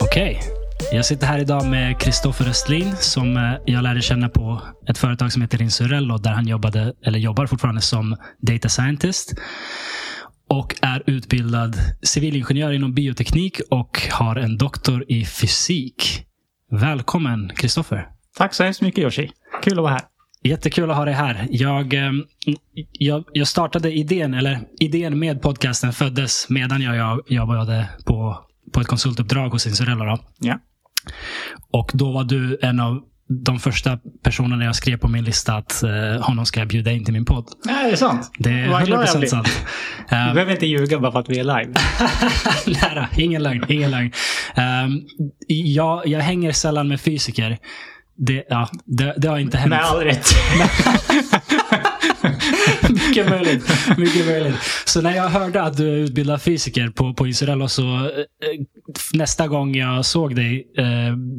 Okej. Jag sitter här idag med Kristoffer Östlin som eh, jag lärde känna på ett företag som heter Insurello där han jobbade, eller jobbar fortfarande som data scientist. Och är utbildad civilingenjör inom bioteknik och har en doktor i fysik. Välkommen Kristoffer. Tack så hemskt mycket Yoshi. Kul att vara här. Jättekul att ha dig här. Jag, eh, jag, jag startade idén, eller idén med podcasten föddes medan jag, jag jobbade på, på ett konsultuppdrag hos Insurello. Då. Ja. Och då var du en av de första personerna jag skrev på min lista att uh, honom ska jag bjuda in till min podd. Nej, det är sant. Det är Vad glad jag 100% blir. sant. Du Uh, behöver inte ljuga bara för att vi är live. Nära, ingen lögn. Ingen lögn. Um, jag, jag hänger sällan med fysiker. Det, ja, det, det har inte hänt. Med all rätt. Mycket möjligt. Mycket möjligt. Så när jag hörde att du är utbildad fysiker på, på Isurello så eh, nästa gång jag såg dig eh,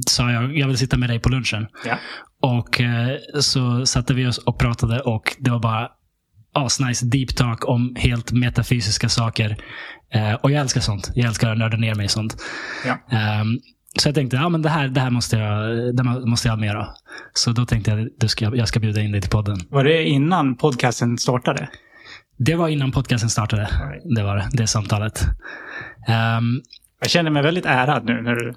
sa jag jag vill sitta med dig på lunchen. Ja. Och eh, så satte vi oss och pratade och det var bara asnice deep talk om helt metafysiska saker. Eh, och jag älskar sånt. Jag älskar att nörda ner mig i sånt. Ja. Ehm, så jag tänkte, ja men det här, det här måste jag, det måste jag ha mer av. Så då tänkte jag, du ska, jag ska bjuda in dig till podden. Var det innan podcasten startade? Det var innan podcasten startade. Right. Det var det, det samtalet. Ehm, Jag känner mig väldigt ärad nu när du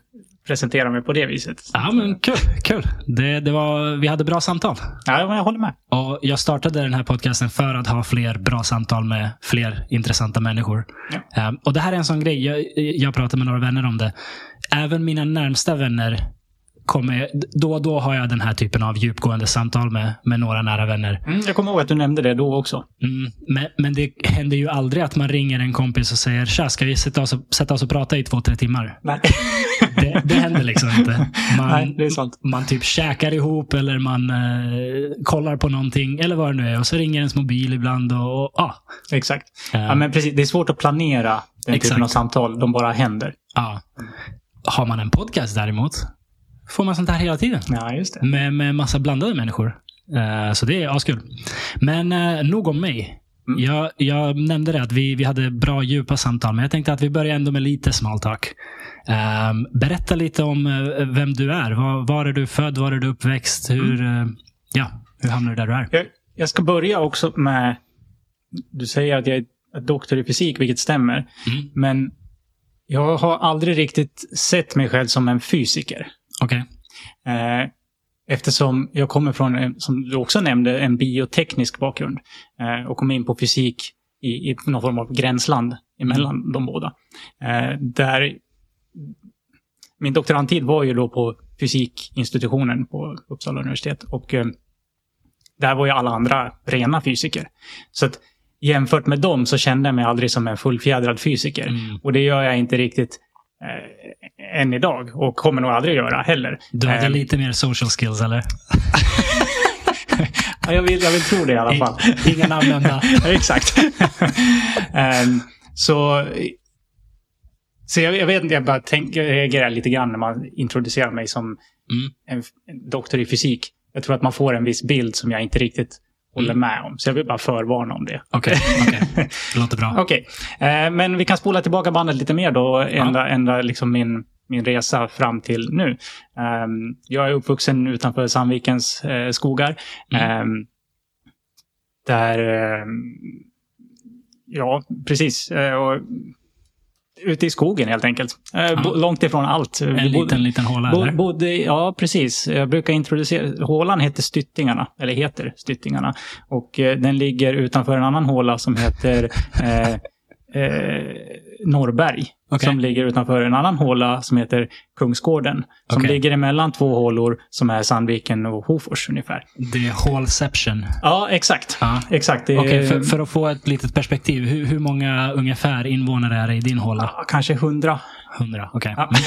presenterar mig på det viset. ja, men kul. kul. Det, det var, vi hade bra samtal. Ja, men jag håller med. Och jag startade den här podcasten för att ha fler bra samtal med fler intressanta människor. Ja. Ehm, och det här är en sån grej, jag, jag pratar med några vänner om det. Även mina närmsta vänner kommer, då och då har jag den här typen av djupgående samtal med, med några nära vänner. Mm, jag kommer ihåg att du nämnde det då också. Mm, men, men det händer ju aldrig att man ringer en kompis och säger tja, ska vi sätta oss, och, sätta oss och prata i två, tre timmar? Nej, Det, det händer liksom inte. Man, Nej det är sant. man typ käkar ihop eller man eh, kollar på någonting eller vad det nu är. Och så ringer ens mobil ibland och, och ah, Exakt. Eh. Ja, men precis. Det är svårt att planera den Exakt. typen av samtal. De bara händer. ah. Har man en podcast däremot får man sånt här hela tiden. Ja, just det. Med, med massa blandade människor. Eh, så det är askul. Men uh, nog om mig. Mm. Jag, jag nämnde det att vi, vi hade bra djupa samtal, men jag tänkte att vi börjar ändå med lite small talk. Ehm, berätta lite om eh, vem du är. Var, var är du född? Var är du uppväxt? Hur, Mm. ja, hur hamnade du där du är? Jag, jag ska börja också med... Du säger att jag är doktor i fysik, vilket stämmer. Mm. Men jag har aldrig riktigt sett mig själv som en fysiker. Okej. Eh, eftersom jag kommer från, som du också nämnde, en bioteknisk bakgrund. Eh, och kom in på fysik i, i någon form av gränsland emellan de båda. Eh, där min doktorandtid var ju då på fysikinstitutionen på Uppsala universitet. Och där var ju alla andra rena fysiker. Så att jämfört med dem så kände jag mig aldrig som en fullfjädrad fysiker. Mm. Och det gör jag inte riktigt än idag. Och kommer nog aldrig göra heller. Du hade Eh, lite mer social skills, eller? ja, jag, vill, jag vill tro det i alla fall. Inga namn nämnda. Ja, Exakt. Ehm, så så jag, jag vet inte, jag bara tänker, jag reagerar lite grann när man introducerar mig som Mm. en, en doktor i fysik. Jag tror att man får en viss bild som jag inte riktigt håller Mm. med om. Så jag vill bara förvarna om det. Okej, okej. Det låter bra. Okej, eh, men vi kan spola tillbaka bandet lite mer då. Ändra, ändra liksom min, min resa fram till nu. Ehm, jag är uppvuxen utanför Sandvikens eh, skogar. Mm. Ehm, där, ehm, ja, precis. Eh, och, ute i skogen helt enkelt. Eh, bo, långt ifrån allt. En Vi bodde- liten, liten håla, eller? bodde, ja, precis. Jag brukar introducera... Hålan heter Styttingarna, eller heter Styttingarna. Och eh, den ligger utanför en annan håla som heter eh, eh, Norrberg. Okej. Som ligger utanför en annan håla som heter Kungsgården. Som Okej. ligger emellan två hålor som är Sandviken och Hofors ungefär. Det är hålception. Ja, exakt. Ja. Exakt. Är, Okej, för, för att få ett litet perspektiv. Hur, hur många ungefär invånare är det i din håla? ja, kanske hundra. Hundra, okej. Ja.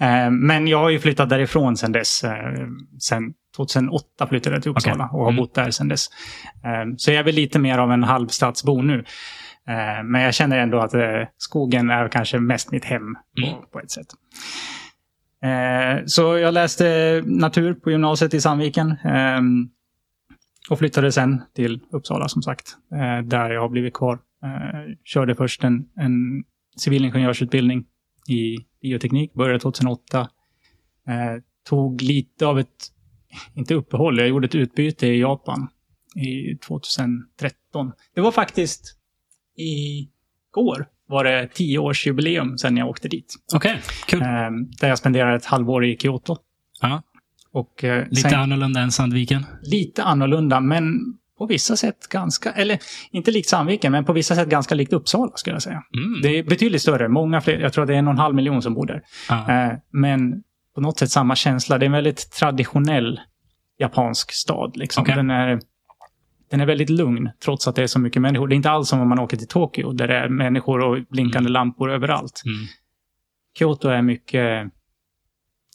Eh, Men jag har ju flyttat därifrån sedan dess. Eh, Sen 2008 flyttade jag till Uppsala och har Mm. bott där sedan dess. Eh, Så jag är väl lite mer av en halvstadsbo nu. Eh, Men jag känner ändå att eh, skogen är kanske mest mitt hem på, Mm. på ett sätt. Eh, så jag läste natur på gymnasiet i Sandviken. Eh, och flyttade sen till Uppsala som sagt. Där jag har blivit kvar. Körde först en, en civilingenjörsutbildning i bioteknik. Började 2008. Eh, tog lite av ett, inte uppehåll, jag gjorde ett utbyte i Japan i 2013. Det var faktiskt i går var det tioårsjubileum sedan jag åkte dit. Okej, okay, kul. Cool. Eh, där jag spenderade ett halvår i Kyoto. Ja. Och, eh, lite sen, annorlunda än Sandviken? Lite annorlunda, men på vissa sätt ganska, eller inte likt Sandviken, men på vissa sätt ganska likt Uppsala skulle jag säga. Mm. Det är betydligt större, många fler, jag tror det är en och en halv miljon som bor där. Ah. Men på något sätt samma känsla. Det är en väldigt traditionell japansk stad. Liksom. Okay. Den, är, den är väldigt lugn, trots att det är så mycket människor. Det är inte alls som om man åker till Tokyo, där det är människor och blinkande Mm. lampor överallt. Mm. Kyoto är mycket,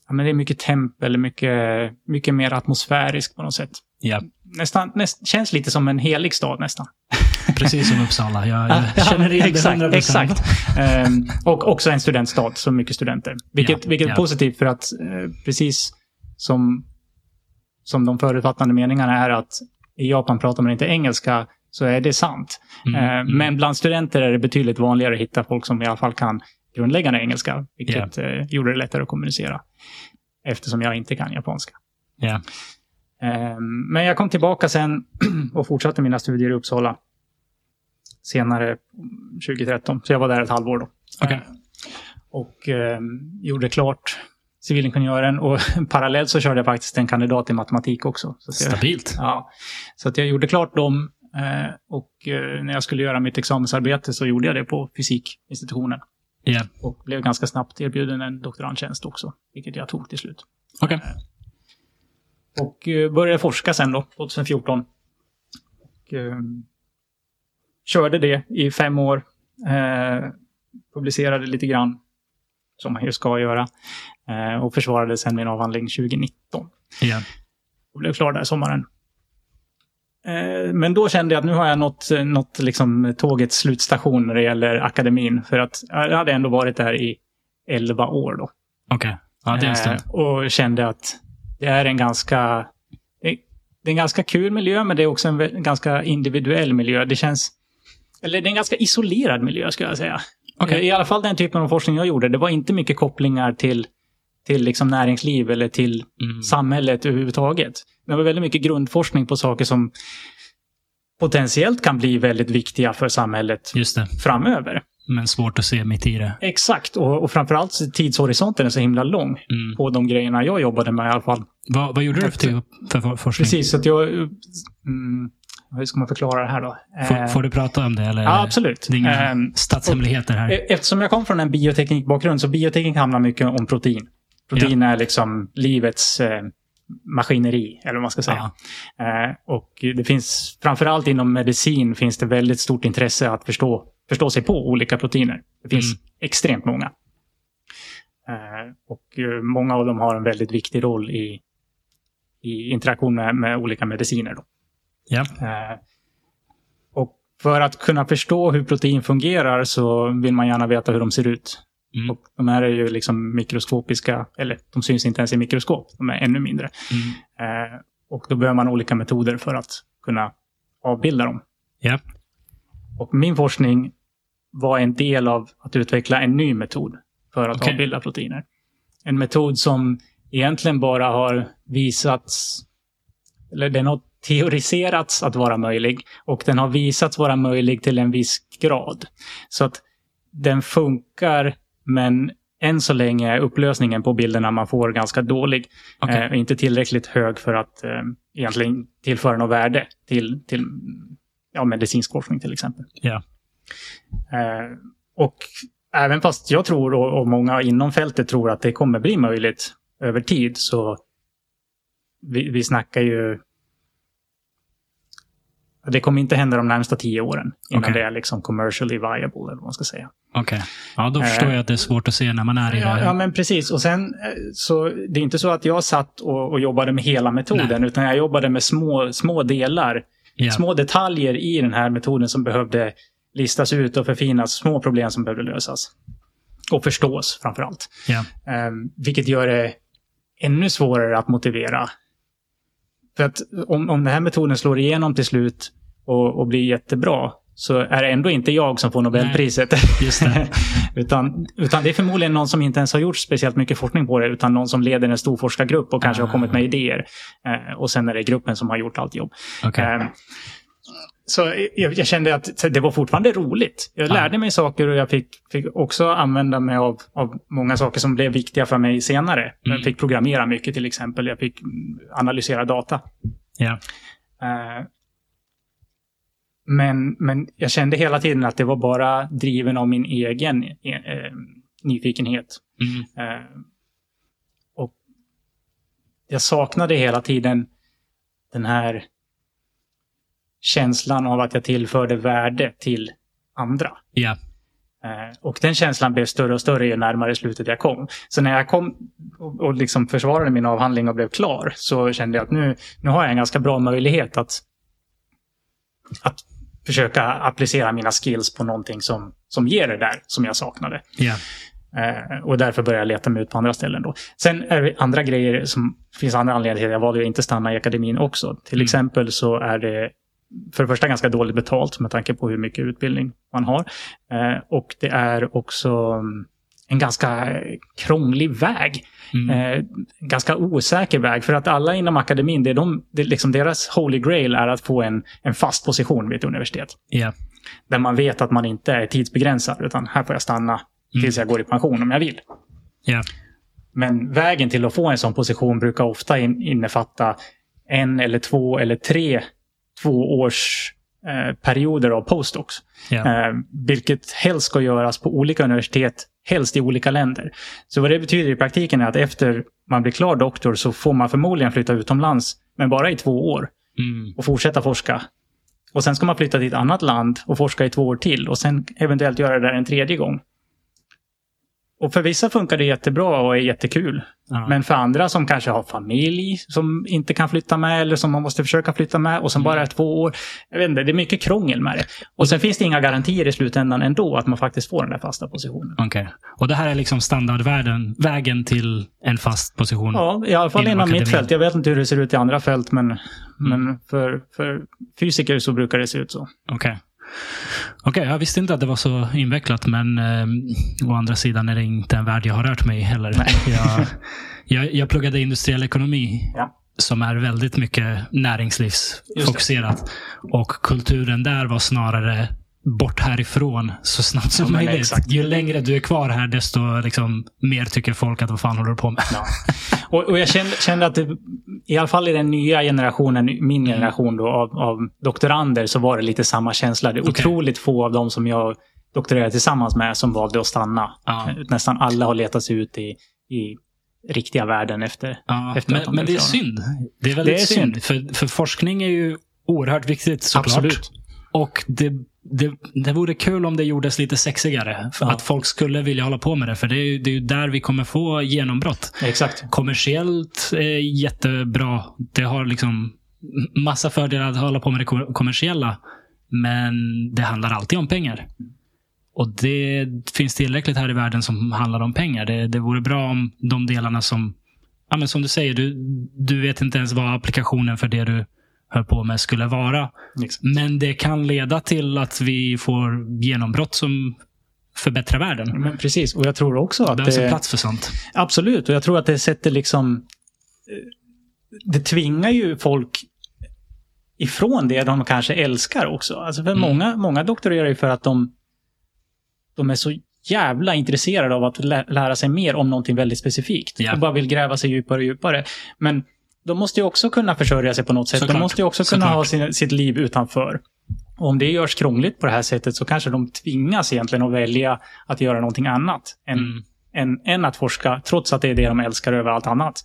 ja, men det är mycket tempel, mycket, mycket mer atmosfäriskt på något sätt. Ja, Nästan, näst, känns lite som en helig stad nästan. precis som Uppsala. Jag, jag känner igen det exakt, 100%. exakt. Ehm, och också en studentstad, så mycket studenter. Vilket, Ja, vilket är positivt för att eh, precis som, som de förutfattande meningarna är att i Japan pratar man inte engelska, så är det sant. Mm, Ehm, mm. Men bland studenter är det betydligt vanligare att hitta folk som i alla fall kan grundläggande engelska, vilket eh, gjorde det lättare att kommunicera. Eftersom jag inte kan japanska. Ja. Ehm, Men jag kom tillbaka sen och fortsatte mina studier i Uppsala. Senare, 2013. Så jag var där ett halvår då. Okej. Ehm, Och ehm, gjorde klart civilingenjören och parallellt så körde jag faktiskt en kandidat i matematik också. Så att jag, Stabilt. ja, så att jag gjorde klart dem eh, och eh, när jag skulle göra mitt examensarbete så gjorde jag det på fysikinstitutionen. Ja. Och blev ganska snabbt erbjuden en doktorandtjänst också, vilket jag tog till slut. Och eh, började forska sen då, 2014. Och, eh, körde det i fem år. Eh, publicerade lite grann, som man ju ska göra. Eh, och försvarade sen min avhandling 2019. Ja. Och blev klar där sommaren. Eh, men då kände jag att nu har jag nått, nått liksom tågets slutstation när det gäller akademin. För att jag hade ändå varit där i 11 år då. Okej. Ja, det är en stund. Eh, och kände att det är en ganska... Det är, en ganska kul miljö, men det är också en ganska individuell miljö. Det känns... Eller det är en ganska isolerad miljö, skulle jag säga. Eh, I alla fall den typen av forskning jag gjorde. Det var inte mycket kopplingar till, till liksom näringsliv eller till Mm. samhället överhuvudtaget. Det var väldigt mycket grundforskning på saker som potentiellt kan bli väldigt viktiga för samhället framöver. Men svårt att se mitt i det. Exakt, och, och framförallt tidshorisonten är så himla lång Mm. på de grejerna jag jobbade med i alla fall. Vad, vad gjorde du för, typ, för for- forskning? Precis, att jag... Mm, hur ska man förklara det här då? Får, Eh, får du prata om det? Eller? Ja, absolut. Det är inga Ehm, statshemligheter här. e- Eftersom jag kom från en bioteknikbakgrund så bioteknik handlar mycket om protein. Protein är liksom livets eh, maskineri, eller vad man ska säga. Ja. Eh, och det finns, framförallt inom medicin, finns det väldigt stort intresse att förstå, förstå sig på olika proteiner. Det finns Mm. extremt många. Eh, och eh, många av dem har en väldigt viktig roll i, i interaktion med, med olika mediciner. Då. Ja. Eh, och för att kunna förstå hur protein fungerar så vill man gärna veta hur de ser ut. Mm. Och de här är ju liksom mikroskopiska, eller de syns inte ens i mikroskop, de är ännu mindre. Mm. Eh, och då behöver man olika metoder för att kunna avbilda dem. Ja. Och min forskning var en del av att utveckla en ny metod för att Okej. avbilda proteiner. En metod som egentligen bara har visats, eller den har teoriserats att vara möjlig och den har visats vara möjlig till en viss grad. Så att den funkar, men än så länge är upplösningen på bilderna man får ganska dålig. Okej. Eh, inte tillräckligt hög för att eh, egentligen tillföra något värde till, till ja, medicinsk forskning till exempel. Ja. Eh, och även fast jag tror, och, och många inom fältet tror att det kommer bli möjligt över tid, så vi, vi snackar ju... Det kommer inte hända de närmsta tio åren innan Okej. det är liksom commercially viable, eller vad man ska säga. Okej. Ja, då förstår Eh, jag att det är svårt att se när man är i Ja, det. ja, men precis. Och sen, eh, så det är inte så att jag satt och, och jobbade med hela metoden, Nej. utan jag jobbade med små, små delar, Ja. små detaljer i den här metoden som behövde listas ut och förfinas, små problem som behövde lösas. och förstås framför allt. Ja. Um, vilket gör det ännu svårare att motivera. För att om, om den här metoden slår igenom till slut och, och blir jättebra så är det ändå inte jag som får Nobelpriset. Det. utan, utan det är förmodligen någon som inte ens har gjort speciellt mycket forskning på det, utan någon som leder en stor forskargrupp och kanske Ah. har kommit med idéer. Eh, och sen är det gruppen som har gjort allt jobb. Okej. Eh, så jag, jag kände att det var fortfarande roligt. Jag Ja. lärde mig saker och jag fick, fick också använda mig av, av många saker som blev viktiga för mig senare. Jag Mm. fick programmera mycket till exempel. Jag fick analysera data. Ja. Eh, men, men jag kände hela tiden att det var bara driven av min egen eh, nyfikenhet. Mm. Eh, och jag saknade hela tiden den här känslan av att jag tillförde värde till andra. Eh, och den känslan blev större och större ju närmare slutet jag kom. Så när jag kom och, liksom försvarade min avhandling och blev klar så kände jag att nu, nu har jag en ganska bra möjlighet att, att försöka applicera mina skills på någonting som, som ger det där som jag saknade. Eh, och därför började jag leta mig ut på andra ställen. Då. Sen är det andra grejer som finns andra anledningar till jag valde att inte stanna i akademin också. Till Mm. exempel så är det för det första ganska dåligt betalt med tanke på hur mycket utbildning man har. Eh, och det är också mm, en ganska krånglig väg. Mm. Eh, ganska osäker väg. För att alla inom akademin, det är de, det är liksom deras holy grail är att få en, en fast position vid ett universitet. Ja. Där man vet att man inte är tidsbegränsad, utan här får jag stanna tills jag går i pension om jag vill. Ja. Men vägen till att få en sån position brukar ofta in, innefatta en eller två eller tre tvåårs eh, perioder av postdocs. Eh, vilket helst ska göras på olika universitet, helst i olika länder. Så vad det betyder i praktiken är att efter man blir klar doktor så får man förmodligen flytta utomlands, men bara i två år Mm. och fortsätta forska. Och sen ska man flytta till ett annat land och forska i två år till och sen eventuellt göra det där en tredje gång. Och för vissa funkar det jättebra och är jättekul. Ja. Men för andra som kanske har familj som inte kan flytta med eller som man måste försöka flytta med och som Mm. bara är två år. Jag vet inte, det är mycket krångel med det. Och sen finns det inga garantier i slutändan ändå att man faktiskt får den där fasta positionen. Okej. Och det här är liksom standardvärden, vägen till en fast position? Ja, i alla fall Inom mitt fält. Jag vet inte hur det ser ut i andra fält, men, men för, för fysiker så brukar det se ut så. Okej. Okej, jag visste inte att det var så invecklat, men eh, å andra sidan är det inte en värld jag har rört mig i heller. Jag, jag, jag pluggade industriell ekonomi, Ja. som är väldigt mycket näringslivsfokuserat. Och kulturen där var snarare bort härifrån så snabbt som men möjligt. exakt. Ju längre du är kvar här, desto liksom, mer tycker folk att vad fan håller du på med? Ja. Och, och jag kände, kände att det, i alla fall i den nya generationen, min generation då, av, av doktorander, så var det lite samma känsla. Det är Okej. otroligt få av dem som jag doktorerade tillsammans med som valde att stanna. Ja. Nästan alla har letat sig ut i, i riktiga världen efter. Ja, efter att men, men det är synd. Det är väldigt Det är synd. För, för forskning är ju oerhört viktigt såklart. Absolut. Och det, det, det vore kul om det gjordes lite sexigare. För Ja. att folk skulle vilja hålla på med det. För det är det är ju där vi kommer få genombrott. Exakt. Kommersiellt är jättebra. Det har liksom massa fördelar att hålla på med det ko- kommersiella. Men det handlar alltid om pengar. Och det finns tillräckligt här i världen som handlar om pengar. Det, det vore bra om de delarna som, ja, men som du säger, du, du vet inte ens vad applikationen för det du höll på med skulle vara. Exakt. Men det kan leda till att vi får genombrott som förbättrar världen. Men precis, och jag tror också Det att behövs en det, plats för sånt. Absolut, och jag tror att det sätter liksom... eh, Det tvingar ju folk ifrån det de kanske älskar också. Alltså för Mm. många, många doktorerar ju för att de, de är så jävla intresserade av att lä lära sig mer om någonting väldigt specifikt. Ja. Och bara vill gräva sig djupare och djupare. Men de måste ju också kunna försörja sig på något sätt. Såklart. De måste ju också kunna Såklart. ha sin, sitt liv utanför. Och om det görs krångligt på det här sättet så kanske de tvingas egentligen att välja att göra någonting annat än, Mm. än, än att forska, trots att det är det de älskar över allt annat.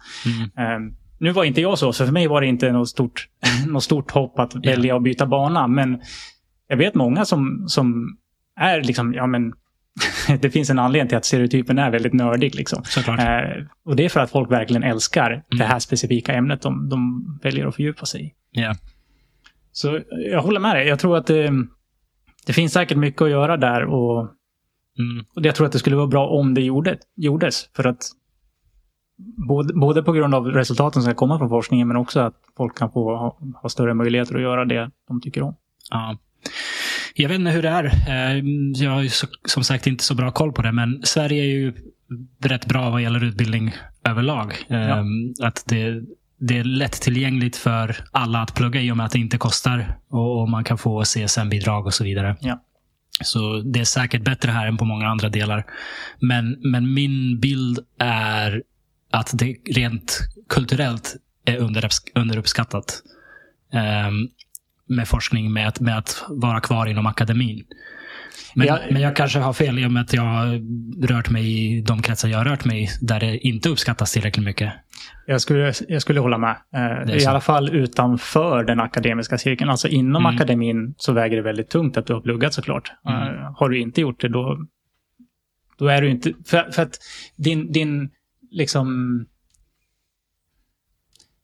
Mm. Ehm, nu var inte jag så, så för mig var det inte något stort, något stort hopp att välja att byta bana. Men jag vet många som, som är liksom, ja men, det finns en anledning till att stereotypen är väldigt nördig. Liksom. Eh, och det är för att folk verkligen älskar det Mm. här specifika ämnet de, de väljer att fördjupa sig i. Ja. Så jag håller med dig. Jag tror att det, det finns säkert mycket att göra där och Mm. Och jag tror att det skulle vara bra om det gjorde, gjordes. För att både, både på grund av resultaten som ska komma från forskningen men också att folk kan få ha, ha större möjligheter att göra det de tycker om. Ja. Jag vet inte hur det är. Eh, Jag har ju som sagt inte så bra koll på det, men Sverige är ju rätt bra vad gäller utbildning överlag. Eh, Att det, det är lättillgängligt för alla att plugga i och med att det inte kostar och, man kan få CSN-bidrag och så vidare. Ja. Så det är säkert bättre här än på många andra delar. Men, men min bild är att det rent kulturellt är underuppskattat. Ehm, med forskning, med att, med att vara kvar inom akademin. Men, Ja. men jag kanske har fel i och med att jag har rört mig i de kretsar jag har rört mig i, där det inte uppskattas tillräckligt mycket. Jag skulle, jag skulle hålla med. Eh, I alla fall utanför den akademiska cirkeln. Alltså inom Mm. akademin så väger det väldigt tungt att du har pluggat såklart. Mm. Eh, har du inte gjort det då, då är du inte... För, för att din, din liksom...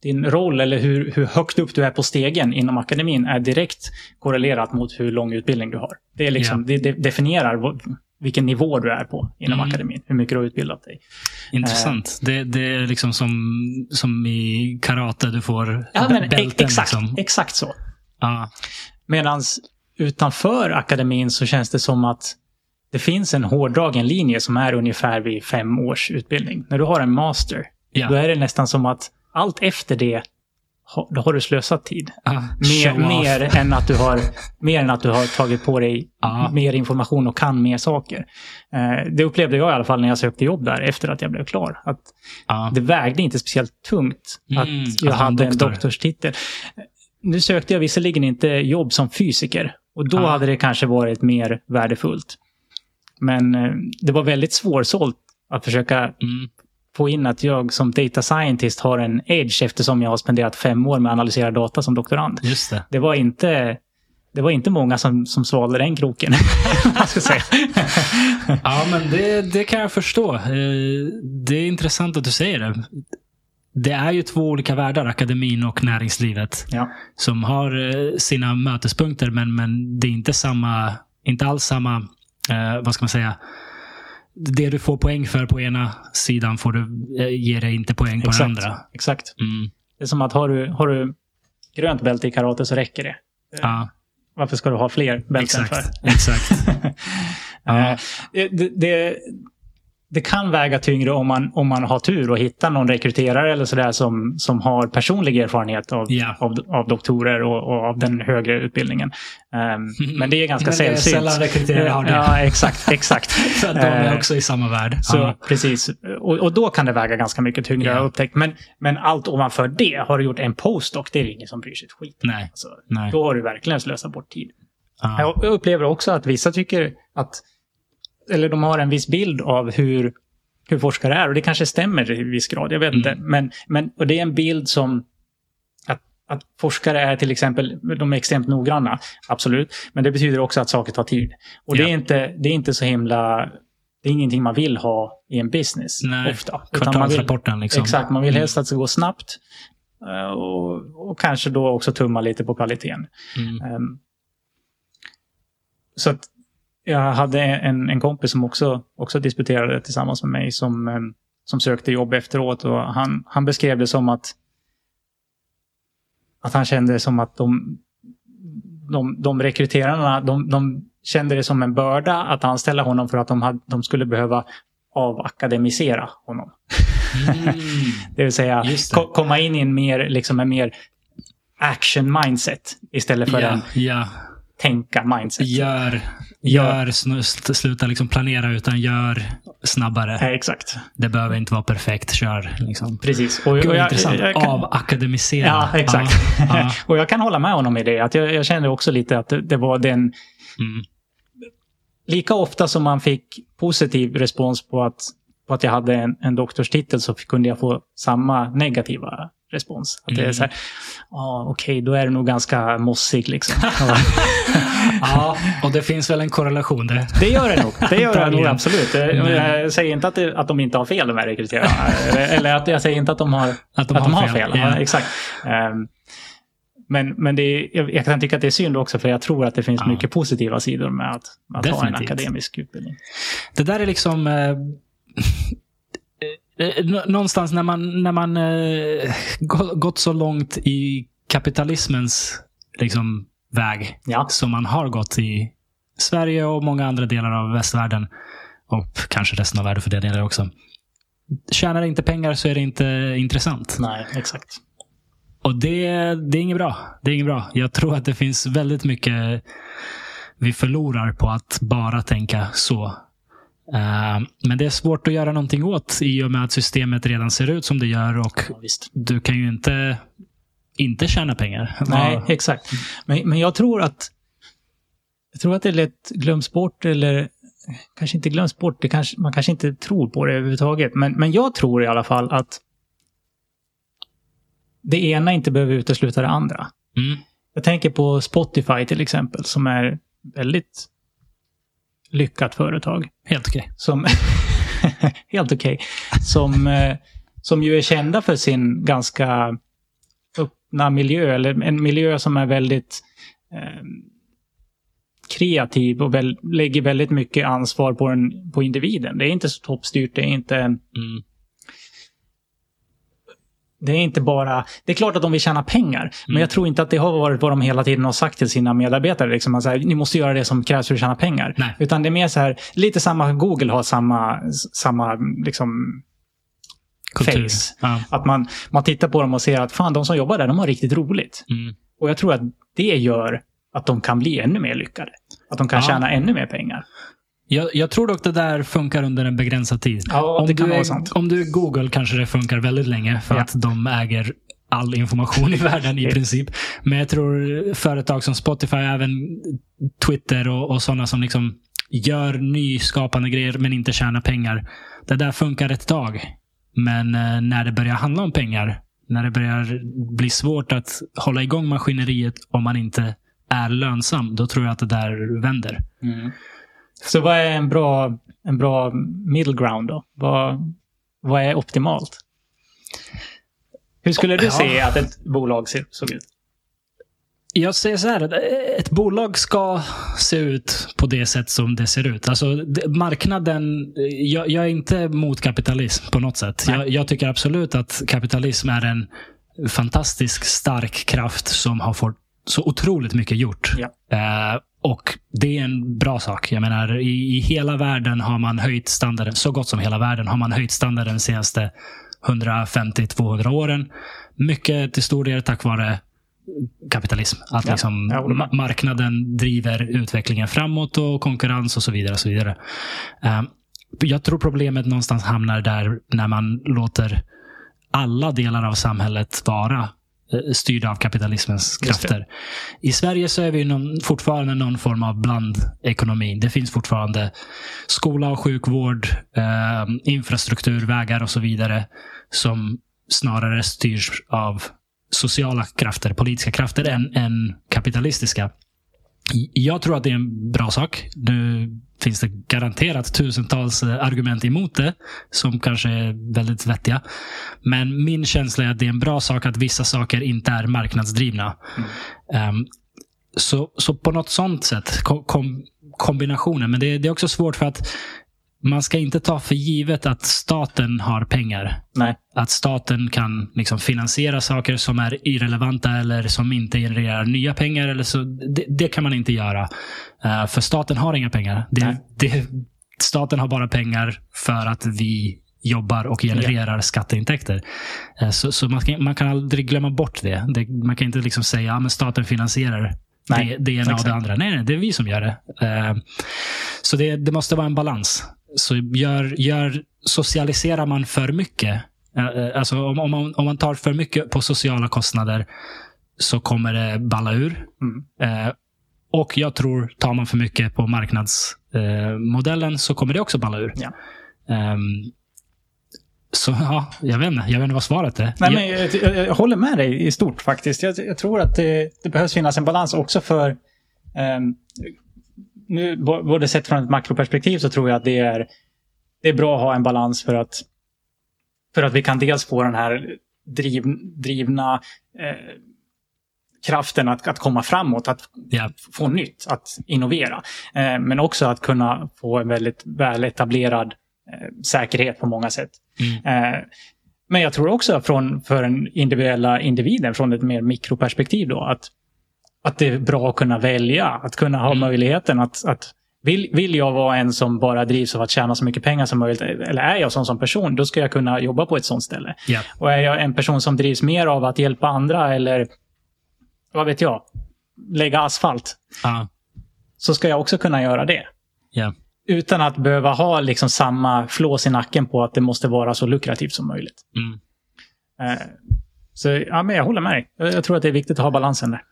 Din roll eller hur, hur högt upp du är på stegen inom akademin är direkt korrelerat mot hur lång utbildning du har. Det, är liksom, det, det definierar vilken nivå du är på inom Mm. akademin. Hur mycket du har utbildat dig. Intressant. Det, det är liksom som, som i karate, du får Ja, men bälten. ex- exakt, Liksom. exakt så. Ja. Medan utanför akademin så känns det som att det finns en hårdragen linje som är ungefär vid fem års utbildning. När du har en master, Ja. då är det nästan som att allt efter det, då har du slösat tid. Ja, Mer, mer, än att du har, mer än att du har tagit på dig Ja. mer information och kan mer saker. Eh, det upplevde jag i alla fall när jag sökte jobb där efter att jag blev klar. Att Ja. det vägde inte speciellt tungt Mm, att jag hade en doktor. doktorstitel. Nu sökte jag visserligen inte jobb som fysiker och då Ah. hade det kanske varit mer värdefullt. Men eh, det var väldigt svårsålt att försöka Mm. Få in att jag som data scientist har en edge eftersom jag har spenderat fem år med att analysera data som doktorand. Just det. Det var inte, det var inte många som, som svalde den kroken. Ja, men det, det kan jag förstå. Eh, Det är intressant att du säger det. Det är ju två olika världar, akademin och näringslivet, ja. som har eh, sina mötespunkter, men, men det är inte samma, inte alls samma, eh, vad ska man säga, det du får poäng för på ena sidan får du, eh, ger dig inte poäng på den Exakt. andra. Exakt. Mm. Det är som att har du, har du grönt bälte i karate så räcker det. Ja, Varför ska du ha fler bälten för? exakt. exakt. Ja. Eh, det, det, det kan väga tyngre om man, om man har tur och hittar någon rekryterare eller sådär som, som har personlig erfarenhet av, Ja. av, av doktorer och, och av den högre utbildningen. Ehm, men det är ganska sällsynt. sällan rekryterare har det. Ja, exakt. exakt. Att de är Eh, också i samma värld. Så, Ja. Precis. Och, och då kan det väga ganska mycket tyngre, jag upptäckt. Men, men allt ovanför det, har du gjort en postdoc, det är det ingen som bryr sig ett skit. Nej. Alltså, Nej. Då har du verkligen slösat bort tid. Ja. Jag upplever också att vissa tycker att, eller de har en viss bild av hur, hur forskare är. Och det kanske stämmer i viss grad, jag vet Mm. inte. Men, men och det är en bild som att, att forskare är till exempel, de är extremt noggranna, absolut. Men det betyder också att saker tar tid. Och det, Ja. är inte, det är inte så himla, det är ingenting man vill ha i en business Nej. ofta. Man vill, Kvartalsrapporten liksom. exakt, man vill Mm. helst att det ska gå snabbt. eh, Och, och kanske då också tumma lite på kvaliteten. Mm. Ehm, så att jag hade en, en kompis som också, också disputerade tillsammans med mig som, ehm, som sökte jobb efteråt. Och han, han beskrev det som att, att han kände som att de, de, de rekryterarna, de, de kände det som en börda att anställa honom för att de, hade, de skulle behöva avakademisera honom. Mm. Det vill säga det. ko- komma in i en mer, liksom en mer action mindset istället för Ja, en ja. tänka mindset. Gör, gör sl- sluta liksom planera utan gör snabbare. Ja, exakt. Det behöver inte vara perfekt, kör. Liksom. Precis. Och, Gud, och jag, intressant. jag kan, Avakademisera. ja, exakt. Ja, ja. och jag kan hålla med honom i det. Att jag, jag kände också lite att det, det var den... Mm. Lika ofta som man fick positiv respons på att, på att jag hade en, en doktorstitel så kunde jag få samma negativa respons. Att det är Mm. så här, ah, okej, då är du nog ganska mossig liksom. ja, och det finns väl en korrelation där. Det gör det nog. Det gör det nog absolut. Jag, Mm. jag säger inte att, det, att de inte har fel, de här rekryterarna. Eller- att jag säger inte att de har, Att de att har de har fel. fel. Ja. Ja, exakt. Ehm, Men, men det är, jag, kan tycka att det är synd också för jag tror att det finns Ja. mycket positiva sidor med att, att ha en akademisk utbildning. Det där är liksom... Eh, någonstans när man, när man eh, gå- gått så långt i kapitalismens liksom, väg Ja, som man har gått i Sverige och många andra delar av västvärlden och kanske resten av världen för det delen också. Tjänar det inte pengar så är det inte intressant. nej, exakt. Och det, det är inget bra. Det är inget bra. Jag tror att det finns väldigt mycket vi förlorar på att bara tänka så. Eh, men det är svårt att göra någonting åt i och med att systemet redan ser ut som det gör och Ja, du kan ju inte inte tjäna pengar. Nej, Ja, exakt. Men, men jag tror att jag tror att det är lätt glöms bort eller kanske inte glöms bort. Det kanske, man kanske inte tror på det överhuvudtaget. Men, men jag tror i alla fall att det ena inte behöver utesluta det andra. Mm. Jag tänker på Spotify till exempel som är väldigt lyckat företag. Helt okej. Som helt okej. Som, eh, som ju är kända för sin ganska öppna miljö. Eller en miljö som är väldigt eh, kreativ och väl, lägger väldigt mycket ansvar på, en, på individen. Det är inte så toppstyrt. Det är inte, Mm det är inte bara... Det är klart att de vill tjäna pengar. Men Mm. jag tror inte att det har varit vad de hela tiden har sagt till sina medarbetare. Liksom, att här, ni måste göra det som krävs för att tjäna pengar. Nej. Utan det är mer så här, lite samma, Google har samma, samma liksom, Kultur. Face. Ja. Att man, man tittar på dem och ser att fan, de som jobbar där, de har riktigt roligt. Mm. Och jag tror att det gör att de kan bli ännu mer lyckade. Att de kan Ja. tjäna ännu mer pengar. Jag, jag tror dock det där funkar under en begränsad tid. Ja, om, du är, om du är Google kanske det funkar väldigt länge för Ja. att de äger all information i världen i princip. Men jag tror företag som Spotify, även Twitter och, och sådana som liksom gör nyskapande grejer men inte tjänar pengar. Det där funkar ett tag. Men eh, när det börjar handla om pengar, när det börjar bli svårt att hålla igång maskineriet om man inte är lönsam, då tror jag att det där vänder. Så vad är en bra, en bra middle ground då? Vad, vad är optimalt? Hur skulle du se att ett bolag ser, såg ut? Jag säger så här, ett bolag ska se ut på det sätt som det ser ut. Alltså, marknaden, jag, jag är inte mot kapitalism på något sätt. Jag, jag tycker absolut att kapitalism är en fantastisk stark kraft som har fått så otroligt mycket gjort. Ja. Eh, och det är en bra sak. Jag menar, i, i hela världen har man höjt standarden, så gott som hela världen har man höjt standarden de senaste 150-200 åren. Mycket till stor del tack vare kapitalism. Att Ja, liksom ma- marknaden driver utvecklingen framåt och konkurrens och så vidare. Och så vidare. Eh, jag tror problemet någonstans hamnar där när man låter alla delar av samhället vara styrda av kapitalismens krafter. I Sverige så är vi någon, fortfarande någon form av blandekonomi. Det finns fortfarande skola och sjukvård, eh, infrastruktur, vägar och så vidare som snarare styrs av sociala krafter, politiska krafter än, än kapitalistiska. Jag tror att det är en bra sak. Nu finns det garanterat tusentals eh, argument emot det som kanske är väldigt vettiga. Men min känsla är att det är en bra sak att vissa saker inte är marknadsdrivna. Ehm, så, så på något sånt sätt, kom, kombinationen. Men det, det är också svårt för att man ska inte ta för givet att staten har pengar. Nej. Att staten kan liksom finansiera saker som är irrelevanta eller som inte genererar nya pengar. Eller så, det, det kan man inte göra. Eh, för staten har inga pengar. Det, det, staten har bara pengar för att vi jobbar och genererar skatteintäkter. Eh, så så man, kan, man kan aldrig glömma bort det. det man kan inte liksom säga att systemet finansierar Nej, det, det ena och exakt. det andra. Nej, nej, det är vi som gör det. Eh, så det, det måste vara en balans. Så gör, gör, socialiserar man för mycket, eh, eh, alltså om, om, man, om man tar för mycket på sociala kostnader så kommer det balla ur. Mm. Eh, och jag tror, tar man för mycket på marknadsmodellen eh, så kommer det också balla ur. Ja. Ehm, så ja, jag vet inte. Jag vet inte vad svaret är. Nej, Jag- men jag, jag, jag håller med dig i stort faktiskt. Jag, jag tror att det, det behövs finnas en balans också för... nu, både sett från ett makroperspektiv så tror jag att det är, det är bra att ha en balans för att, för att vi kan dels få den här driv, drivna eh, kraften att, att komma framåt, att Ja. få nytt, att innovera. Eh, men också att kunna få en väldigt väletablerad eh, säkerhet på många sätt. Mm. Eh, men jag tror också från, för den individuella individen, från ett mer mikroperspektiv då, att, att det är bra att kunna välja, att kunna ha Mm. möjligheten att, att vill, vill jag vara en som bara drivs av att tjäna så mycket pengar som möjligt, eller är jag sån som person, då ska jag kunna jobba på ett sånt ställe. Ja. Och är jag en person som drivs mer av att hjälpa andra eller, vad vet jag, lägga asfalt, Ja. så ska jag också kunna göra det. Ja. Utan att behöva ha liksom samma flås i nacken på att det måste vara så lukrativt som möjligt. Mm. Eh, Så ja, men jag håller med dig. Jag jag tror att det är viktigt att ha balansen där.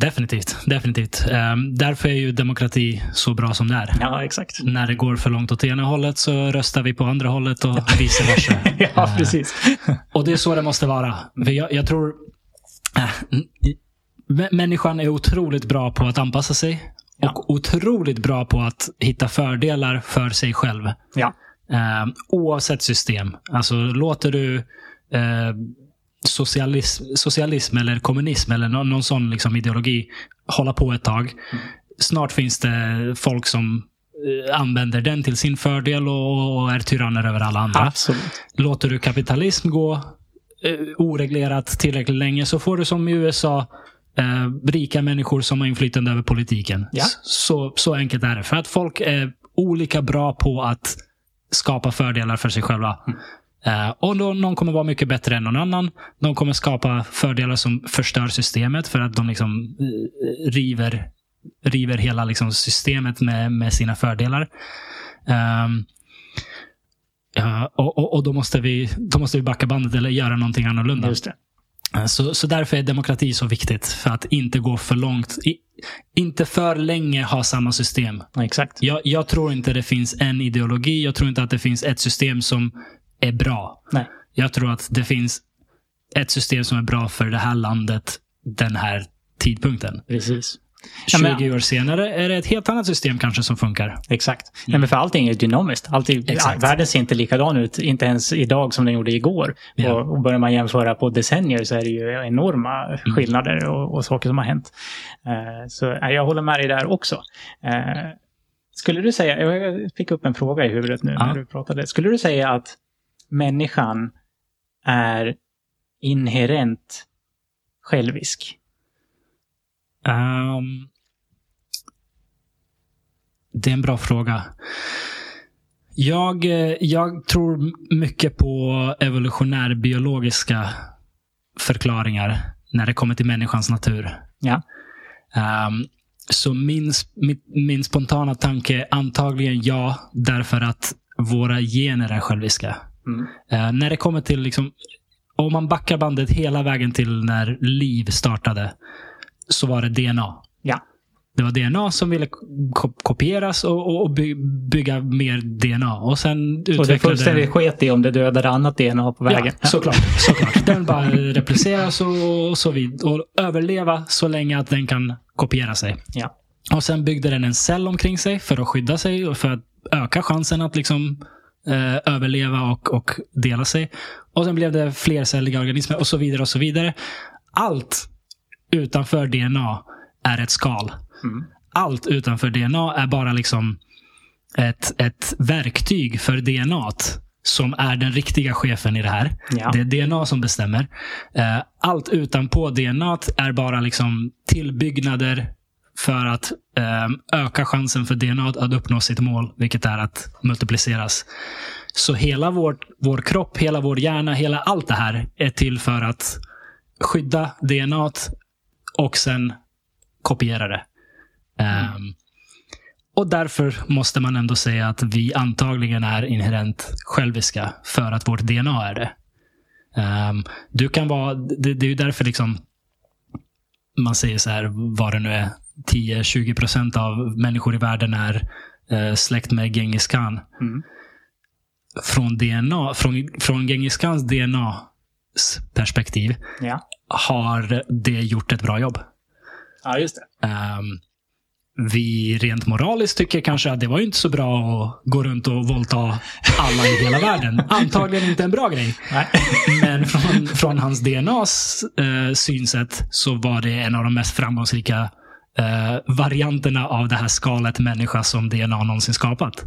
Definitivt. definitivt. Ehm, därför är ju demokrati så bra som det är. Ja, exakt. När det går för långt åt ena hållet så röstar vi på andra hållet och vice versa. Ja, Eh, precis. Och det är så det måste vara. Jag, jag tror... M- människan är otroligt bra på att anpassa sig. Ja. Och otroligt bra på att hitta fördelar för sig själv. Ja, Eh, oavsett system. Alltså låter du eh, socialism, socialism eller kommunism eller någon, någon sån liksom ideologi hålla på ett tag. Snart finns det folk som eh, använder den till sin fördel och, är tyranner över alla andra. absolut. Låter du kapitalism gå eh, oreglerat tillräckligt länge så får du som i USA eh, rika människor som har inflytande över politiken. Ja. Så, så enkelt är det. För att folk är olika bra på att skapa fördelar för sig själva. Eh, och då, någon kommer vara mycket bättre än någon annan. De kommer skapa fördelar som förstör systemet för att de liksom eh, river, river hela liksom systemet med, med sina fördelar. Ja, och, och, och då, måste vi, då måste vi backa bandet eller göra någonting annorlunda. Just det. Så, så därför är demokrati så viktigt. För att inte gå för långt. I, inte för länge ha samma system. Exakt. Jag, jag tror inte det finns en ideologi. Jag tror inte att det finns ett system som är bra. Nej. Jag tror att det finns ett system som är bra för det här landet den här tidpunkten. Precis. 20 Ja, men- år senare är det ett helt annat system kanske som funkar. Exakt. Nej, men för allting är dynamiskt. Alltid, Exakt. Världen ser inte likadan ut, inte ens idag som den gjorde igår. Ja. Och, och börjar man jämföra på decennier så är det ju enorma skillnader och, och saker som har hänt. Eh, så jag håller med dig där också. Eh, skulle du säga, jag fick upp en fråga i huvudet nu Ja. när du pratade. Skulle du säga att människan är inherent självisk? Ehm, det är en bra fråga. Jag, eh, jag tror mycket på evolutionär biologiska förklaringar när det kommer till människans natur. Ja. Ehm, så min, min, min spontana tanke är antagligen ja, därför att våra gener är själviska. Mm. Eh, när det kommer till, liksom, om man backar bandet hela vägen till när liv startade, så var det DNA. Ja. Det var DNA som ville ko- kopieras och, och, by, bygga mer DNA. Och sen Och det utvecklade... fullständigt sket i om det dödade annat DNA på vägen. Ja, såklart. såklart. Den bara repliceras och, och så vidare. Och överleva så länge att den kan kopiera sig. Ja. Och sen byggde den en cell omkring sig för att skydda sig och för att öka chansen att liksom eh, överleva och, och dela sig. Och sen blev det flercelliga organismer och så vidare och så vidare. Allt utanför DNA är ett skal. Mm. Allt utanför DNA är bara liksom ett, ett verktyg för DNA som är den riktiga chefen i det här. Ja. Det är DNA som bestämmer. Eh, Allt utanpå DNA är bara liksom tillbyggnader för att eh, öka chansen för DNA att uppnå sitt mål, vilket är att multipliceras. Så hela vår, vår kropp, hela vår hjärna, hela allt det här är till för att skydda DNA och sen kopiera det. Ehm, och därför måste man ändå säga att vi antagligen är inherent själviska för att vårt DNA är det. Um, du kan vara, det, det är ju därför liksom man säger så här, vad det nu är, 10-20 procent av människor i världen är eh, släkt med Genghis khan. Mm. Från, DNA, från, från Genghis khans DNA perspektiv Ja. har det gjort ett bra jobb. ja, just det. Ehm, vi rent moraliskt tycker kanske att det var inte så bra att gå runt och våldta alla i hela världen. Antagligen inte en bra grej. Nej. Men från, från hans DNAs eh, synsätt så var det en av de mest framgångsrika eh, varianterna av det här skalet människa som DNA någonsin skapat.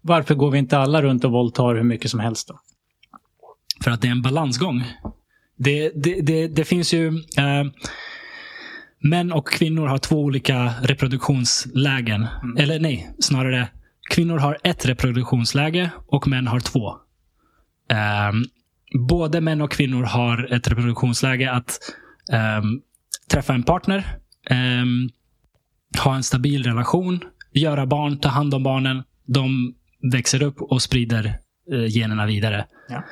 Varför går vi inte alla runt och våldtar hur mycket som helst då? För att det är en balansgång. Det, det, det, det finns ju... Eh, män och kvinnor har två olika reproduktionslägen. Eller nej, snarare. Kvinnor har ett reproduktionsläge och män har två. Ehm, både män och kvinnor har ett reproduktionsläge att ehm, träffa en partner, ehm, ha en stabil relation, göra barn, ta hand om barnen. De växer upp och sprider eh, generna vidare. Ja.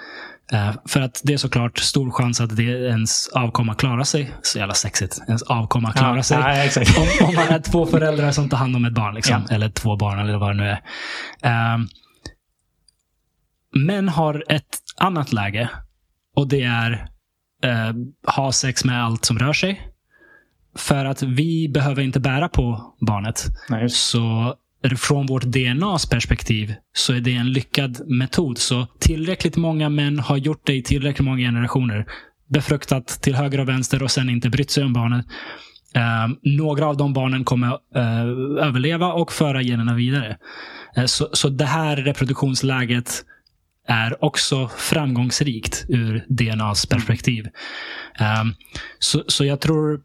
Eh, för att det är såklart stor chans att det ens avkomma klarar sig. Så jävla sexigt. Ens avkomma klarar Ja, sig. ja. Om, om man är två föräldrar som tar hand om ett barn. Liksom. Ja. Eller två barn eller vad det nu är. Um, män har ett annat läge. Och det är eh, ha sex med allt som rör sig. För att vi behöver inte bära på barnet. Nej. Så från vårt DNAs perspektiv så är det en lyckad metod. Så tillräckligt många män har gjort det i tillräckligt många generationer. Befruktat till höger och vänster och sen inte brytt sig om barnet. Eh, några av de barnen kommer eh, överleva och föra generna vidare. Eh, så, så det här reproduktionsläget är också framgångsrikt ur DNAs perspektiv. Eh, så, så jag tror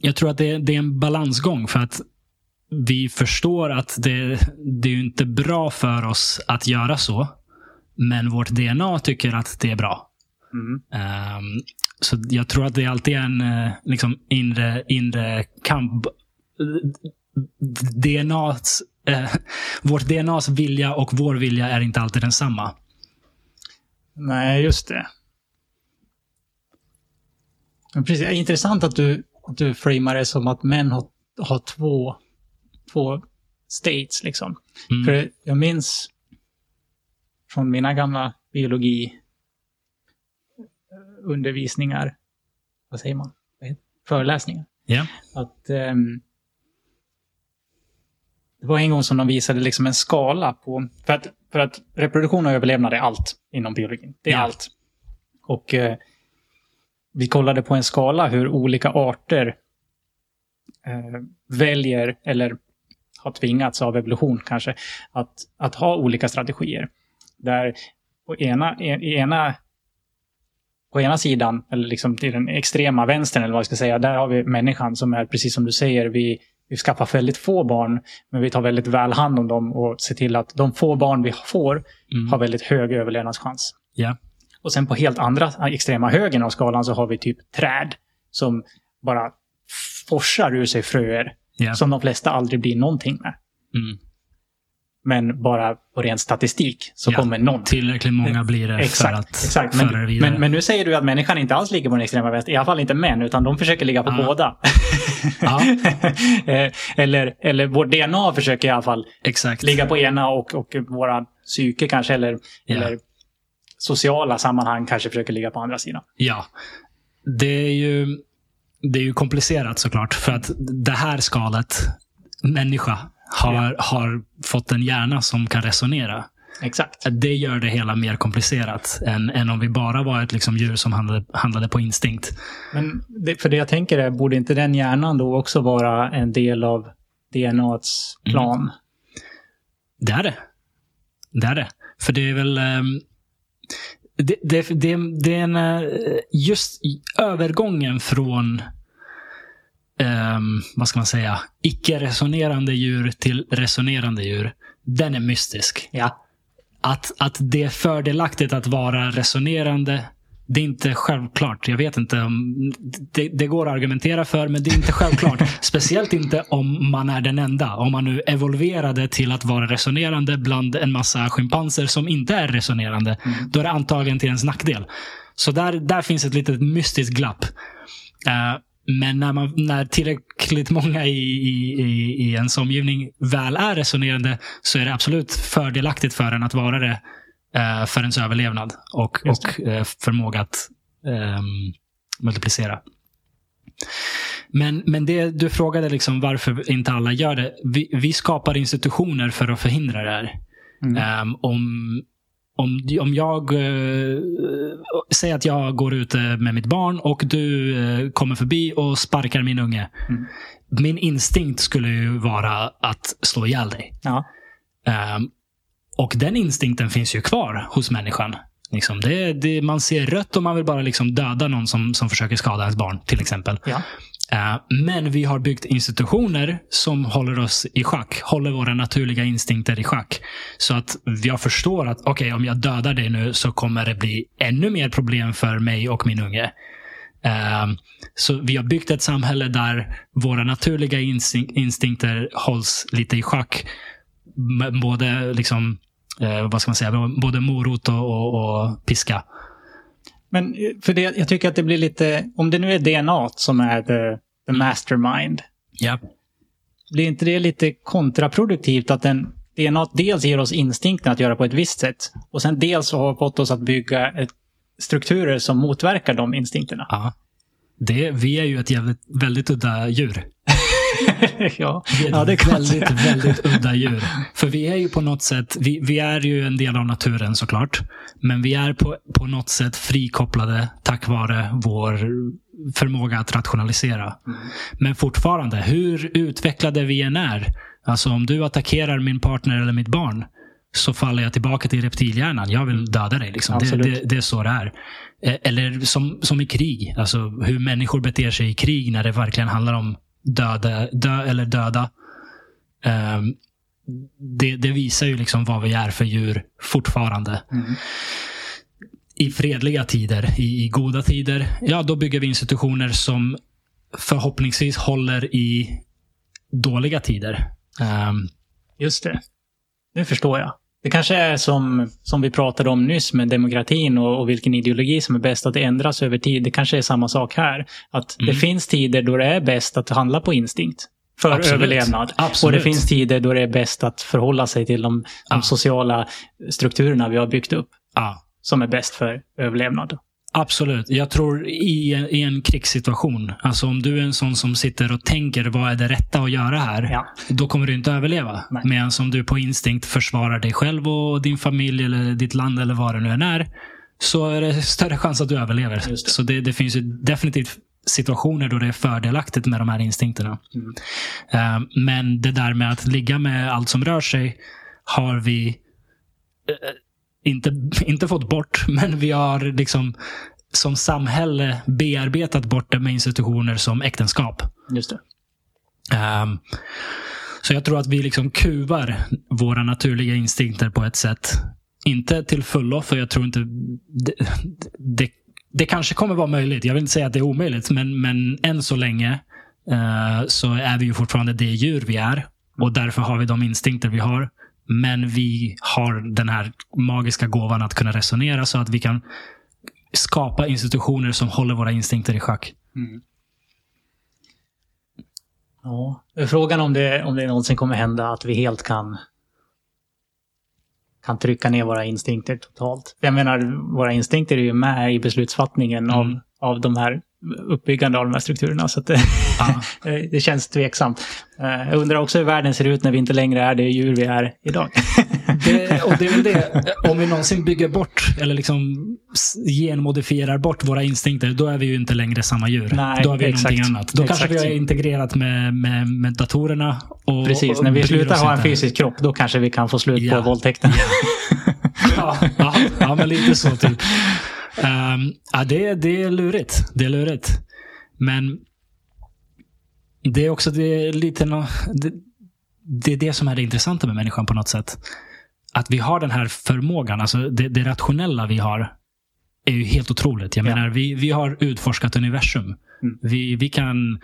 jag tror att det, det är en balansgång för att vi förstår att det, det är inte bra för oss att göra så. Men vårt DNA tycker att det är bra. Mm. Ehm, så jag tror att det alltid är en eh, liksom inre, inre kamp. DNAs, eh, vårt DNAs vilja och vår vilja är inte alltid densamma. Nej, just det. Precis, intressant att du, du framar det som att män har, har två, två states. Liksom. Mm. För jag minns från mina gamla biologi eh, undervisningar, vad säger man? Föreläsningar. Ja. Att ehm, det var en gång som de visade liksom en skala på... För att, för att reproduktion och överlevnad är allt inom biologin. Det är Ja. allt. Och eh, vi kollade på en skala hur olika arter eh, väljer, eller har tvingats av evolution kanske, att, att ha olika strategier. Där på ena, en, i ena, på ena sidan, eller liksom till den extrema vänstern, eller vad jag ska säga, där har vi människan som är precis som du säger, vi, vi skaffar väldigt få barn, men vi tar väldigt väl hand om dem och ser till att de få barn vi får Mm. har väldigt hög överlevnadschans. Ja. Och sen på helt andra extrema högen av skalan så har vi typ träd som bara forsar ur sig fröer Ja. som de flesta aldrig blir någonting med. Mm. Men bara på ren statistik så Ja. kommer någon. Tillräckligt många blir det för Exakt, att exakt. föra Men, vidare. men, men nu säger du att människan inte alls ligger på den extrema vänster. I alla fall inte män, utan de försöker ligga på Ja. båda. Ja. Eh, eller, eller vårt DNA försöker i alla fall Exakt. ligga på ena och, och våra psyke kanske, eller, Ja. eller sociala sammanhang kanske försöker ligga på andra sidan. Ja. Det är ju, det är ju komplicerat såklart. För att det här skalet, människa, har, har fått en hjärna som kan resonera. Exakt. Det gör det hela mer komplicerat än, än om vi bara var ett liksom djur som handlade, handlade på instinkt. Men det, för det jag tänker är, borde inte den hjärnan då också vara en del av DNAs plan? Det är det. Det är det. För det är väl... ehm, det, det, det, det är en... eh, Just övergången från... ehm, vad ska man säga? Icke-resonerande djur till resonerande djur. Den är mystisk. Ja. Att, att det är fördelaktigt att vara resonerande, det är inte självklart. Jag vet inte om... Det, det går att argumentera för, men det är inte självklart. Speciellt inte om man är den enda. Om man nu evolverade till att vara resonerande bland en massa schimpanser som inte är resonerande. Då är det antagligen till ens nackdel. Så där, där finns ett litet mystiskt glapp. Eh, men när, man, när tillräckligt många i, i, i, i ens omgivning väl är resonerande så är det absolut fördelaktigt för en att vara det eh, för ens överlevnad och, och eh, förmåga att ehm, multiplicera. men, men det, du frågade liksom varför inte alla gör det. Vi, vi skapar institutioner för att förhindra det här. Mm. Um, om, om, om jag uh, säger att jag går ute med mitt barn och du uh, kommer förbi och sparkar min unge. Mm. Min instinkt skulle ju vara att slå ihjäl dig. Ja. Um, och den instinkten finns ju kvar hos människan. Liksom det, det, man ser rött och man vill bara liksom döda någon som, som försöker skada ens barn, till exempel. Ja. Uh, men vi har byggt institutioner som håller oss i schack. Håller våra naturliga instinkter i schack. Så att jag förstår att okej, okay, om jag dödar dig nu så kommer det bli ännu mer problem för mig och min unge. Uh, så vi har byggt ett samhälle där våra naturliga instin instinkter hålls lite i schack. Både liksom eh, vad ska man säga, både morot och, och, och piska. Men för det, jag tycker att det blir lite, om det nu är DNA som är the, the mastermind. Ja. Blir inte det lite kontraproduktivt att den, DNA dels ger oss instinkten att göra på ett visst sätt och sen dels har fått oss att bygga ett, strukturer som motverkar de instinkterna? Ja. Det, vi är ju ett jävligt, väldigt udda djur. ja, Vi är ett ja, det kan väldigt, väldigt udda djur. För vi är ju på något sätt, vi, vi är ju en del av naturen såklart. Men vi är på, på något sätt frikopplade tack vare vår förmåga att rationalisera. Mm. Men fortfarande, hur utvecklade vi än är. Alltså om du attackerar min partner eller mitt barn så faller jag tillbaka till reptilhjärnan. Jag vill döda dig. Liksom. Det, det, det är så det är. Eh, Eller som, som i krig. Alltså hur människor beter sig i krig när det verkligen handlar om döda, dö eller döda. Um, det, det visar ju liksom vad vi är för djur fortfarande. Mm. I fredliga tider, i, i goda tider, ja då bygger vi institutioner som förhoppningsvis håller i dåliga tider. Um, Just det. Nu förstår jag. Det kanske är som, som vi pratade om nyss med demokratin och, och vilken ideologi som är bäst att det ändras över tid. Det kanske är samma sak här. Att det Mm. finns tider då det är bäst att handla på instinkt. För Absolut. överlevnad. Absolut. Och det finns tider då det är bäst att förhålla sig till de, de Ja. sociala strukturerna vi har byggt upp. ja, Som är bäst för överlevnad. Absolut. Jag tror i, i en krigssituation, alltså om du är en sån som sitter och tänker vad är det rätta att göra här, Ja. då kommer du inte överleva. Nej. Medan om du på instinkt försvarar dig själv och din familj eller ditt land eller vad det nu än är, så är det större chans att du överlever. Det. Så det, det finns ju definitivt situationer då det är fördelaktigt med de här instinkterna. Mm. Eh, men det där med att ligga med allt som rör sig har vi eh, inte, inte fått bort, men vi har liksom som samhälle bearbetat bort det med institutioner som äktenskap. Just det. Ehm, så jag tror att vi liksom kuvar våra naturliga instinkter på ett sätt. Inte till fullo, för jag tror inte... Det, det, det kanske kommer vara möjligt. Jag vill inte säga att det är omöjligt, men, men än så länge eh, så är vi ju fortfarande det djur vi är. Och därför har vi de instinkter vi har. Men vi har den här magiska gåvan att kunna resonera så att vi kan skapa institutioner som håller våra instinkter i schack. Mm. Ja. Frågan om det, om det någonsin kommer hända att vi helt kan kan trycka ner våra instinkter totalt. Jag menar, våra instinkter är ju med i beslutsfattningen av, Mm. av de här uppbyggande av de här strukturerna. Så det, Ja. det känns tveksamt. Eh, Jag undrar också hur världen ser ut när vi inte längre är det djur vi är idag. Det, och det är väl det, om vi någonsin bygger bort eller liksom genmodifierar bort våra instinkter, då är vi ju inte längre samma djur. Nej, då är vi exakt. någonting annat. Då kanske Exakt vi har integrerat med, med, med datorerna. Och, Precis, och när vi slutar ha en fysisk kropp, då kanske vi kan få slut Ja. på våldtäkten. Ja, ja, ja, men lite så typ. Ehm, ja, det, det är lurigt. Det är lurigt. Men det är också det, lite nå, det, det är det som är det intressanta med människan på något sätt. Att vi har den här förmågan, alltså det, det rationella vi har, är ju helt otroligt. Jag Ja. menar, vi, vi har utforskat universum. Mm. Vi, vi, kan,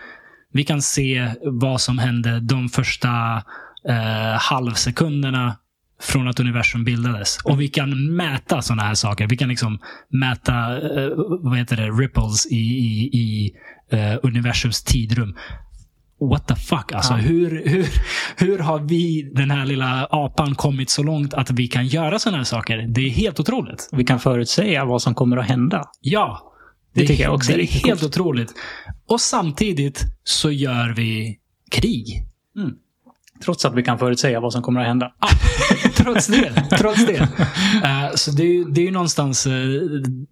vi kan se vad som hände de första eh, halvsekunderna från att universum bildades. Och vi kan mäta sådana här saker. Vi kan liksom mäta eh, vad heter det, ripples i, i, i eh, universums tidrum. What the fuck? Alltså, Ja. hur, hur, hur har vi, den här lilla apan, kommit så långt att vi kan göra sådana här saker? Det är helt otroligt. Vi kan förutsäga vad som kommer att hända. Ja. Det, tycker jag också det är är helt otroligt. Och samtidigt så gör vi krig. Trots att vi kan förutsäga vad som kommer att hända. Trots det. trots det. Eh, så det är, ju, det är ju någonstans eh,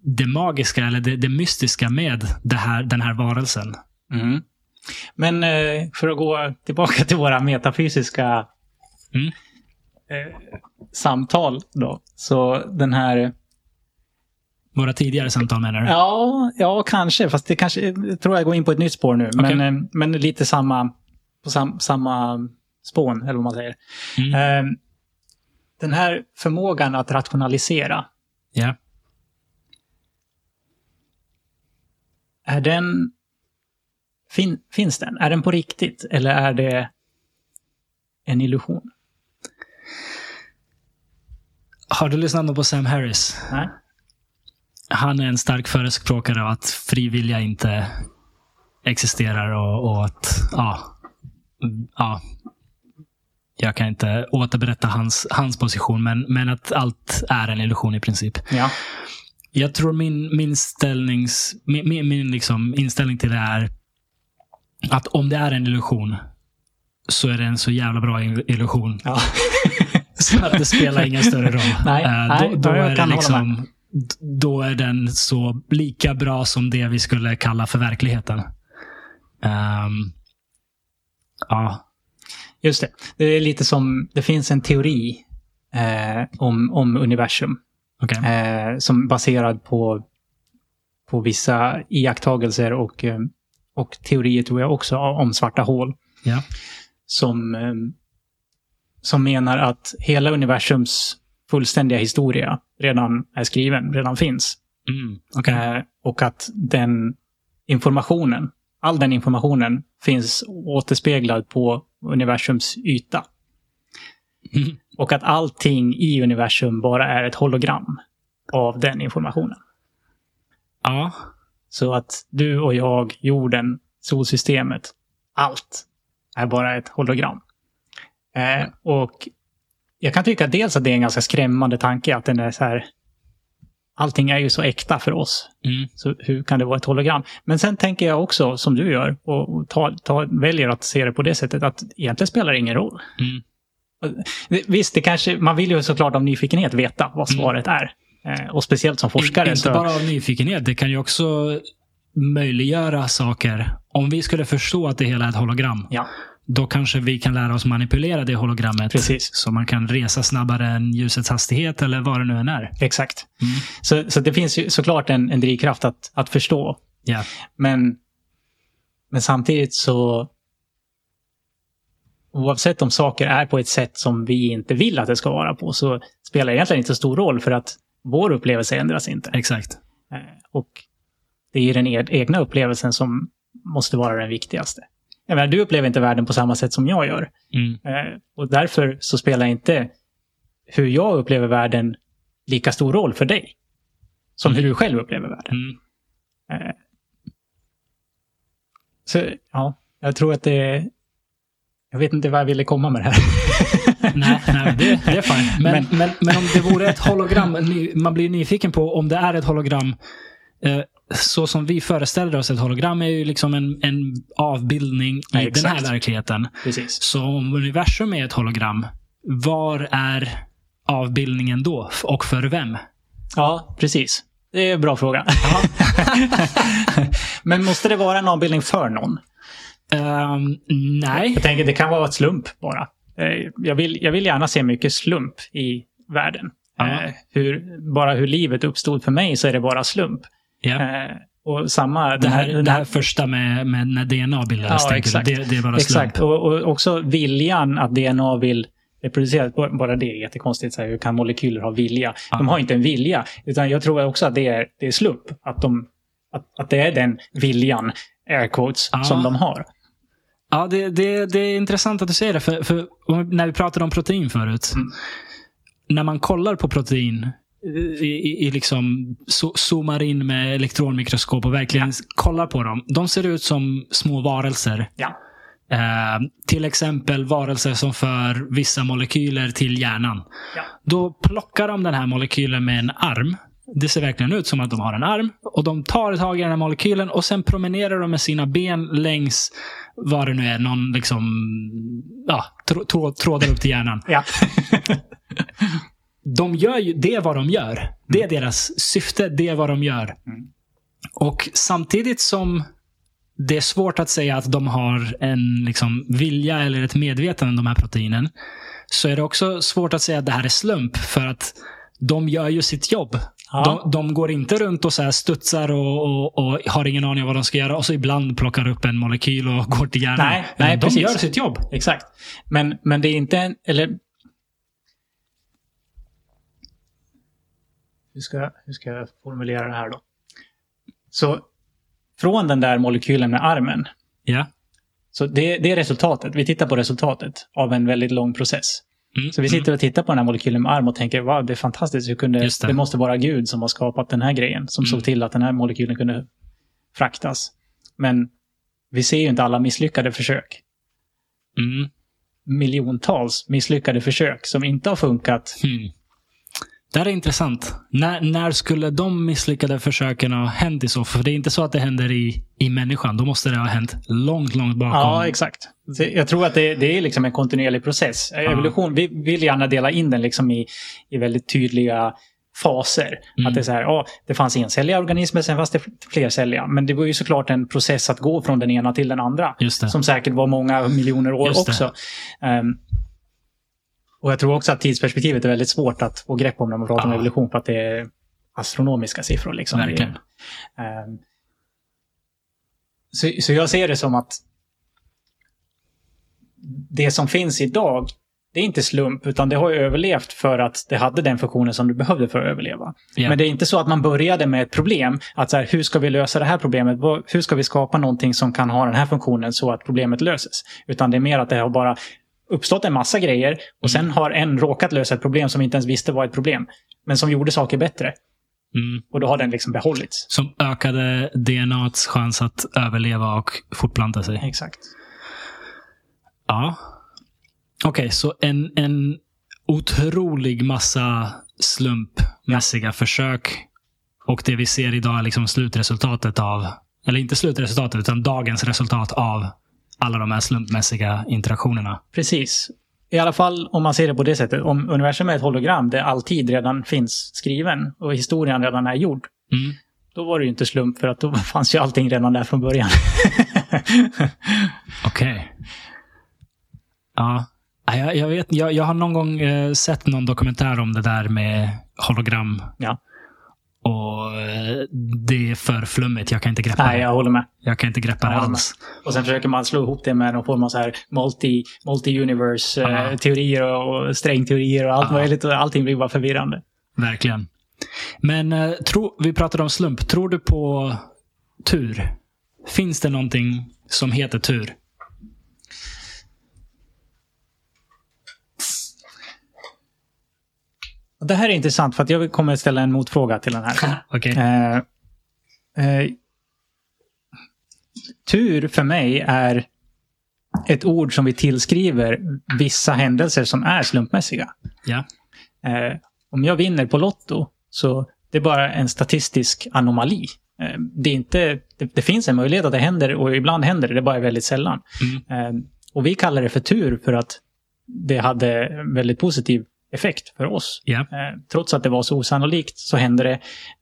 det magiska, eller det, det mystiska med det här, den här varelsen. Mm. Men eh, för att gå tillbaka till våra metafysiska Mm. samtal då. Så den här... Våra tidigare samtal menar du? Ja, ja kanske. Fast det kanske, jag tror jag går in på ett nytt spår nu. Men, Okej. eh, men lite samma, på sam, samma spån, eller vad man säger. Mm. Eh, den här förmågan att rationalisera, Ja. är den... Fin, finns den? Är den på riktigt? Eller är det en illusion? Har du lyssnat på Sam Harris? Nej? Han är en stark förespråkare av att frivilliga inte existerar och, och att, ja, ja. Jag kan inte återberätta hans, hans position, men, men att allt är en illusion i princip. Ja. Jag tror min, min, ställnings, min, min, min liksom inställning till det är att om det är en illusion så är det en så jävla bra il- illusion. ja. Så att det spelar ingen större roll. Nej, Eh, nej, då, då, jag är det liksom, då är den så lika bra som det vi skulle kalla för verkligheten. Ehm, ja. Just det. Det är lite som, det finns en teori eh, om, om universum. okej. Eh, som baserad på, på vissa iakttagelser och, eh, och teorier tror jag också om svarta hål. Ja. Som, eh, som menar att hela universums fullständiga historia redan är skriven, redan finns. Mm, okej. Eh, och att den informationen, all den informationen finns återspeglad på universums yta. Mm. Och att allting i universum bara är ett hologram av den informationen. Ja. Så att du och jag, jorden, solsystemet, allt är bara ett hologram. Eh, och jag kan tycka dels att det är en ganska skrämmande tanke att den är så här. Allting är ju så äkta för oss. Mm. Så hur kan det vara ett hologram? Men sen tänker jag också, som du gör, och, ta, ta, väljer att se det på det sättet, att egentligen spelar det ingen roll. Mm. Visst, det kanske, man vill ju såklart av nyfikenhet veta vad svaret är. Eh, och speciellt som forskare. Inte så, bara av nyfikenhet. Det kan ju också möjliggöra saker. Om vi skulle förstå att det hela är ett hologram, Ja, då kanske vi kan lära oss manipulera det hologrammet. Precis. Så man kan resa snabbare än ljusets hastighet eller vad det nu än är. exakt. Mm. Så, så det finns ju såklart en, en drivkraft att, att förstå. Ja. Men, men samtidigt så... Oavsett om saker är på ett sätt som vi inte vill att det ska vara på så spelar det egentligen inte så stor roll för att vår upplevelse ändras inte. Exakt. Eh, Och det är ju den egna upplevelsen som måste vara den viktigaste. Jag menar, du upplever inte världen på samma sätt som jag gör. Mm. Eh, Och därför så spelar inte hur jag upplever världen lika stor roll för dig. Som hur du själv upplever världen. Mm. Eh, Så ja, jag tror att det. Jag vet inte vad jag ville komma med det här. Nej, nej det, det är fine. Men, Men- men, men, om det vore ett hologram, man blir nyfiken på om det är ett hologram. Eh, så som vi föreställer oss ett hologram är ju liksom en, en avbildning i Ja, den exakt. här verkligheten. Precis. Så om universum är ett hologram, var är avbildningen då? Och för vem? Ja, precis. Det är en bra fråga. Men måste det vara en avbildning för någon? Ehm, nej. Jag tänker det kan vara ett slump bara. Eh, Jag vill, jag vill gärna se mycket slump i världen. Ja. Eh, Hur, bara hur livet uppstod för mig så är det bara slump. Ja. Eh, Och samma... Det här, det här första med, med när DNA bildades, Ja, exakt. du? Det, det är bara Exakt. slump. Och, och också viljan att DNA vill reproducera. B- Bara det är jättekonstigt. Så här, hur kan molekyler ha vilja? Ja. De har inte en vilja. Utan jag tror också att det är, det är slump. Att, de, att, att det är den viljan, air quotes, Ja. som de har. Ja, det, det, det är intressant att du säger det. För, för när vi pratade om protein förut. Mm. När man kollar på protein, i, i, liksom, zo- zoomar in med elektronmikroskop och verkligen kollar på dem. De ser ut som små varelser. Ja. Eh, till exempel varelser som för vissa molekyler till hjärnan. Ja. Då plockar de den här molekylen med en arm det ser verkligen ut som att de har en arm. Och de tar tag i den här molekylen och sen promenerar de med sina ben längs vad det nu är, någon liksom, ja, trå, trådar upp till hjärnan. Ja. de gör ju, det är vad de gör. Det är deras syfte, det är vad de gör. Mm. Och samtidigt som det är svårt att säga att de har en liksom, vilja eller ett medvetande om de här proteinen. Så är det också svårt att säga att det här är slump. För att de gör ju sitt jobb. Ja. De, de går inte runt och så här studsar och, och, och har ingen aning om vad de ska göra och så ibland plockar upp en molekyl och går till hjärnan. Nej, nej, de precis. gör sitt jobb. Exakt. Men, men det är inte en, eller... Hur ska, hur ska jag formulera det här då? Så från den där molekylen med armen. Ja. Så det, det är resultatet. Vi tittar på resultatet av en väldigt lång process. Mm, Så vi sitter och tittar på den här molekylen med arm och tänker wow, det är fantastiskt. Hur kunde, det. det. måste vara Gud som har skapat den här grejen. Som Mm. såg till att den här molekylen kunde fraktas. Men vi ser ju inte alla misslyckade försök. Mm. Miljontals misslyckade försök som inte har funkat. Hmm. Det här är intressant. När, när skulle de misslyckade försöken ha hänt i så? För det är inte så att det händer i, i människan. Då måste det ha hänt långt, långt bakom. Ja, exakt. Jag tror att det, det är liksom en kontinuerlig process. Evolution, vi vill gärna dela in den liksom i, i väldigt tydliga faser. Mm. Att det är så här, ja, det fanns encelliga organismer, sen fanns det flercelliga. Men det var ju såklart en process att gå från den ena till den andra. Som säkert var många miljoner år också. Ehm, och jag tror också att tidsperspektivet är väldigt svårt att få grepp om när man pratar om evolution. För att det är astronomiska siffror. Liksom. Verkligen. Ehm, så, så jag ser det som att det som finns idag, det är inte slump, utan det har ju överlevt för att det hade den funktionen som du behövde för att överleva. Ja. Men det är inte så att man började med ett problem, att så här, hur ska vi lösa det här problemet? Hur ska vi skapa någonting som kan ha den här funktionen så att problemet löses? Utan det är mer att det har bara uppstått en massa grejer och sen har en råkat lösa ett problem som inte ens visste var ett problem. Men som gjorde saker bättre. Mm. Och då har den liksom behållits. Som ökade DNAts chans att överleva och fortplanta sig. Exakt. Ja. Okej, så en, en otrolig massa slumpmässiga försök. Och det vi ser idag är liksom slutresultatet av, eller inte slutresultatet, utan dagens resultat av alla de här slumpmässiga interaktionerna. Precis. I alla fall om man ser det på det sättet. Om universum är ett hologram där all tid redan finns skriven och historien redan är gjord. Mm. Då var det ju inte slump för att då fanns ju allting redan där från början. Okej. Ja. Ja, Jag, jag, vet, jag, jag har någon gång eh, sett någon dokumentär om det där med hologram. ja. Och eh, det är för flummigt. Jag kan inte greppa Nej, det. jag håller med. Jag kan inte greppa Jag det med. alls. Och sen försöker man slå ihop det med någon form av så här multi, multi-universe Ja. eh, teorier och strängteorier och allt Ja. möjligt. Och allting blir bara förvirrande. Verkligen. Men eh, tro, vi pratade om slump. Tror du på tur? Finns det någonting som heter tur? Det här är intressant för att jag kommer ställa en motfråga till den här. Okej. Eh, eh, tur för mig är ett ord som vi tillskriver vissa händelser som är slumpmässiga. Ja. Eh, om jag vinner på Lotto så det är bara en statistisk anomali. Eh, det, är inte, det, det finns en möjlighet att det händer och ibland händer det, det bara är väldigt sällan. Mm. Eh, och vi kallar det för tur för att det hade väldigt positiv effekt för oss. Ja. Eh, trots att det var så osannolikt så hände det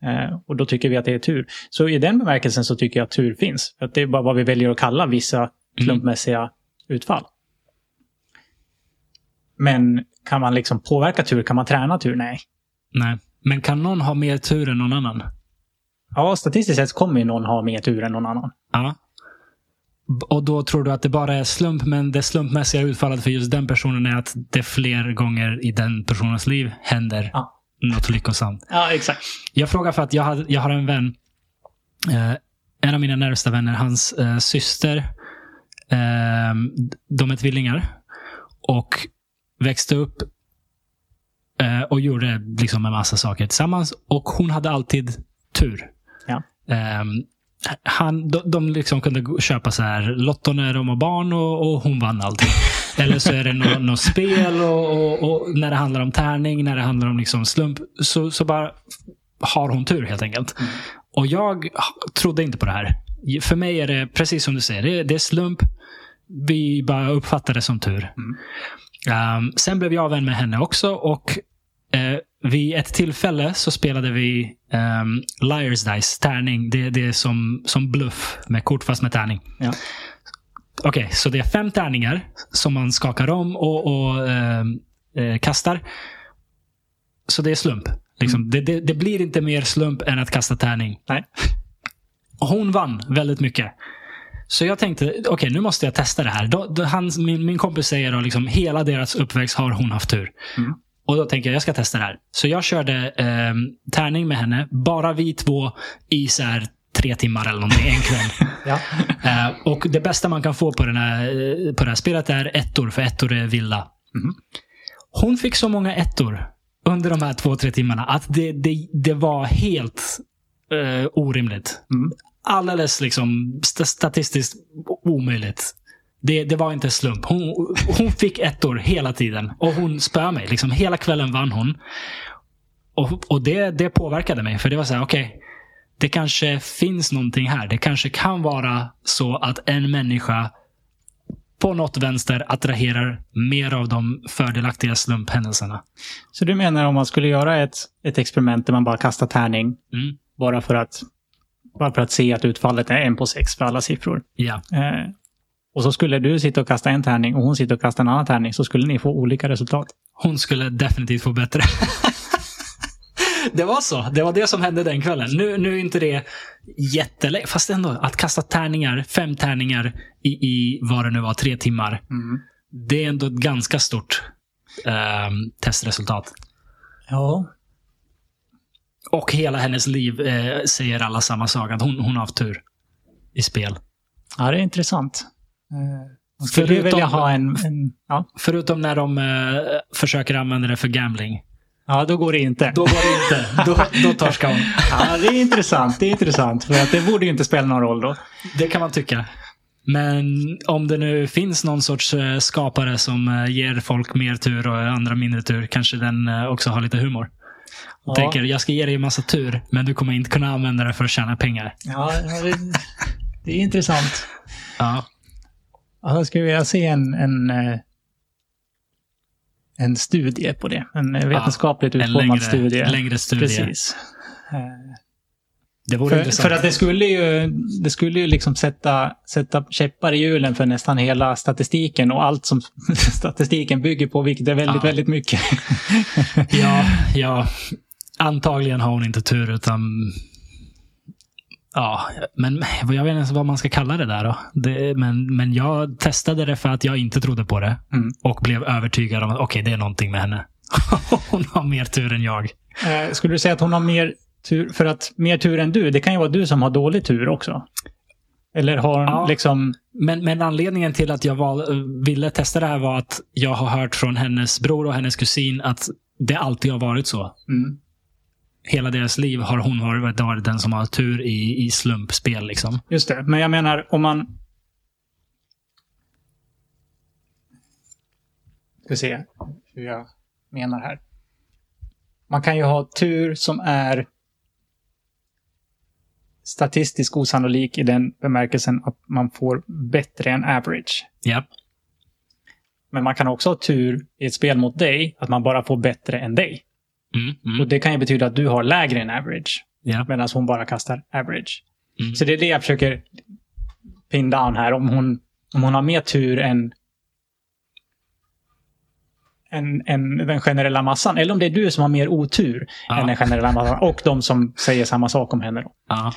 eh, och då tycker vi att det är tur. Så i den bemärkelsen så tycker jag att tur finns. För att det är bara vad vi väljer att kalla vissa slumpmässiga utfall. Men kan man liksom påverka tur? Kan man träna tur? Nej. Nej. Men kan någon ha mer tur än någon annan? Ja, statistiskt sett kommer ju någon ha mer tur än någon annan. Ja. Och då tror du att det bara är slump, men det slumpmässiga utfallet för just den personen är att det fler gånger i den personens liv händer Ja. något lyckosamt. Ja, exakt. Jag frågar för att jag, hade, jag har en vän, eh, en av mina närmsta vänner, hans eh, syster, eh, de är tvillingar och växte upp eh, och gjorde liksom en massa saker tillsammans. Och hon hade alltid tur. Ja. Eh, han, de, de liksom kunde köpa så här Lotto när de var barn och, och hon vann allting. Eller så är det något nå spel och, och, och när det handlar om tärning, när det handlar om liksom slump. Så, så bara har hon tur helt enkelt. Mm. Och jag trodde inte på det här. För mig är det precis som du säger. Det, det är slump. Vi bara uppfattar det som tur. Um, sen blev jag vän med henne också och uh, vid ett tillfälle så spelade vi um, Liars Dice, tärning. Det, det är som, som bluff med kort fast med tärning. Ja. Okej, så det är fem tärningar som man skakar om och, och ehm, eh, kastar. Så det är slump. Liksom. Det, det, det blir inte mer slump än att kasta tärning. Nej. Hon vann väldigt mycket. Så jag tänkte, okej nu måste jag testa det här. Då, då, han, min, min kompis säger att liksom, hela deras uppväxt har hon haft tur. Mm. Och då tänker jag, jag ska testa det här. Så jag körde eh, tärning med henne, bara vi två i så här tre timmar eller någonting, en kväll. Ja. Eh, och det bästa man kan få på, den här, eh, på det här spelet är ettor, för ettor är vilda. Mhm. Hon fick så många ettor under de här två, tre timmarna att det, det, det var helt eh, orimligt. Mm. Alldeles liksom st statistiskt omöjligt. Det, det var inte slump. Hon, hon fick ettor hela tiden. Och hon spöade mig. Liksom, hela kvällen vann hon. Och, och det, det påverkade mig. För det var så här, okej. det kanske finns någonting här. Det kanske kan vara så att en människa på något vänster attraherar mer av de fördelaktiga slumphändelserna. Så du menar om man skulle göra ett, ett experiment där man bara kastar tärning Mm. bara för att bara för att se att utfallet är en på sex för alla siffror. Ja, Eh, och så skulle du sitta och kasta en tärning och hon sitter och kastar en annan tärning så skulle ni få olika resultat. hon skulle definitivt få bättre. det var så. Det var det som hände den kvällen. Nu, nu är inte det jättelätt. Fast ändå, att kasta tärningar, fem tärningar i, i vad det nu var, tre timmar. Det är ändå ett ganska stort ehm, testresultat. Ja. Och hela hennes liv eh, säger alla samma sak. Att hon, hon har haft tur i spel. ja, det är intressant. Eh, skulle ju Förutom- vilja ha en... en ja. Förutom när de eh, försöker använda det för gambling. ja, då går det inte. Då går det inte. Då, då torskar hon. Ja, det är intressant. Det är intressant. För att det borde ju inte spela någon roll då. Det kan man tycka. Men om det nu finns någon sorts eh, skapare som eh, ger folk mer tur och andra mindre tur, kanske den eh, också har lite humor. Och Ja. tänker, jag ska ge dig en massa tur, men du kommer inte kunna använda det för att tjäna pengar. Ja, det, är intressant. Ja, jag skulle vilja se en, en, eh, en studie på det. En eh, vetenskapligt en utformad längre, studie. längre studie. Precis. För, för att det skulle ju, det skulle ju liksom sätta, sätta käppar i hjulen för nästan hela statistiken och allt som statistiken bygger på, vilket är väldigt, Ja. väldigt mycket. Ja, ja. Antagligen har hon inte tur, utan... Ja, men jag vet inte ens vad man ska kalla det där. Då. Det, men, men jag testade det för att jag inte trodde på det. Mm. Och blev övertygad om att okej, det är någonting med henne. hon har mer tur än jag. Eh, skulle du säga att hon har mer tur, för att mer tur än du, det kan ju vara du som har dålig tur också. Eller har hon Ja. liksom, Men, men anledningen till att jag val, ville testa det här var att jag har hört från hennes bror och hennes kusin att det alltid har varit så. mm, Hela deras liv har hon varit, varit den som har tur i, i slumpspel. Liksom. just det. Men jag menar om man... Ska se hur jag menar här. Man kan ju ha tur som är statistiskt osannolik i den bemärkelsen att man får bättre än average. Ja. Men man kan också ha tur i ett spel mot dig, att man bara får bättre än dig. Mm, mm, Och det kan ju betyda att du har lägre än average, ja. medan hon bara kastar average. Mm. Så det är det jag försöker pin down här. Om hon, om hon har mer tur än, än, än den generella massan. Eller om det är du som har mer otur Ja. än den generella massan. Och de som säger samma sak om henne. Då. Ja.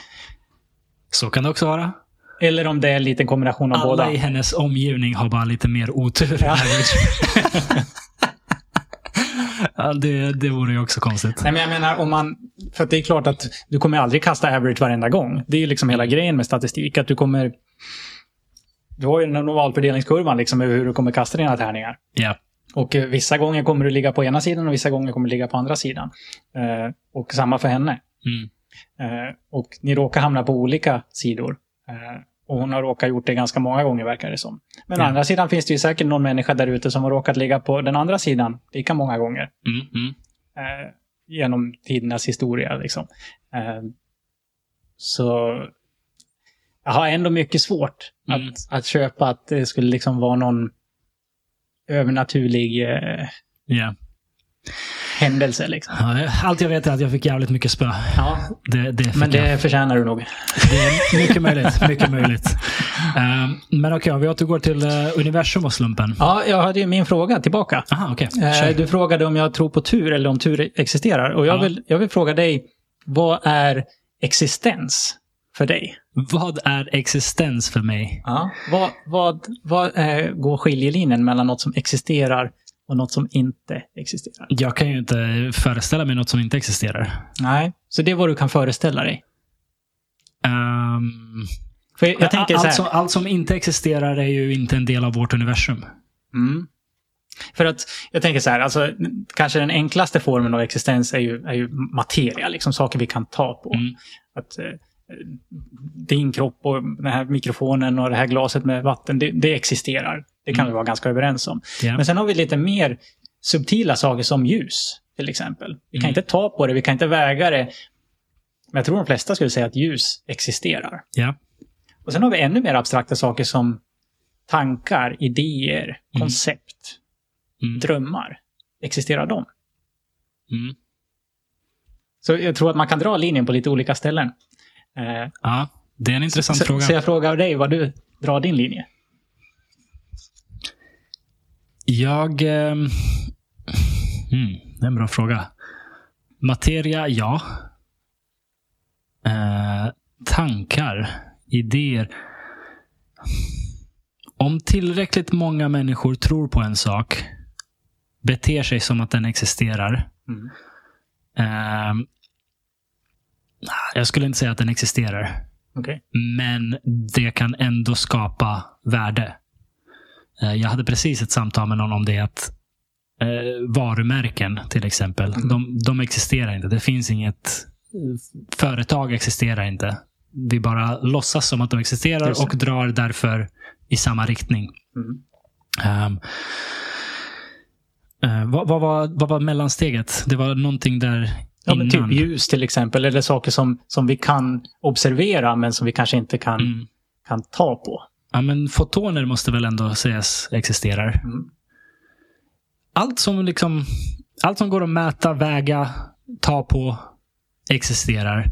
Så kan det också vara. Eller om det är en liten kombination av Alla båda. i hennes omgivning har bara lite mer otur. Ja. ja, det, det vore ju också konstigt. Nej, men jag menar om man... För det är klart att du kommer aldrig kasta average varenda gång. Det är ju liksom hela grejen med statistik. Att du kommer... Du har ju den normalfördelningskurvan liksom över hur du kommer kasta dina tärningar. Ja. Och eh, vissa gånger kommer du ligga på ena sidan och vissa gånger kommer du ligga på andra sidan. Eh, och samma för henne. Mm. Eh, och ni råkar hamna på olika sidor. Eh, och hon har råkat gjort det ganska många gånger verkar det som. Men å Ja. andra sidan finns det ju säkert någon människa där ute som har råkat ligga på den andra sidan lika många gånger. Mm, mm. Eh, genom tidernas historia. Liksom. Eh, så jag har ändå mycket svårt Mm. att, att köpa att det skulle liksom vara någon övernaturlig eh, Ja. Händelse. Liksom. Ja, Allt jag vet är att jag fick jävligt mycket spö. Ja, Det, det men jag. det förtjänar du nog. Det är mycket möjligt. Mycket möjligt. Um, men okej, om vi återgår till uh, universum och slumpen. Ja, jag hade ju min fråga tillbaka. Aha, okej. Eh, Kör. Du frågade om jag tror på tur eller om tur existerar. Och jag, Ja. vill, jag vill fråga dig, vad är existens för dig? Vad är existens för mig? Ja. Vad, vad, vad eh, går skiljelinjen mellan något som existerar och något som inte existerar? Jag kan ju inte föreställa mig något som inte existerar. Nej, så det är vad du kan föreställa dig. Um, För jag, jag tänker allt, som, allt som inte existerar är ju inte en del av vårt universum. Mm. För att jag tänker så här, alltså, kanske den enklaste formen av existens är ju, är ju materia, liksom saker vi kan ta på. Mm. Att, eh, din kropp och den här mikrofonen och det här glaset med vatten, det, det existerar. Det kan Mm. vi vara ganska överens om. Ja. Men sen har vi lite mer subtila saker som ljus, till exempel. Vi kan Mm. inte ta på det, vi kan inte väga det. Men jag tror de flesta skulle säga att ljus existerar. Ja. Och sen har vi ännu mer abstrakta saker som tankar, idéer, koncept, Mm. drömmar. Existerar de? Mm. Så jag tror att man kan dra linjen på lite olika ställen. Eh, ja, det är en intressant så, fråga. så jag frågar dig vad du drar din linje. Jag... ehm, mm, det är en bra fråga. Materia, ja. Eh, tankar, idéer. Om tillräckligt många människor tror på en sak, beter sig som att den existerar. Mm. ehm, jag skulle inte säga att den existerar. Okej. Men det kan ändå skapa värde. Eh, Jag hade precis ett samtal med någon om det. att eh, Varumärken till exempel, Mm. de, de existerar inte. Det finns inget... Företag existerar inte. Vi bara låtsas som att de existerar och drar därför i samma riktning. Mm. Ehm, eh, vad, vad, var, vad var mellansteget? Det var någonting där Ja, men typ ljus till exempel, eller saker som, som vi kan observera men som vi kanske inte kan, Mm. kan ta på. Ja, men fotoner måste väl ändå sägas existerar. Mm. Allt som liksom allt som går att mäta, väga, ta på existerar.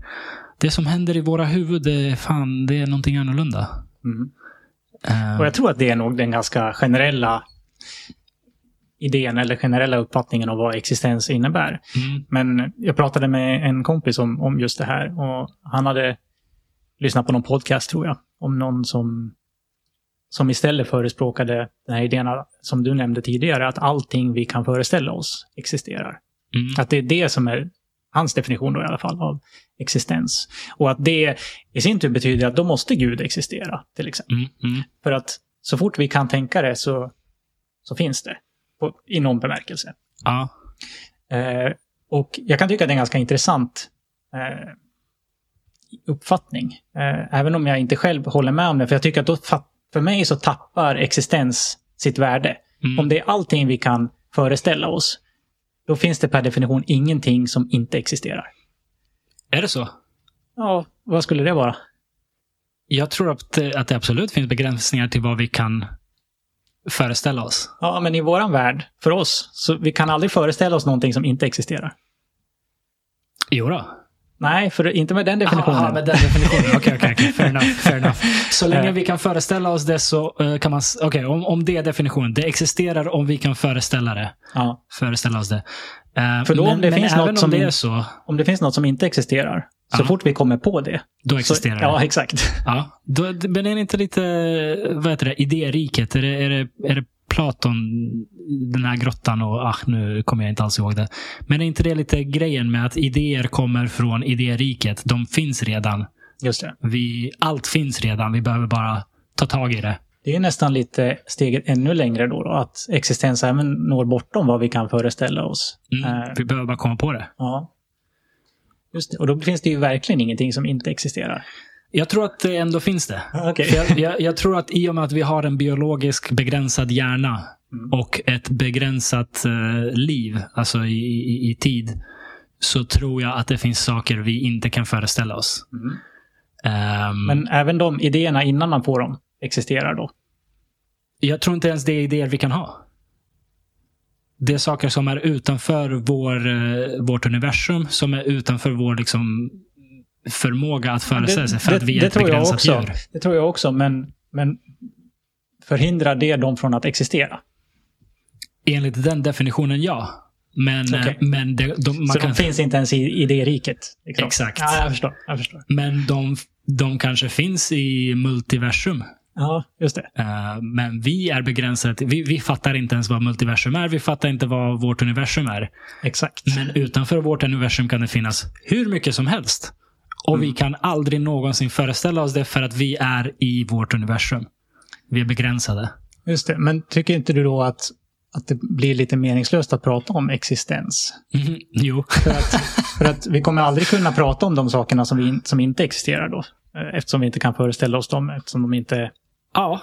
Det som händer i våra huvud, fan, det är någonting annorlunda. Mm. Eh, Och jag tror att det är nog den ganska generella idén eller generella uppfattningen om vad existens innebär. mm, Men jag pratade med en kompis om, om just det här och han hade lyssnat på någon podcast tror jag. Om någon som, som istället förespråkade den här idén som du nämnde tidigare, att allting vi kan föreställa oss existerar. mm, Att det är det som är hans definition då i alla fall av existens. Och att det i sin tur betyder att då måste Gud existera, till exempel. mm, mm. För att så fort vi kan tänka det så, så finns det. På, I någon bemärkelse. Ja, Eh, och jag kan tycka att det är en ganska intressant eh, uppfattning. Eh, även om jag inte själv håller med om det. För jag tycker att då, för mig så tappar existens sitt värde. mm. Om det är allting vi kan föreställa oss, då finns det per definition ingenting som inte existerar. Är det så? Ja, vad skulle det vara? Jag tror att att det absolut finns begränsningar till vad vi kan föreställa oss. Ja, men i våran värld, för oss, så vi kan aldrig föreställa oss någonting som inte existerar. Jo då. Nej, för inte med den definitionen. Aha, med den definitionen. Okej, okej, okej. Fair enough. Fair enough. Så länge Eh. vi kan föreställa oss det så eh, kan man... Okej, om, om det är definitionen. Det existerar om vi kan föreställa det. Ja. Föreställa oss det. Eh, För då om men det men finns något om som det in- är så, Om det finns något som inte existerar, så Ja. fort vi kommer på det. då Så, existerar ja, det. exakt. Ja. Då, men är det inte lite, vad heter det, idériket? Är det, är det, är det Platon, den här grottan och, ah, nu kommer jag inte alls ihåg det. Men är inte det lite grejen med att idéer kommer från idériket? De finns redan. Just det. Vi, allt finns redan. Vi behöver bara ta tag i det. Det är nästan lite steget ännu längre då, då att existens även når bortom vad vi kan föreställa oss. Mm. Eh, Vi behöver bara komma på det. ja. Just det. Och då finns det ju verkligen ingenting som inte existerar. Jag tror att det ändå finns det. För jag, jag, jag tror att i och med att vi har en biologisk begränsad hjärna Mm. och ett begränsat eh, liv, alltså i, i, i tid, så tror jag att det finns saker vi inte kan föreställa oss. Mm. Ehm, Men även de idéerna innan man får dem existerar då? Jag tror inte ens det är idéer vi kan ha. Det är saker som är utanför vår, eh, vårt universum, som är utanför vår liksom, förmåga att föreställa sig, för att vi är ett tror jag begränsat också. djur. Det tror jag också, men, men förhindrar det dem från att existera? Enligt den definitionen, ja. Men, eh, Okej. men det, de, man så kan, de finns inte ens i idériket? Liksom. Exakt. Ja, jag förstår. Jag förstår. men de, de kanske finns i multiversum. Ja, just det. Eh, men vi är begränsade. till- Vi, vi fattar inte ens vad multiversum är. Vi fattar inte vad vårt universum är. Exakt. Men utanför vårt universum kan det finnas hur mycket som helst. Och Mm. vi kan aldrig någonsin föreställa oss det för att vi är i vårt universum. Vi är begränsade. Just det. Men tycker inte du då att, att det blir lite meningslöst att prata om existens? Mhm, Jo. För att, för att vi kommer aldrig kunna prata om de sakerna som, vi, som inte existerar då. Eh, Eftersom vi inte kan föreställa oss dem. Eftersom de inte... Ja,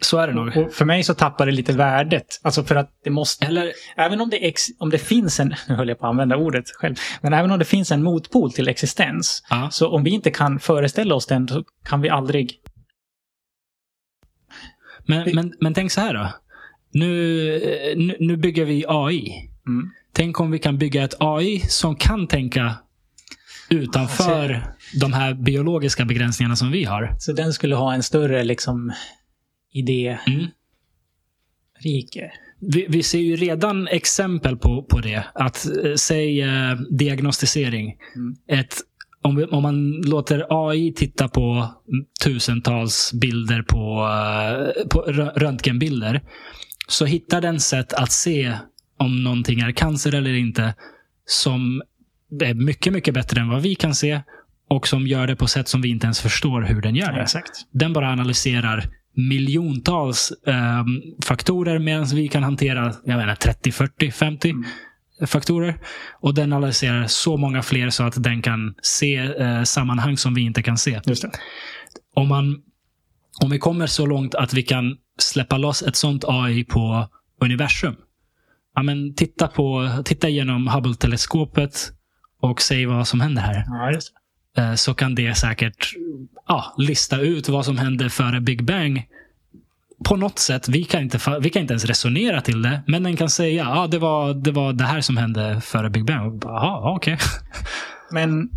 så är det nog. Och för mig så tappar det lite värdet. Alltså för att det måste... Eller, Även om det, ex, om det finns en... Nu höll jag på att använda ordet själv. Men även om det finns en motpol till existens. ja. Så om vi inte kan föreställa oss den så kan vi aldrig... men, men, men tänk så här då. Nu, nu, nu bygger vi AI. Mm. Tänk om vi kan bygga ett AI som kan tänka utanför de här biologiska begränsningarna som vi har. Så den skulle ha en större liksom idérike. Mm. Vi, vi ser ju redan exempel på, på det. Att eh, säg eh, diagnostisering. Mm. Ett, om, om man låter AI titta på tusentals bilder på, eh, på rö- röntgenbilder. Så hittar den sätt att se om någonting är cancer eller inte. Som är mycket, mycket bättre än vad vi kan se. Och som gör det på sätt som vi inte ens förstår hur den gör det. Exakt. Den bara analyserar miljontals ehm, faktorer medan vi kan hantera jag menar, 30, 40, 50 Mm. faktorer. Och den analyserar så många fler så att den kan se eh, sammanhang som vi inte kan se. Om, man, om vi kommer så långt att vi kan släppa loss ett sånt AI på universum. Ja, men titta, på, titta genom Hubble-teleskopet och säg vad som händer här Ja, just eh, så kan det säkert ja, lista ut vad som hände före Big Bang. På något sätt. Vi kan inte, vi kan inte ens resonera till det. Men den kan säga ja, det, var, det var det här som hände före Big Bang. Jaha, okej. Men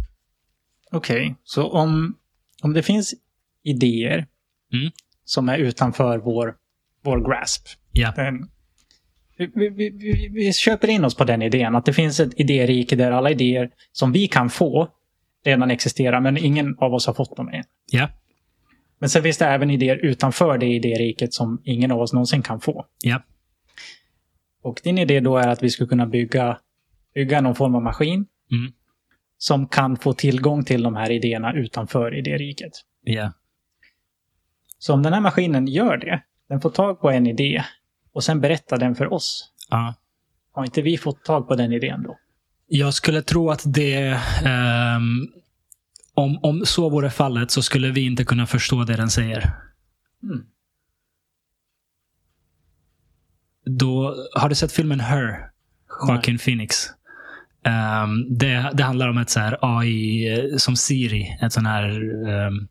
okej, så om, om det finns idéer Mm. som är utanför vår, vår grasp. Ja. Den, vi, vi, vi, vi, vi köper in oss på den idén, att det finns ett idérike där alla idéer som vi kan få redan existerar, men ingen av oss har fått dem än. Ja. Men sen finns det även idéer utanför det idériket som ingen av oss någonsin kan få. Ja. Och din idé då är att vi skulle kunna bygga, bygga någon form av maskin Mm. som kan få tillgång till de här idéerna utanför idériket. Ja. Så om den här maskinen gör det, den får tag på en idé och sen berättar den för oss. ja. Har inte vi fått tag på den idén då? Jag skulle tro att det... ehm, om, om så vore fallet så skulle vi inte kunna förstå det den säger. Mm. Då, har du sett filmen Her? Joaquin Phoenix. Ehm, det, det handlar om ett så här AI eh, som Siri. Ett sån här um,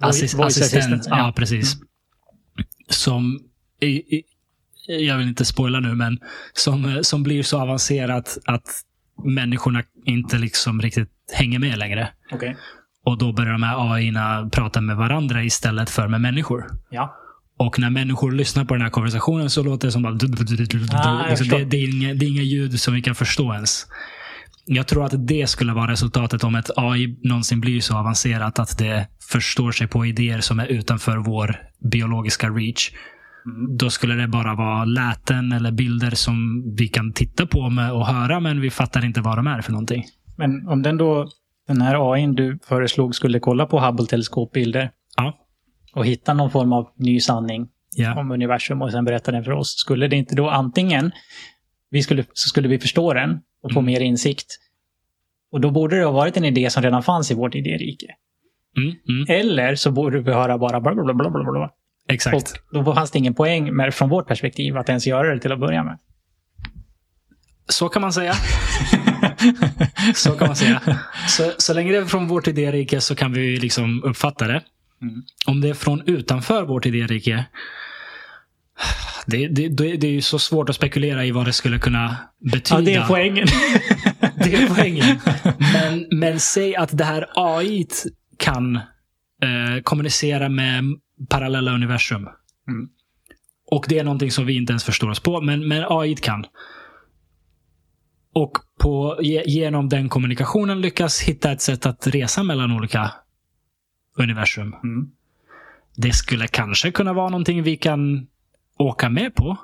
assist, assistent. Ja, ja. Mm. precis. Som, i, i, jag vill inte spoila nu, men som, eh, som blir så avancerat att människorna inte liksom riktigt hänger med längre. Okej. Och då börjar de här AI-erna prata med varandra istället för med människor. Ja. Och när människor lyssnar på den här konversationen så låter det som bara... Ah, Liksom, förstår. det, det, är inga, det är inga ljud som vi kan förstå ens. Jag tror att det skulle vara resultatet om ett AI någonsin blir så avancerat att det förstår sig på idéer som är utanför vår biologiska reach. Mm. Då skulle det bara vara läten eller bilder som vi kan titta på med och höra, men vi fattar inte vad de är för någonting. Men om den då, den här AI du föreslog skulle kolla på Hubble-teleskopbilder Ja. och hitta någon form av ny sanning Ja. om universum och sen berätta den för oss. Skulle det inte då antingen, vi skulle, så skulle vi förstå den och få Mm. mer insikt. Och då borde det ha varit en idé som redan fanns i vårt idérike. Mm, mm, Eller så borde vi höra bara bla bla bla bla bla. Exakt. Och då fanns det ingen poäng med, från vårt perspektiv att ens göra det till att börja med. Så kan man säga. Så kan man säga. Så, så länge det är från vårt idérike så kan vi liksom uppfatta det. Mm. Om det är från utanför vårt idérike. Det, det, det, det är ju så svårt att spekulera i vad det skulle kunna betyda. Ja, det är poängen. Det är poängen. Men, men säg att det här AI kan eh, kommunicera med parallella universum. Mm. Och det är någonting som vi inte ens förstår oss på, men, men AI kan. Och på, ge, genom den kommunikationen lyckas hitta ett sätt att resa mellan olika universum. Mm. Det skulle kanske kunna vara någonting vi kan åka med på.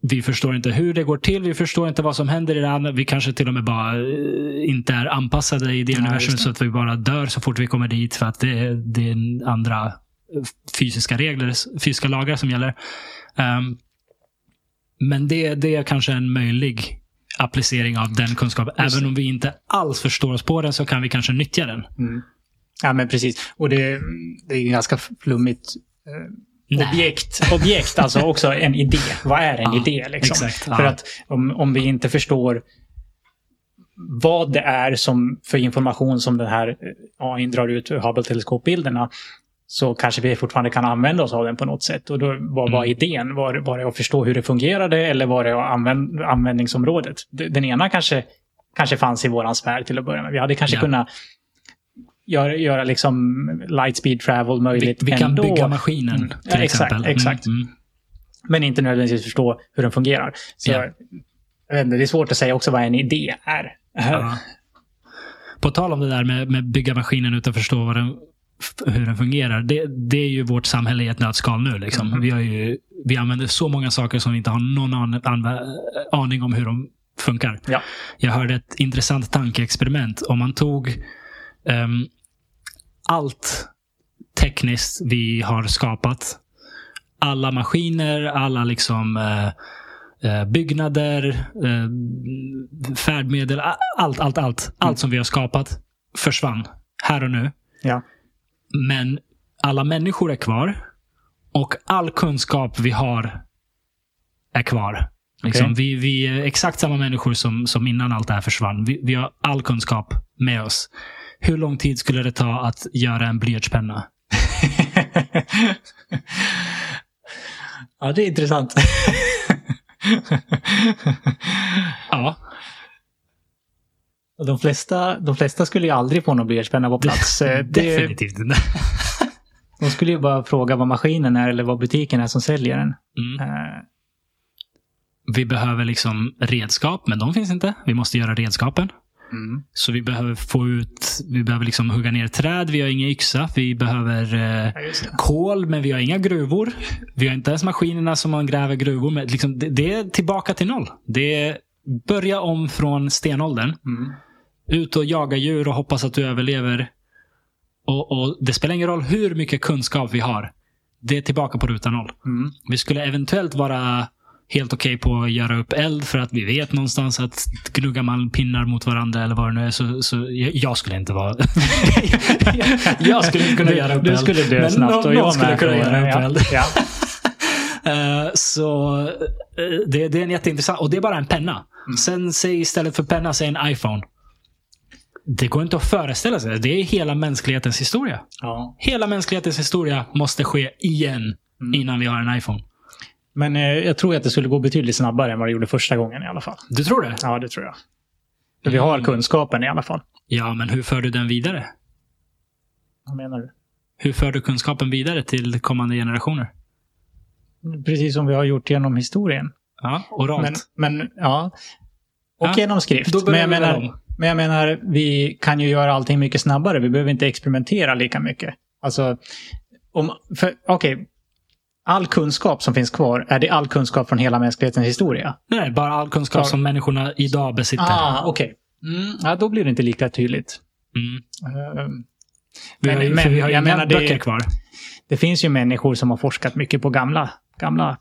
Vi förstår inte hur det går till. Vi förstår inte vad som händer i det andra. Vi kanske till och med bara eh, inte är anpassade i det Ja, universum det. så att vi bara dör så fort vi kommer dit för att det, är- det är andra fysiska regler, fysiska lagar som gäller. Ehm, men det, det är kanske en möjlig applicering av den kunskapen. Även om vi inte alls förstår oss på den så kan vi kanske nyttja den. Mm. Ja, men precis. Och det, det är ju ganska flummigt eh, objekt. Objekt, alltså också en idé. Vad är en Ja, idé? Liksom? exakt, ja. För att om, om vi inte förstår vad det är som för information som den här eh, AI drar ut ur Hubble-teleskopbilderna så kanske vi fortfarande kan använda oss av den på något sätt. Och då, vad var Mm. idén? Var, var det att förstå hur det fungerade eller var det använd, användningsområdet? Den ena kanske, kanske fanns i våran sfär till att börja med. Vi hade kanske Ja. kunnat göra, göra liksom light speed travel Vi, möjligt vi kan ändå. bygga maskinen Mm. till Ja, exakt, exempel. Mm, exakt. Mm. Men inte nödvändigtvis förstå hur den fungerar. Så Ja. jag det är svårt att säga också vad en idé är. Ja. På tal om det där med, med bygga maskinen utan att förstå vad den, hur den fungerar. Det, det är ju vårt samhälle i ett nötskal nu. Liksom. Mhm. Vi, har ju, vi använder så många saker som vi inte har någon an, anvä- aning om hur de funkar. Ja. Jag hörde ett intressant tankeexperiment. Om man tog ehm, allt tekniskt vi har skapat. Alla maskiner, alla liksom eh, byggnader, eh, färdmedel, allt, allt, allt. Allt som vi har skapat försvann här och nu. Ja. Men alla människor är kvar och all kunskap vi har är kvar. Liksom, Okej. vi, vi är exakt samma människor som, som innan allt det här försvann. Vi, vi har all kunskap med oss. Hur lång tid skulle det ta att göra en blyertspenna? ja, det är intressant. Ja, de, flesta, de flesta skulle ju aldrig få någon blyertspenna på plats. Eh, det, definitivt inte. de skulle ju bara fråga vad maskinen är eller vad butiken är som säljer den. Mm. Eh, Vi behöver liksom redskap, men de finns inte. Vi måste göra redskapen. mm. Så vi behöver få ut, vi behöver liksom hugga ner träd. Vi har ingen yxa. Vi behöver eh, Ja, kol, men vi har inga gruvor. Vi har inte ens maskinerna som man gräver gruvor med. Liksom, det, det är tillbaka till noll. Det börja om från stenåldern. Mm. Ut och jaga djur och hoppas att du överlever. Och, och Det spelar ingen roll hur mycket kunskap vi har. Det är tillbaka på ruta noll. Mm. Vi skulle eventuellt vara helt okej på att göra upp eld för att vi vet någonstans att gnuggar man pinnar mot varandra eller vad det nu är så, så jag, skulle inte vara... jag skulle inte kunna Du- göra upp Du eld. skulle dö snabbt och någon jag skulle med. kunna tror göra upp eld. Ja. Eh, så eh, det, det är en jätteintressant... Och det är bara en penna. Mm. Sen säg istället för penna, säg en iPhone. Det går inte att föreställa sig. Det är hela mänsklighetens historia. Ja. Hela mänsklighetens historia måste ske igen Mm. innan vi har en iPhone. Men eh, jag tror att det skulle gå betydligt snabbare än vad det gjorde första gången i alla fall. Du tror det? Ja, det tror jag. För vi har Mm. kunskapen i alla fall. Ja, men hur för du den vidare? Vad menar du? Hur för du kunskapen vidare till kommande generationer? Precis som vi har gjort genom historien. Ja, oralt. Men, men ja. Och Ja, genom skrift. Men jag, vi menar, men jag menar, vi kan ju göra allting mycket snabbare. Vi behöver inte experimentera lika mycket. Alltså, om, för, okej. All kunskap som finns kvar, är det all kunskap från hela mänsklighetens historia? Nej, bara all kunskap Ja. som människorna idag besitter. Ah, okej. Mm, ja, då blir det inte lika tydligt. Mm. Eh, Vi Men- har ju, men vi har ju inga menar, det- böcker kvar. det finns ju människor som har forskat mycket på gamla, gamla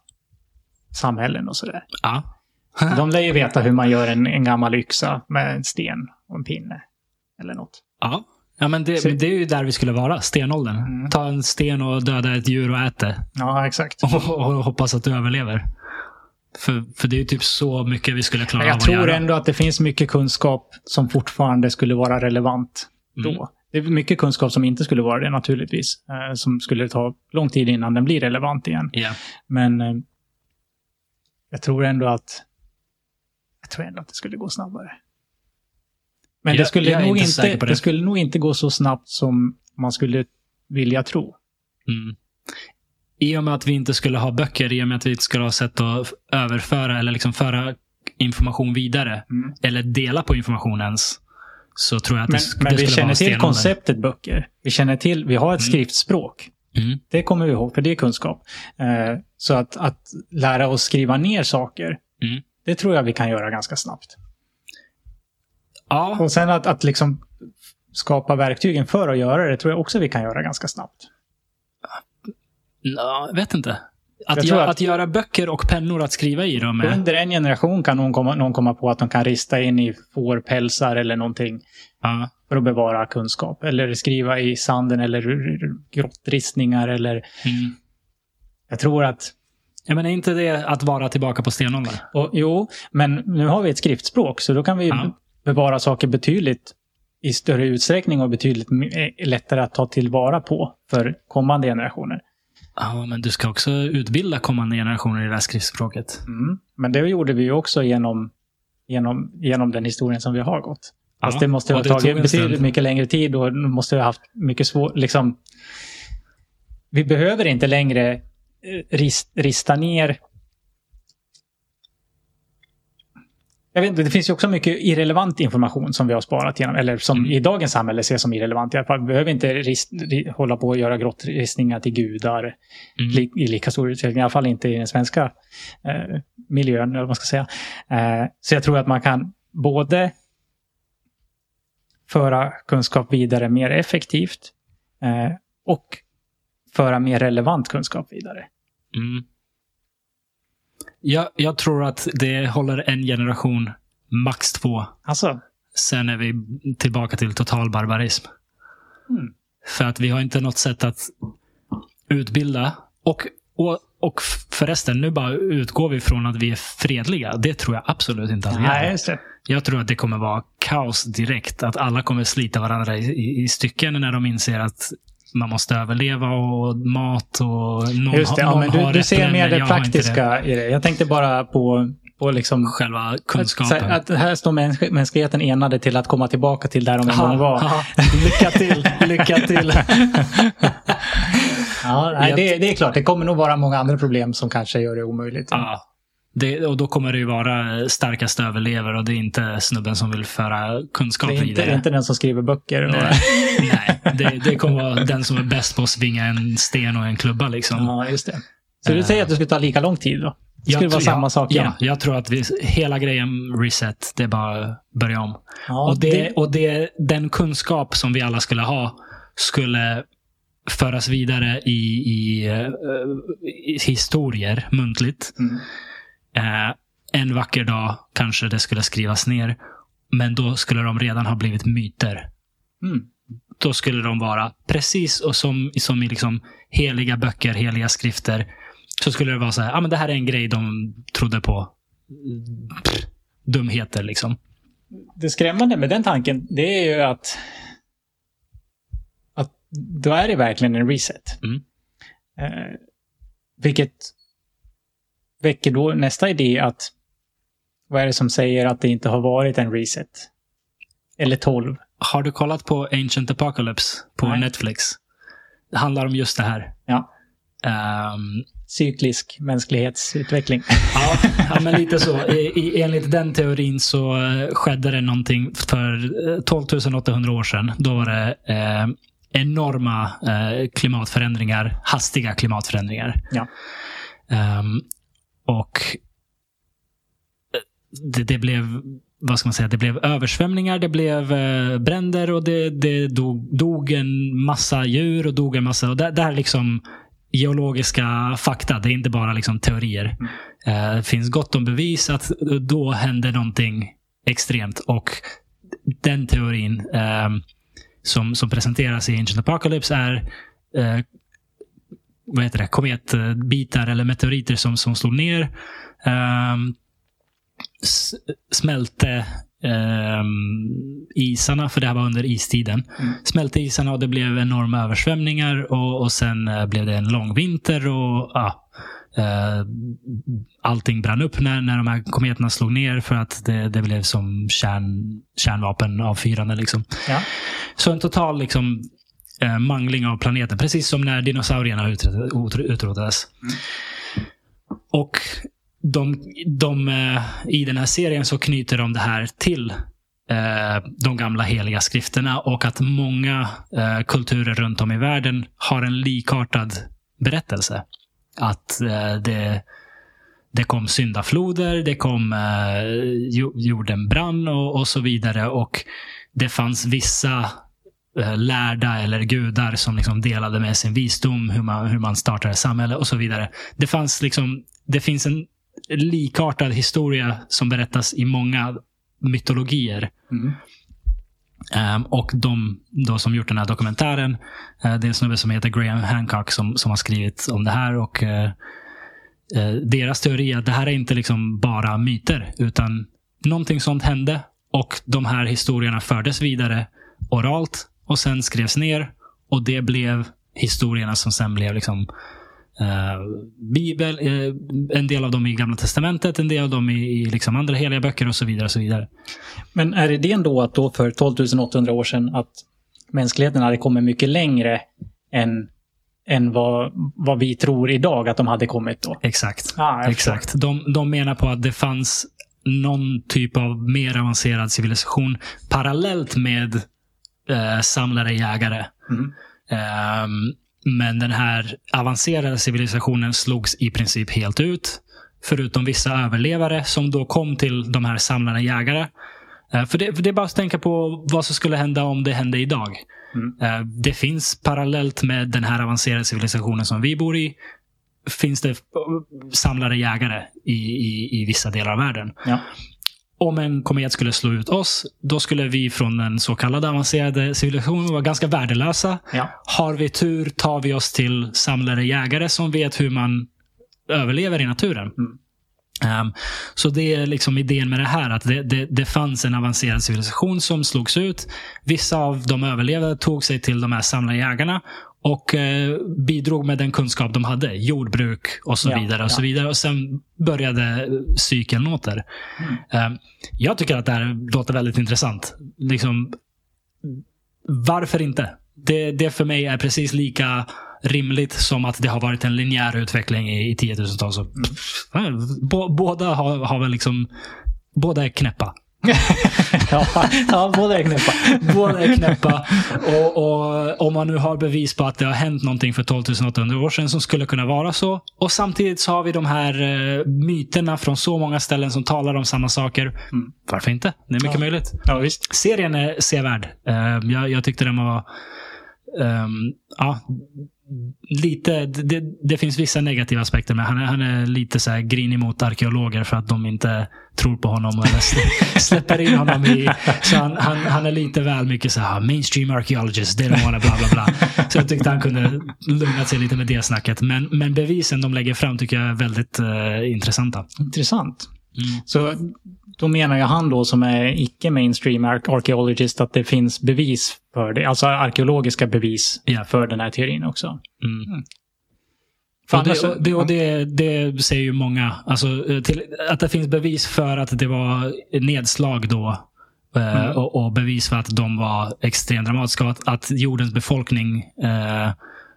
samhällen och sådär. Ja. De lär ju veta hur man gör en, en gammal yxa med en sten och en pinne. Eller något. Ja. Ja, men det, Så- det är ju där vi skulle vara. Stenåldern. Mm. Ta en sten och döda ett djur och ät det. Ja, exakt. Och, och hoppas att du överlever. För, för det är ju typ så mycket vi skulle klara Jag av att tror göra. ändå att det finns mycket kunskap som fortfarande skulle vara relevant då. Det är mycket kunskap som inte skulle vara det naturligtvis. Eh, som skulle ta lång tid innan den blir relevant igen. Ja. Men eh, jag tror ändå att jag tror ändå att det skulle gå snabbare. Men det Jag- skulle, jag är nog inte inte, det. det. skulle nog inte gå så snabbt som man skulle vilja tro. Mm. I och med att vi inte skulle ha böcker, i och med att vi inte skulle ha sätt att överföra eller liksom föra information vidare, Mm. eller dela på information ens, så tror jag att Men, det, men det vi skulle känner vara till konceptet böcker. Vi känner till, vi har ett Mm. skriftspråk. Mm. Det kommer vi ihåg, för det är kunskap. Eh, så att, att lära oss skriva ner saker, Mm. det tror jag vi kan göra ganska snabbt. Ja, Och sen att, att liksom skapa verktygen för att göra det tror jag också vi kan göra ganska snabbt. Ja, jag vet inte. Att, gö- att- att göra böcker och pennor att skriva i dem. Under en generation kan någon komma, någon komma på att de kan rista in i fårpälsar eller någonting Ja. för att bevara kunskap. Eller skriva i sanden eller grottristningar eller... Mm. Jag tror att... Jag menar inte det att vara tillbaka på stenåldern. Och, jo, men nu har vi ett skriftspråk så då kan vi Ja. bevara saker betydligt i större utsträckning och betydligt m- lättare att ta tillvara på för kommande generationer. Ja, men du ska också utbilda kommande generationer i det här skriftspråket. Mm. Men det gjorde vi ju också genom, genom, genom den historien som vi har gått. Fast Ja, det måste ha tagit betydligt mycket längre tid och måste ha haft mycket svårt, liksom. Vi behöver inte längre eh, rist, rista ner. Jag vet inte, det finns ju också mycket irrelevant information som vi har sparat genom, eller som Mm. i dagens samhälle ses som irrelevant. I alla fall, Vi behöver inte rist, ri, hålla på och göra grottristningar till gudar Mm. li, i lika stor utsträckning, i alla fall inte i den svenska eh, miljön, eller vad man ska säga. Eh, så jag tror att man kan både föra kunskap vidare mer effektivt eh, och föra mer relevant kunskap vidare. Mm. Jag, jag tror att det håller en generation, max två. Alltså, Sen är vi tillbaka till total barbarism. Mm. För att vi har inte något sätt att utbilda. Och, och, och förresten, nu bara utgår vi från att vi är fredliga. Det tror jag absolut inte att vi nej, är. det. Jag tror att det kommer vara kaos direkt. Att alla kommer slita varandra i, i, i stycken när de inser att man måste överleva och mat och någon, Just det, ja, någon men du, du ser mer det praktiska i det. Jag tänkte bara på, på liksom Själva Att, kunskapen. att här står mäns mänskligheten enade till att komma tillbaka till där de en gång var. Aha, lycka till, lycka till. Ja, nej, det, det är klart, det kommer nog vara många andra problem som kanske gör det omöjligt. Ja. Det, och då kommer det ju vara starkast överlever och det är inte snubben som vill föra kunskap det är inte, vidare. det är inte den som skriver böcker. Nej, nej det, det kommer vara den som är bäst på att svinga en sten och en klubba. Liksom. ja, just det. Så du säger att det skulle ta lika lång tid då? Det Jag skulle vara samma ja, sak Ja, igen? jag tror att vi, hela grejen reset, det är bara att börja om. Ja, och det, och det, den kunskap som vi alla skulle ha skulle föras vidare i, i, eh, i historier muntligt. Mm. Eh, en vacker dag kanske det skulle skrivas ner. Men då skulle de redan ha blivit myter. Mm. Då skulle de vara precis och som, som i liksom heliga böcker, heliga skrifter. Så skulle det vara så här, ah, men det här är en grej de trodde på. Pff, dumheter liksom. Det skrämmande med den tanken, det är ju att, att då är det verkligen en reset. Mm. Eh, vilket väcker då nästa idé att vad är det som säger att det inte har varit en reset? Eller 12? Har du kollat på Ancient Apocalypse på Nej. Netflix? Det handlar om just det här. Ja. Ehm, Cyklisk mänsklighetsutveckling. Ja, ja, men lite så. I, i, enligt den teorin så eh, skedde det någonting för eh, 12 800 år sedan. Då var det eh, enorma eh, klimatförändringar, hastiga klimatförändringar. Ja. Ehm, och eh, det, det blev vad ska man säga, det blev översvämningar, det blev eh, bränder och det, det dog, dog en massa djur och dog en massa... Och det, det här är liksom geologiska fakta. Det är inte bara liksom teorier. Eh, Det finns gott om bevis att då hände någonting extremt. Och den teorin eh, som, som presenteras i Ancient Apocalypse är eh, vad heter det, kometbitar eller meteoriter som, som slog ner. Um, smälte um, isarna, för det här var under istiden. Mm. Smälte isarna och det blev enorma översvämningar och, och sen uh, blev det en lång vinter. och uh, Uh, allting brann upp när, när de här kometerna slog ner för att det, det blev som kärn, kärnvapenavfyrande. Liksom. Ja. Så en total liksom, uh, mangling av planeten. Precis som när dinosaurierna utrotades. Mm. Och de, de, uh, i den här serien så knyter de det här till de gamla heliga skrifterna och att många kulturer runt om i världen har en likartad berättelse. Att eh, det, det kom syndafloder, det kom eh, jorden brann och, och så vidare. Och det fanns vissa eh, lärda eller gudar som liksom delade med sin visdom, hur man, hur man startade samhälle och så vidare. Det, fanns liksom, det finns en likartad historia som berättas i många mytologier. Mm. Um, och de då som gjort den här dokumentären, uh, det är en snubbe som heter Graham Hancock som, som har skrivit om det här. och uh, uh, Deras teori är att det här är inte liksom bara myter, utan någonting sånt hände och de här historierna fördes vidare oralt och sen skrevs ner. Och det blev historierna som sen blev liksom Uh, Bibel, uh, en del av dem i Gamla Testamentet, en del av dem i, i liksom andra heliga böcker och så vidare. och så vidare. Men är idén då att då för 12 800 år sedan att mänskligheten hade kommit mycket längre än, än vad, vad vi tror idag att de hade kommit då? Exakt. Ah, Exakt. De, de menar på att det fanns någon typ av mer avancerad civilisation parallellt med uh, samlare-jägare. Mm. Um, men den här avancerade civilisationen slogs i princip helt ut. Förutom vissa överlevare som då kom till de här samlarna jägare. Eh, för det, för det är bara att tänka på vad som skulle hända om det hände idag. Mm. Eh, det finns parallellt med den här avancerade civilisationen som vi bor i. Finns det samlare jägare i, i, i vissa delar av världen. Ja om en komet skulle slå ut oss, då skulle vi från den så kallade avancerade civilisationen vara ganska värdelösa. Ja. Har vi tur tar vi oss till samlare-jägare som vet hur man överlever i naturen. Mm. Um, så det är liksom idén med det här. Att det, det, det, fanns en avancerad civilisation som slogs ut. Vissa av de överlevande tog sig till de här samlarjägarna och eh, bidrog med den kunskap de hade. Jordbruk och så ja, vidare. och ja. så vidare. Och Sen började cykeln åter. Mm. Eh, jag tycker att det här låter väldigt intressant. Liksom, varför inte? Det, det för mig är precis lika rimligt som att det har varit en linjär utveckling i, i tiotusentals år. Mm. Båda har, har väl liksom... Båda är knäppa. ja, ja, båda är knäppa. båda är knäppa. Och, och, om man nu har bevis på att det har hänt någonting för 12 800 år sedan som skulle kunna vara så. Och samtidigt så har vi de här uh, myterna från så många ställen som talar om samma saker. Mm. Varför inte? Det är mycket ja. möjligt. Ja, visst. Serien är sevärd. Uh, jag, jag tyckte den var um, ja, lite, det, det, finns vissa negativa aspekter med han är, han är lite så här grinig mot arkeologer för att de inte tror på honom eller släpper in honom i... Så han, han, han är lite väl mycket så här mainstream archaeologist, they don't wanna bla bla bla. Så jag tyckte han kunde lugna sig lite med det snacket. Men, men bevisen de lägger fram tycker jag är väldigt uh, intressanta. Intressant. Mm. Så då menar jag han då som är icke mainstream archaeologist att det finns bevis för det. Alltså arkeologiska bevis yeah. för den här teorin också. Mm. Mm. Och, det, och, det, och det, det, säger ju många. Alltså, till, att det finns bevis för att det var nedslag då. Eh, mm. och, och, bevis för att de var extremt dramatiska. Att, att jordens befolkning eh,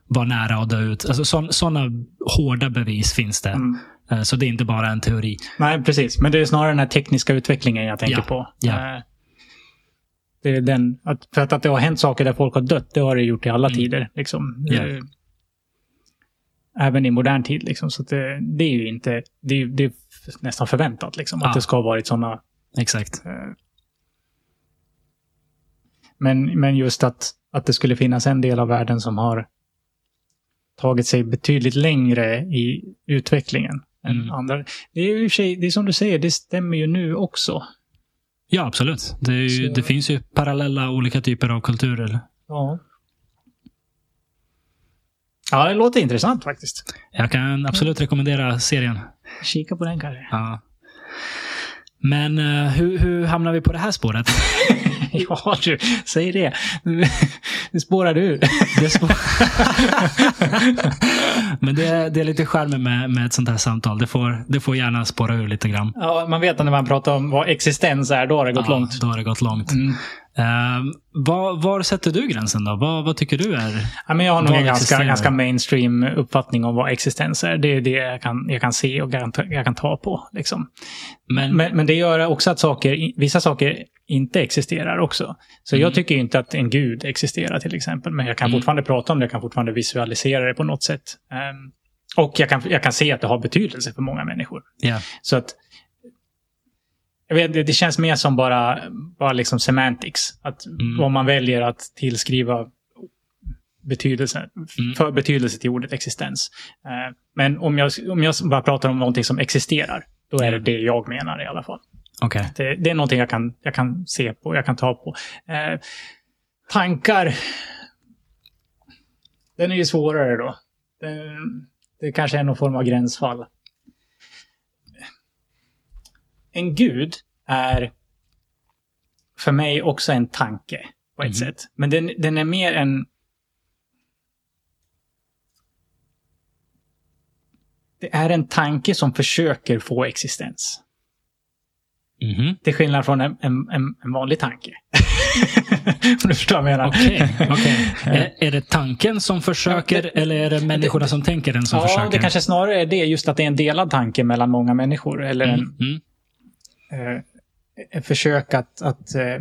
var nära att dö ut. Alltså, Sådana hårda bevis finns det. Mm. Eh, så det är inte bara en teori. Nej, precis. Men det är snarare den här tekniska utvecklingen jag tänker ja. på. Ja. Eh, det är den, att, för att, att det har hänt saker där folk har dött, det har det gjort i alla mm. tider. Liksom. Yeah. Även i modern tid. Liksom. Så det, det, är ju inte, det är, det är nästan förväntat liksom, att det ska ha varit sådana... Exakt. Eh, men, men just att, att det skulle finnas en del av världen som har tagit sig betydligt längre i utvecklingen än mm. andra. Det är ju sig, det är som du säger, det stämmer ju nu också. Ja, absolut. Det, ju, det, finns ju parallella olika typer av kulturer. Ja. Ja, det låter intressant faktiskt. Jag kan absolut rekommendera serien. Kika på den kanske. Ja. Men eh, hur, hur hamnar vi på det här spåret? ja, du, säg det. Nu spårar du. Det spår... Men det, är- det är lite charmen med, med ett sånt här samtal. Det får, det får gärna spåra ur lite grann. Ja, man vet när man pratar om vad existens är, då har det gått Ja, långt. Då har det gått långt. Mm. Eh, var, var sätter du gränsen då? Vad, vad tycker du är... Ja, men jag har nog en ganska, ganska mainstream uppfattning om vad existens är. Det är det jag kan, jag kan se och jag kan, ta- jag kan ta på. Liksom. Men, Men, men det gör också att saker, vissa saker inte existerar också. Så Mm. jag tycker inte att en gud existerar till exempel. Men jag kan Mm. fortfarande prata om det, jag kan fortfarande visualisera det på något sätt. Ehm, och jag kan, jag kan se att det har betydelse för många människor. ja. Så att jag vet, det, det känns mer som bara, bara liksom semantics. Att Mm. vad man väljer att tillskriva betydelse, Mm. för betydelse till ordet existens. Eh, men om jag, om jag bara pratar om någonting som existerar, då är det Mm. det jag menar i alla fall. Okej. Det, det är någonting jag kan, jag kan se på, jag kan ta på. Eh, tankar, den är ju svårare då. Det, det kanske är någon form av gränsfall. En gud är för mig också en tanke på ett Mhm. sätt. Men den, den är mer en... Det är en tanke som försöker få existens. Mhm. Till skillnad från en, en, en, vanlig tanke. Om du förstår vad jag menar. Okej. okej. Är, är det tanken som försöker Ja, det- eller är det människorna som tänker den som ja, försöker? det kanske snarare är det. Just att det är en delad tanke mellan många människor. Eller en, Mm. Eh, försök att, att eh,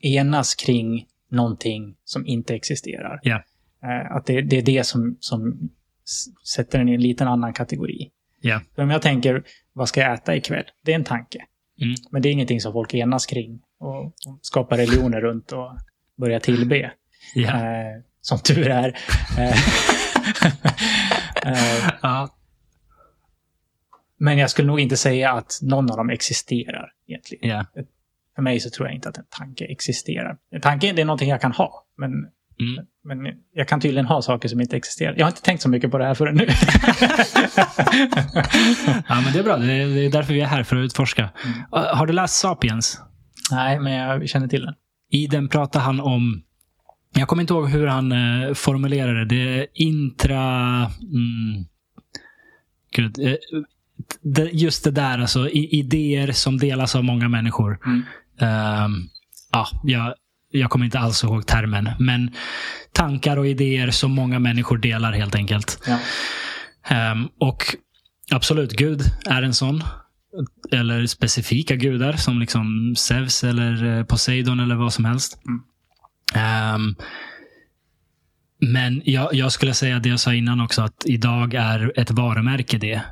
enas kring någonting som inte existerar. Ja. Eh, att det, det är det som, som sätter den i en liten annan kategori. För om jag tänker, vad ska jag äta ikväll? Det är en tanke. Mm. Men det är ingenting som folk enas kring och, och skapar religioner runt och börjar tillbe. Ja. Eh, som tur är. Eh, eh, Ja. Men jag skulle nog inte säga att någon av dem existerar egentligen. Ja. För mig så tror jag inte att en tanke existerar. En tanke det är någonting jag kan ha. Men, Mm. men jag kan tydligen ha saker som inte existerar. Jag har inte tänkt så mycket på det här förrän nu. ja, men det är bra. Det är, det är därför vi är här, för att utforska. Mm. Har du läst Sapiens? Nej, men jag känner till den. I den pratar han om jag kommer inte ihåg hur han eh, formulerade det. Det är intra... Mm, gud, eh, just det där, alltså idéer som delas av många människor. Mm. Ehm, ja, jag, jag kommer inte alls ihåg termen. Men tankar och idéer som många människor delar helt enkelt. Ja. Ehm, och absolut, Gud är en sån. Eller specifika gudar som liksom Zeus eller eh, Poseidon eller vad som helst. Mm. Ehm, men jag, jag skulle säga det jag sa innan också, att idag är ett varumärke det.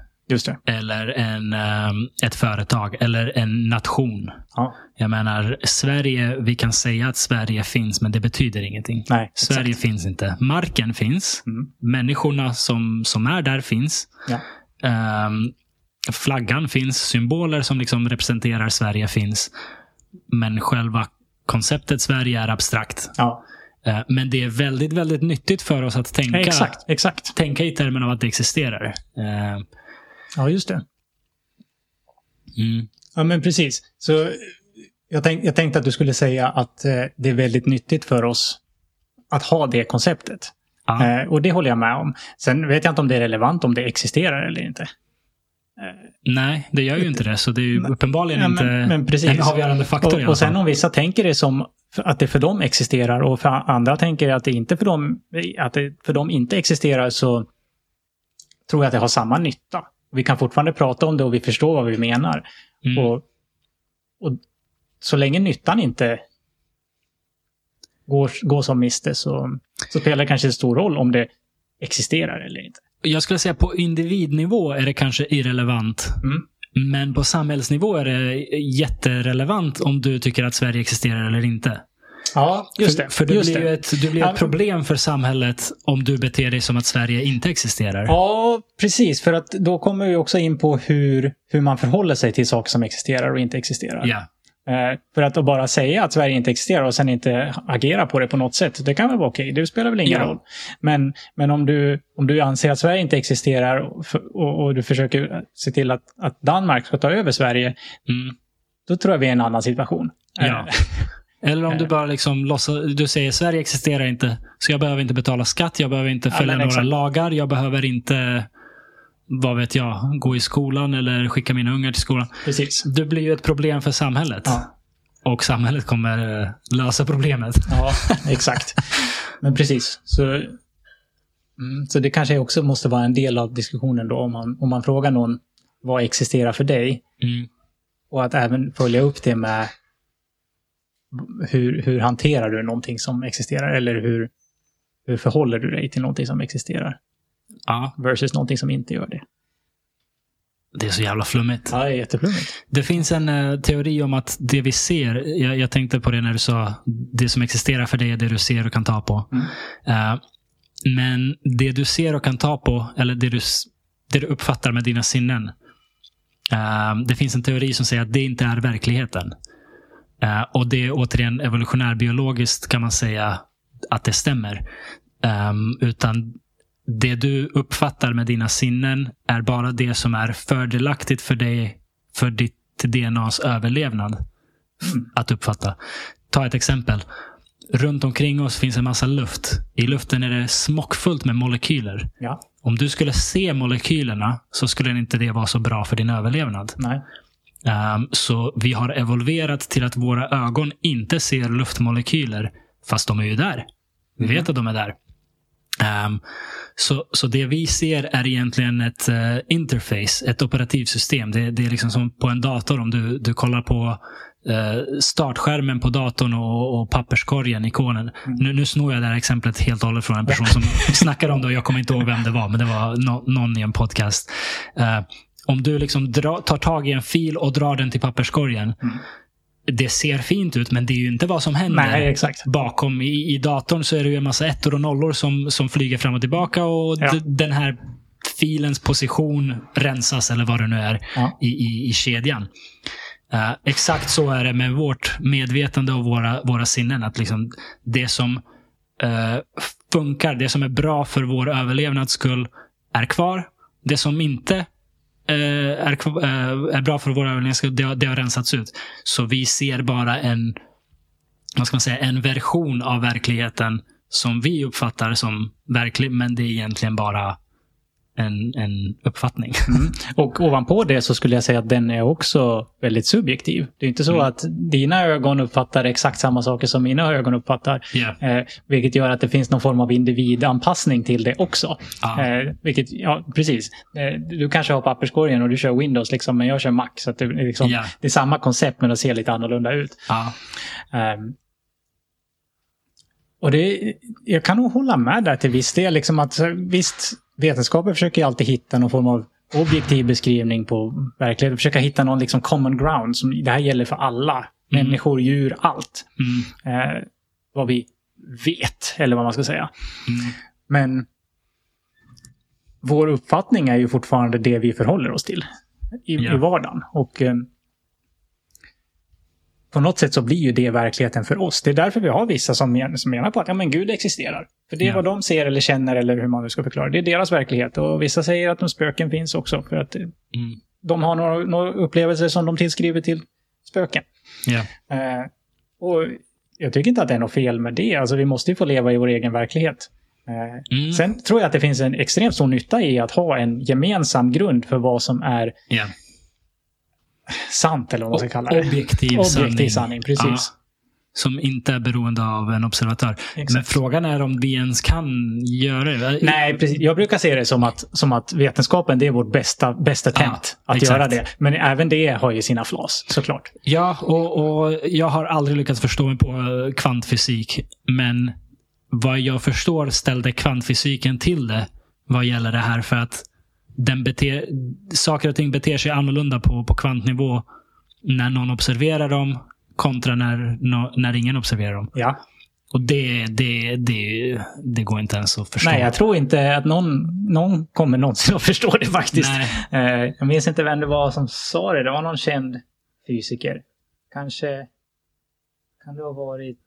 Eller en, ehm, ett företag. Eller en nation. Ja. Jag menar, Sverige, vi kan säga att Sverige finns, men det betyder ingenting. Nej, Sverige exakt. finns inte. Marken finns. Mm. Människorna som, som är där finns. Ja. Ehm, flaggan finns. Symboler som liksom representerar Sverige finns. Men själva konceptet Sverige är abstrakt. Ja. Eh, men det är väldigt, väldigt nyttigt för oss att tänka, Exakt, exakt. tänka i termer av att det existerar. Eh, Ja, just det. mm, Ja, men precis. Så eh, jag, tänk, jag tänkte att du skulle säga att eh, det är väldigt nyttigt för oss att ha det konceptet. Eh, och det håller jag med om. Sen vet jag inte om det är relevant om det existerar eller inte. Nej, det gör ju inte det. Så det är ju uppenbarligen Ja, inte men, men precis. en avgörande faktor och, och sen om vissa tänker det som att det för dem existerar och för andra tänker att det inte för dem, att det för dem inte existerar så tror jag att det har samma nytta. Vi kan fortfarande prata om det och vi förstår vad vi menar. Mm. Och, och så länge nyttan inte går, går som miste så, så spelar det kanske en stor roll om det existerar eller inte. Jag skulle säga på individnivå är det kanske irrelevant. Mm. Men på samhällsnivå är det jätterelevant om du tycker att Sverige existerar eller inte. Ja, just för, det. För det just blir det. ett, det blir ett problem för samhället om du beter dig som att Sverige inte existerar. Ja, precis. För att då kommer vi också in på hur, hur man förhåller sig till saker som existerar och inte existerar. Ja. Eh, för att bara säga att Sverige inte existerar och sen inte agera på det på något sätt, det kan väl vara okej. Det spelar väl ingen Ja. roll. Men, men om, du, om du anser att Sverige inte existerar och, och, och du försöker se till att, att Danmark ska ta över Sverige, Mm. då tror jag vi är i en annan situation. Ja. Eh, Eller om du bara liksom låtsas, du säger Sverige existerar inte, så jag behöver inte betala skatt, jag behöver inte Ja, följa men några lagar, jag behöver inte, vad vet jag, gå i skolan eller skicka mina ungar till skolan. Precis. Du blir ju ett problem för samhället. Ja. Och samhället kommer eh, lösa problemet. Ja, exakt. Men precis. Så, mm, så det kanske också måste vara en del av diskussionen då om man, om man frågar någon vad existerar för dig? Mm. Och att även följa upp det med hur, hur hanterar du någonting som existerar? Eller hur, hur förhåller du dig till någonting som existerar? Ja, Versus någonting som inte gör det. det är så jävla flummigt. Ja, det är jätteflummigt. Det finns en eh, teori om att det vi ser, jag, jag tänkte på det när du sa, det som existerar för dig är det du ser och kan ta på. Mm. Eh, men det du ser och kan ta på, eller det du, det du uppfattar med dina sinnen. eh, det finns en teori som säger att det inte är verkligheten. Eh, och det är återigen evolutionärbiologiskt kan man säga att det stämmer. Ehm, utan det du uppfattar med dina sinnen är bara det som är fördelaktigt för dig, för ditt DNAs överlevnad. Mm. Att uppfatta. Ta ett exempel. Runt omkring oss finns en massa luft. I luften är det smockfullt med molekyler. Ja, Om du skulle se molekylerna så skulle inte det vara så bra för din överlevnad. nej. Ehm, så vi har evolverat till att våra ögon inte ser luftmolekyler, fast de är ju där. Vi Mm. vet att de är där. Ehm, så, så det vi ser är egentligen ett eh, interface, ett operativsystem. Det, det är liksom som på en dator. Om du, du kollar på eh, startskärmen på datorn och, och papperskorgen, ikonen. Nu, nu snor jag det här exemplet helt och hållet från en person som snackade om det och jag kommer inte ihåg vem det var, men det var nå- någon i en podcast. Eh, om du liksom dra, tar tag i en fil och drar den till papperskorgen. Det ser fint ut, men det är ju inte vad som händer. Nej. Bakom i, i datorn så är det ju en massa ettor och nollor som, som flyger fram och tillbaka. Och Ja. den här filens position rensas, eller vad det nu är, Ja. i, i, i kedjan. Eh, exakt så är det med vårt medvetande och våra, våra sinnen. Att liksom det som eh, funkar, det som är bra för vår överlevnads skull, är kvar. Det som inte Eh, är, eh, är bra för våra överlevnads skull, det, har- det har rensats ut. Så vi ser bara en, vad ska man säga, en version av verkligheten som vi uppfattar som verklig, men det är egentligen bara en, en uppfattning. Mm. Och ovanpå det så skulle jag säga att den är också väldigt subjektiv. Det är inte så Mm. att dina ögon uppfattar exakt samma saker som mina ögon uppfattar. Ja. Eh, vilket gör att det finns någon form av individanpassning till det också. Ja. Eh, vilket, ja, precis. Eh, du kanske har papperskorgen och du kör Windows, liksom, men jag kör Mac. Så det, är liksom, Ja. det är samma koncept, men det ser lite annorlunda ut. Ja. Och det, jag kan nog hålla med där till viss del. Liksom att, visst, vetenskapen försöker alltid hitta någon form av objektiv beskrivning på verkligheten. Försöka hitta någon liksom common ground. Som, det här gäller för alla. Mm. Människor, djur, allt. Mm. Eh, vad vi vet, eller vad man ska säga. Mm. Men vår uppfattning är ju fortfarande det vi förhåller oss till i, Ja. i vardagen. Och eh, på något sätt så blir ju det verkligheten för oss. Det är därför vi har vissa som, men, som menar på att ja, men Gud existerar. För det är Ja. vad de ser eller känner eller hur man nu ska förklara. Det är deras verklighet. Och vissa säger att de spöken finns också. För att eh, Mm. de har några, några upplevelser som de tillskriver till spöken. Ja. Eh, och jag tycker inte att det är något fel med det. Alltså vi måste ju få leva i vår egen verklighet. Eh, Mm. Sen tror jag att det finns en extremt stor nytta i att ha en gemensam grund för vad som är Ja. Sant, eller vad man ska kalla det. Objektiv, Objektiv sanning, precis. Ja, som inte är beroende av en observatör. Exakt. Men frågan är om vi ens kan göra det. Nej, precis. Jag brukar se det som att, som att vetenskapen det är vårt bästa, bästa attempt att exakt. göra det. Men även det har ju sina flas, såklart. Ja, och, och jag har aldrig lyckats förstå mig på eh, kvantfysik. Men vad jag förstår ställde kvantfysiken till det vad gäller det här. För att den beter, saker och ting beter sig annorlunda på, på kvantnivå när någon observerar dem kontra när, när ingen observerar dem. Ja. Och det, det, det, det går inte ens att förstå. Nej, jag tror inte att någon, någon kommer någonsin att förstå det faktiskt. Nej. Eh, jag minns inte vem det var som sa det. Det var någon känd fysiker. kanske, kan det ha varit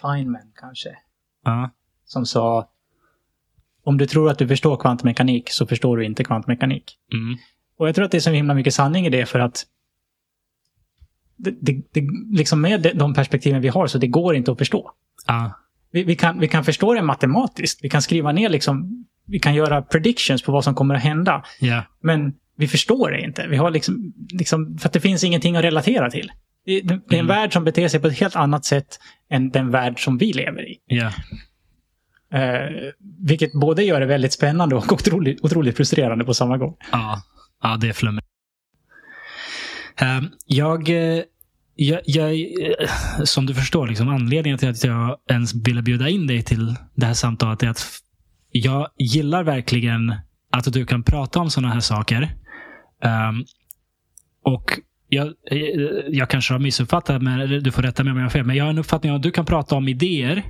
Feynman kanske, Ja. som sa om du tror att du förstår kvantmekanik så förstår du inte kvantmekanik. Mm. Och jag tror att det är så himla mycket sanning i det för att det, det, det, liksom med de- perspektiven vi har så det går inte att förstå. Ja. Vi, vi, kan, vi kan förstå det matematiskt. Vi kan skriva ner liksom, vi kan göra predictions på vad som kommer att hända. Ja. Men vi förstår det inte. Vi har liksom, liksom, för att det finns ingenting att relatera till. Det, det är en Mm. värld som beter sig på ett helt annat sätt än den värld som vi lever i. Ja. Eh, vilket både gör det väldigt spännande och otroligt, otroligt frustrerande på samma gång. Ja, ja det är flummigt. Ehm, jag, jag, jag, som du förstår, liksom, anledningen till att jag ens ville bjuda in dig till det här samtalet är att jag gillar verkligen att du kan prata om sådana här saker. Ehm, och jag, eh, jag kanske har missuppfattat, men du får rätta mig om jag har fel. Men jag har en uppfattning om att du kan prata om idéer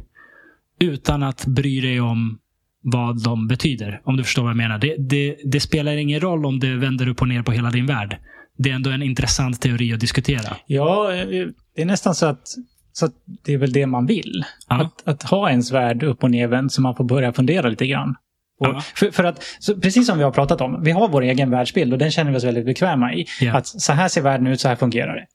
utan att bry dig om vad de betyder. Om du förstår vad jag menar. Det, det, det spelar ingen roll om det vänder upp och ner på hela din värld. Det är ändå en intressant teori att diskutera. Ja, eh, det är nästan så att, så att det är väl det man vill. Ja. Att, att ha ens värld upp och nervänd så man får börja fundera lite grann. Ja. för, för att, precis som vi har pratat om, vi har vår egen världsbild och den känner vi oss väldigt bekväma i. Ja. Att så här ser världen ut, så här fungerar det.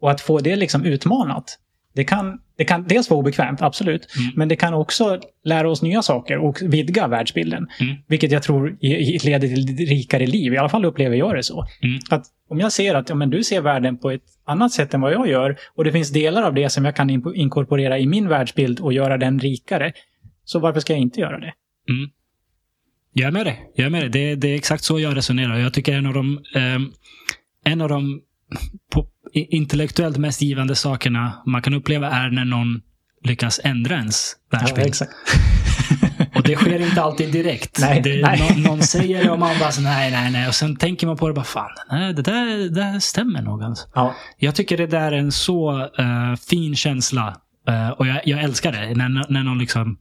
Och att få det liksom utmanat, det kan, det kan dels vara obekvämt, absolut. Mm. Men det kan också lära oss nya saker och vidga världsbilden. Mm. Vilket jag tror leder till ett rikare liv. I alla fall upplever jag det så. Mm. Att om jag ser att ja, men du ser världen på ett annat sätt än vad jag gör och det finns delar av det som jag kan in- inkorporera i min världsbild och göra den rikare. Så varför ska jag inte göra det? Mm. Jag är med dig. Jag är med dig. Det, det är exakt så jag resonerar. Jag tycker en av de, ehm, en av de på, i- intellektuellt mest givande sakerna man kan uppleva är när någon lyckas ändra ens världsbild. exakt. Och det sker inte alltid direkt. Nej, det, nej. Någon, någon säger det och man bara så, nej, nej, nej. Och sen tänker man på det bara, fan, nej, det där, det där stämmer nog. Alltså. Ja, Jag tycker det där är en så eh, fin känsla. Eh, och jag, jag älskar det. När, när någon liksom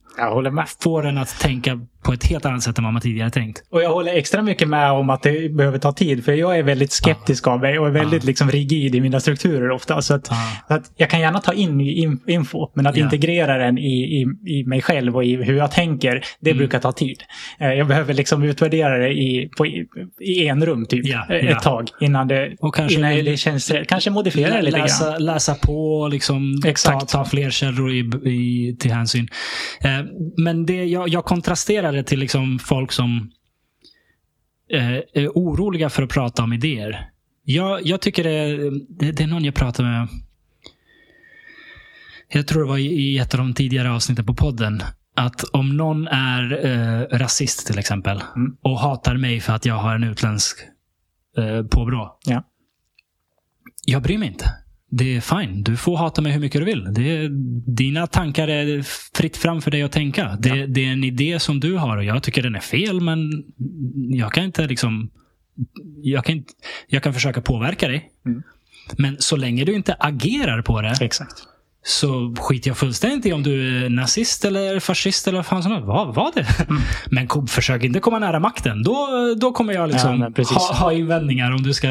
får en att tänka på ett helt annat sätt än vad man tidigare tänkt. Och jag håller extra mycket med om att det behöver ta tid. För jag är väldigt skeptisk av mig och är väldigt Ja. liksom rigid i mina strukturer ofta. Så att, så att jag kan gärna ta in ny info, men att Ja. integrera den i, i, i mig själv och i hur jag tänker, det Mm. brukar ta tid. Eh, Jag behöver liksom utvärdera det i, på, i, en rum typ, eh, ett ja. tag innan det, Och kanske innan det känns rätt. Kanske modifiera det lite grann. läsa, läsa på liksom ta, Exakt. ta fler källor i, i, till hänsyn. Eh, men det, jag, jag kontrasterar det till liksom folk som eh, är oroliga för att prata om idéer. Jag, jag tycker det, det, det är någon jag pratar med. Jag tror det var i, i ett av de tidigare avsnitten på podden. Att om någon är eh, rasist till exempel Mm. och hatar mig för att jag har en utländsk eh, påbrå. Ja. Jag bryr mig inte. Det är fine. Du får hata mig hur mycket du vill. Det är, dina tankar är fritt fram för dig att tänka. Det, det är en idé som du har och jag tycker den är fel, men jag kan inte liksom... Jag kan, jag kan försöka påverka dig. Mm. Men så länge du inte agerar på det Exakt. Så skiter jag fullständigt i om du är nazist eller fascist eller vad fan som helst. Vad var det? Mm. Men kom, försök inte komma nära makten. Då, då kommer jag Ja, liksom precis. ha, ha invändningar om du ska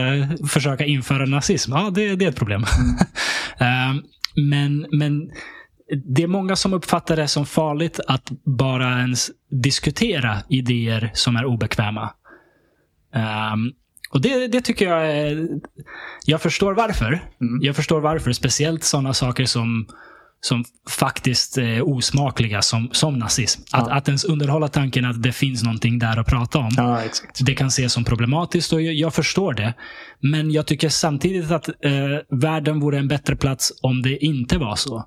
försöka införa nazism. Ja, det, det är ett problem. Ehm, men, men det är många som uppfattar det som farligt att bara ens diskutera idéer som är obekväma. Ehm, och det, det tycker jag är... Jag förstår varför. Mm. Jag förstår varför. Speciellt sådana saker som, som faktiskt är osmakliga, som, som nazism. Att, Ja. att ens underhålla tanken att det finns någonting där att prata om. Ja. Det kan ses som problematiskt och jag, jag förstår det. Men jag tycker samtidigt att eh, världen vore en bättre plats om det inte var så.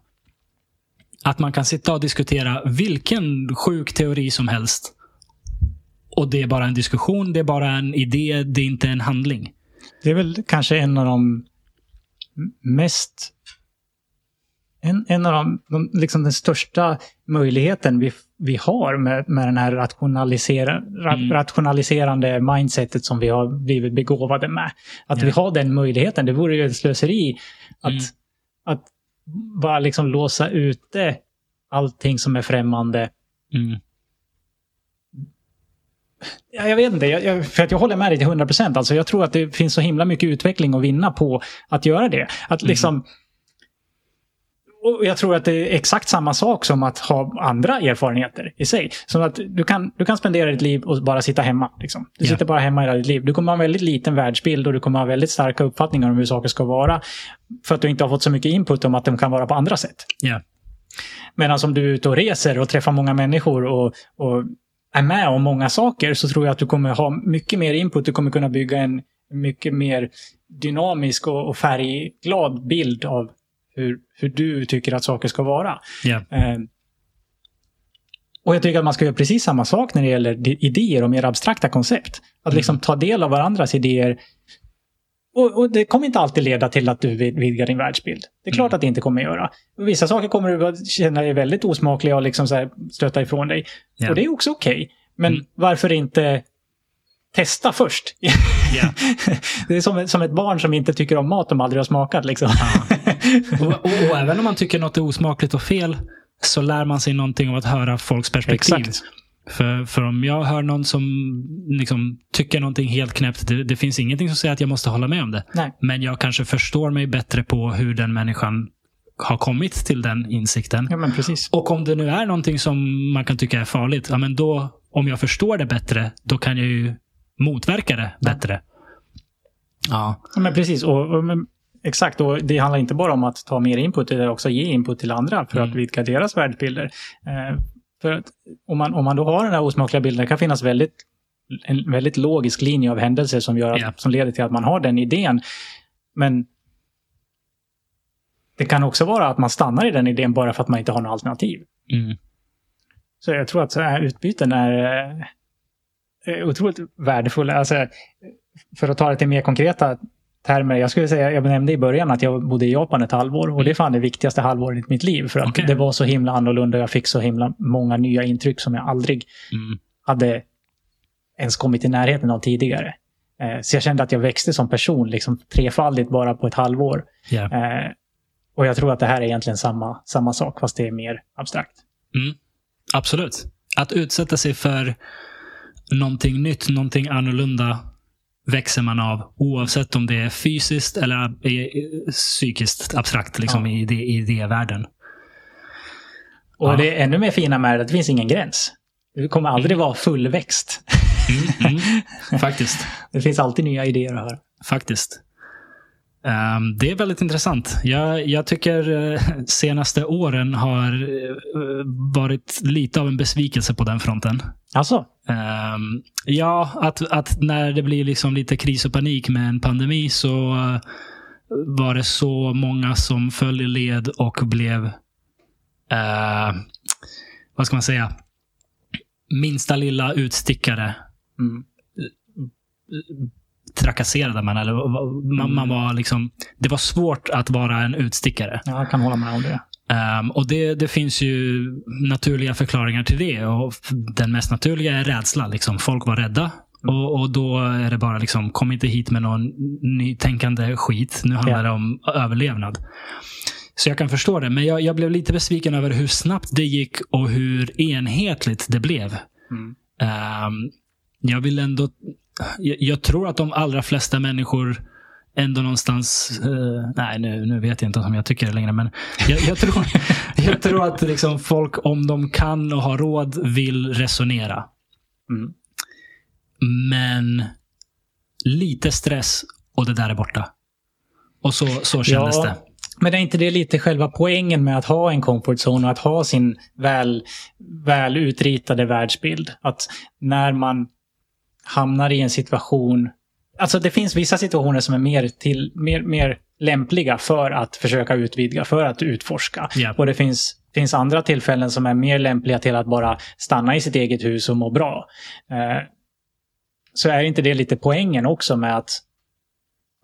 Att man kan sitta och diskutera vilken sjuk teori som helst. Och det är bara en diskussion, det är bara en idé, det är inte en handling. Det är väl kanske en av de mest... En, en av de, de, liksom den största möjligheten vi, vi har med, med den här rationalisera, ra, Mm. rationaliserande mindsetet som vi har blivit begåvade med. Att Ja. vi har den möjligheten. Det vore ju ett slöseri att, Mm. att bara liksom låsa ute allting som är främmande Mm. Ja, jag vet inte, jag, jag, för att jag håller med dig till 100 procent. Alltså, jag tror att det finns så himla mycket utveckling att vinna på att göra det. Att liksom... Mm. Och jag tror att det är exakt samma sak som att ha andra erfarenheter i sig. Som att du kan, du kan spendera ditt liv och bara sitta hemma. Liksom. Du yeah. sitter bara hemma hela ditt liv. Du kommer ha en väldigt liten världsbild och du kommer ha väldigt starka uppfattningar om hur saker ska vara. För att du inte har fått så mycket input om att de kan vara på andra sätt. Yeah. Medan om du är ute och reser och träffar många människor och, och är med om många saker så tror jag att du kommer ha mycket mer input. Du kommer kunna bygga en mycket mer dynamisk och, och färgglad bild av hur, hur du tycker att saker ska vara. Yeah. Eh, och jag tycker att man ska göra precis samma sak när det gäller idéer och mer abstrakta koncept. Att mm. liksom ta del av varandras idéer. Och, och, det kommer inte alltid leda till att du vidgar din världsbild. Det är klart mm. att det inte kommer göra. Vissa saker kommer du att känna dig väldigt osmakliga och liksom så stöta ifrån dig. Yeah. Och det är också okej. Okay. Men mm. varför inte testa först? Yeah. det är som, som ett barn som inte tycker om mat de aldrig har smakat. Liksom. Och, och, och, även om man tycker något är osmakligt och fel så lär man sig någonting av att höra folks perspektiv. Exakt. För, för om jag hör någon som liksom tycker någonting helt knäppt, det, det, finns ingenting som säger att jag måste hålla med om det. Nej. Men jag kanske förstår mig bättre på hur den människan har kommit till den insikten. Ja. Och om det nu är någonting som man kan tycka är farligt, ja, men då, om jag förstår det bättre, då kan jag ju motverka det bättre. Ja, ja men precis. Och, och men, exakt, och det handlar inte bara om att ta mer input, utan också ge input till andra för mm. att vidga deras världsbilder. Eh, för att om man, om man då har den här osmakliga bilden, det kan finnas väldigt, en väldigt logisk linje av händelser som, gör att, yeah. som leder till att man har den idén. Men det kan också vara att man stannar i den idén bara för att man inte har något alternativ. Mm. Så jag tror att så här utbyten är, är otroligt värdefulla. Alltså, för att ta det till mer konkreta termer. Jag skulle säga, jag nämnde i början att jag bodde i Japan ett halvår och det är mm. fan det viktigaste halvåret i mitt liv. För att okay. det var så himla annorlunda. Jag fick så himla många nya intryck som jag aldrig mm. hade ens kommit i närheten av tidigare. Eh, så jag kände att jag växte som person liksom trefaldigt bara på ett halvår. Yeah. Och jag tror att det här är egentligen samma, samma sak, fast det är mer abstrakt. Mm. Absolut. Att utsätta sig för någonting nytt, någonting annorlunda växer man av oavsett om det är fysiskt eller psykiskt abstrakt liksom, ja. i, i idévärlden. Och ja. det är ännu mer fina med det att det finns ingen gräns. Du kommer aldrig vara fullväxt. Mm, mm, faktiskt. det finns alltid nya idéer att höra. Faktiskt. Um, det är väldigt intressant. Jag, jag tycker uh, senaste åren har uh, varit lite av en besvikelse på den fronten. Alltså? Um, ja, att, att när det blir liksom lite kris och panik med en pandemi så uh, var det så många som föll i led och blev, vad ska man säga, minsta lilla utstickare. Mm trakasserade man. Eller, man, man, var liksom, det var svårt att vara en utstickare. Ja, jag kan hålla med om det. Um, och det, det, finns ju naturliga förklaringar till det. Och den mest naturliga är rädsla. Liksom. Folk var rädda. Mm. Och, och, då är det bara liksom, kom inte hit med någon nytänkande skit. Nu handlar ja. det om överlevnad. Så jag kan förstå det. Men jag, jag, blev lite besviken över hur snabbt det gick och hur enhetligt det blev. Mm. Um, jag vill ändå jag, jag, tror att de allra flesta människor ändå någonstans, uh, nej nu, nu vet jag inte om jag tycker det längre, men jag, jag tror, jag tror att liksom folk, om de kan och har råd, vill resonera. Mm. Men lite stress och det där är borta. Och så, så kändes ja, det. Men är inte det lite själva poängen med att ha en comfort zone och att ha sin väl, väl utritade världsbild? Att när man hamnar i en situation... Alltså det finns vissa situationer som är mer, till, mer, mer lämpliga för att försöka utvidga, för att utforska. Yeah. Och det finns, finns andra tillfällen som är mer lämpliga till att bara stanna i sitt eget hus och må bra. Eh, så är inte det lite poängen också med att,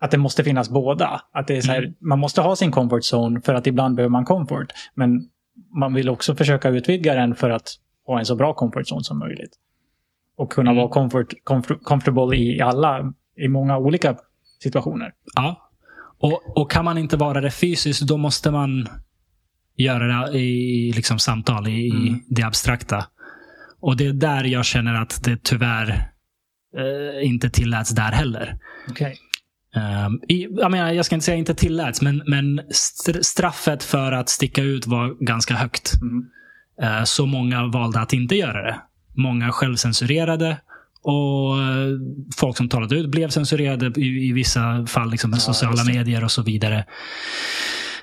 att det måste finnas båda? Att det är så här, mm. Man måste ha sin comfort zone för att ibland behöver man comfort. Men man vill också försöka utvidga den för att ha en så bra comfort zone som möjligt och kunna mm. vara comfort, comfort, comfortable i alla, i många olika situationer. Ja. Och, och kan man inte vara det fysiskt, då måste man göra det i liksom samtal, i, mm. det abstrakta. Och det är där jag känner att det tyvärr eh, inte tilläts där heller. Okej. Um, i, jag, menar, jag ska inte säga inte tilläts, men, men str- straffet för att sticka ut var ganska högt. Mm. Eh, så många valde att inte göra det. Många självcensurerade och eh, folk som talade ut blev censurerade i, i vissa fall liksom med Ja, sociala medier och så vidare.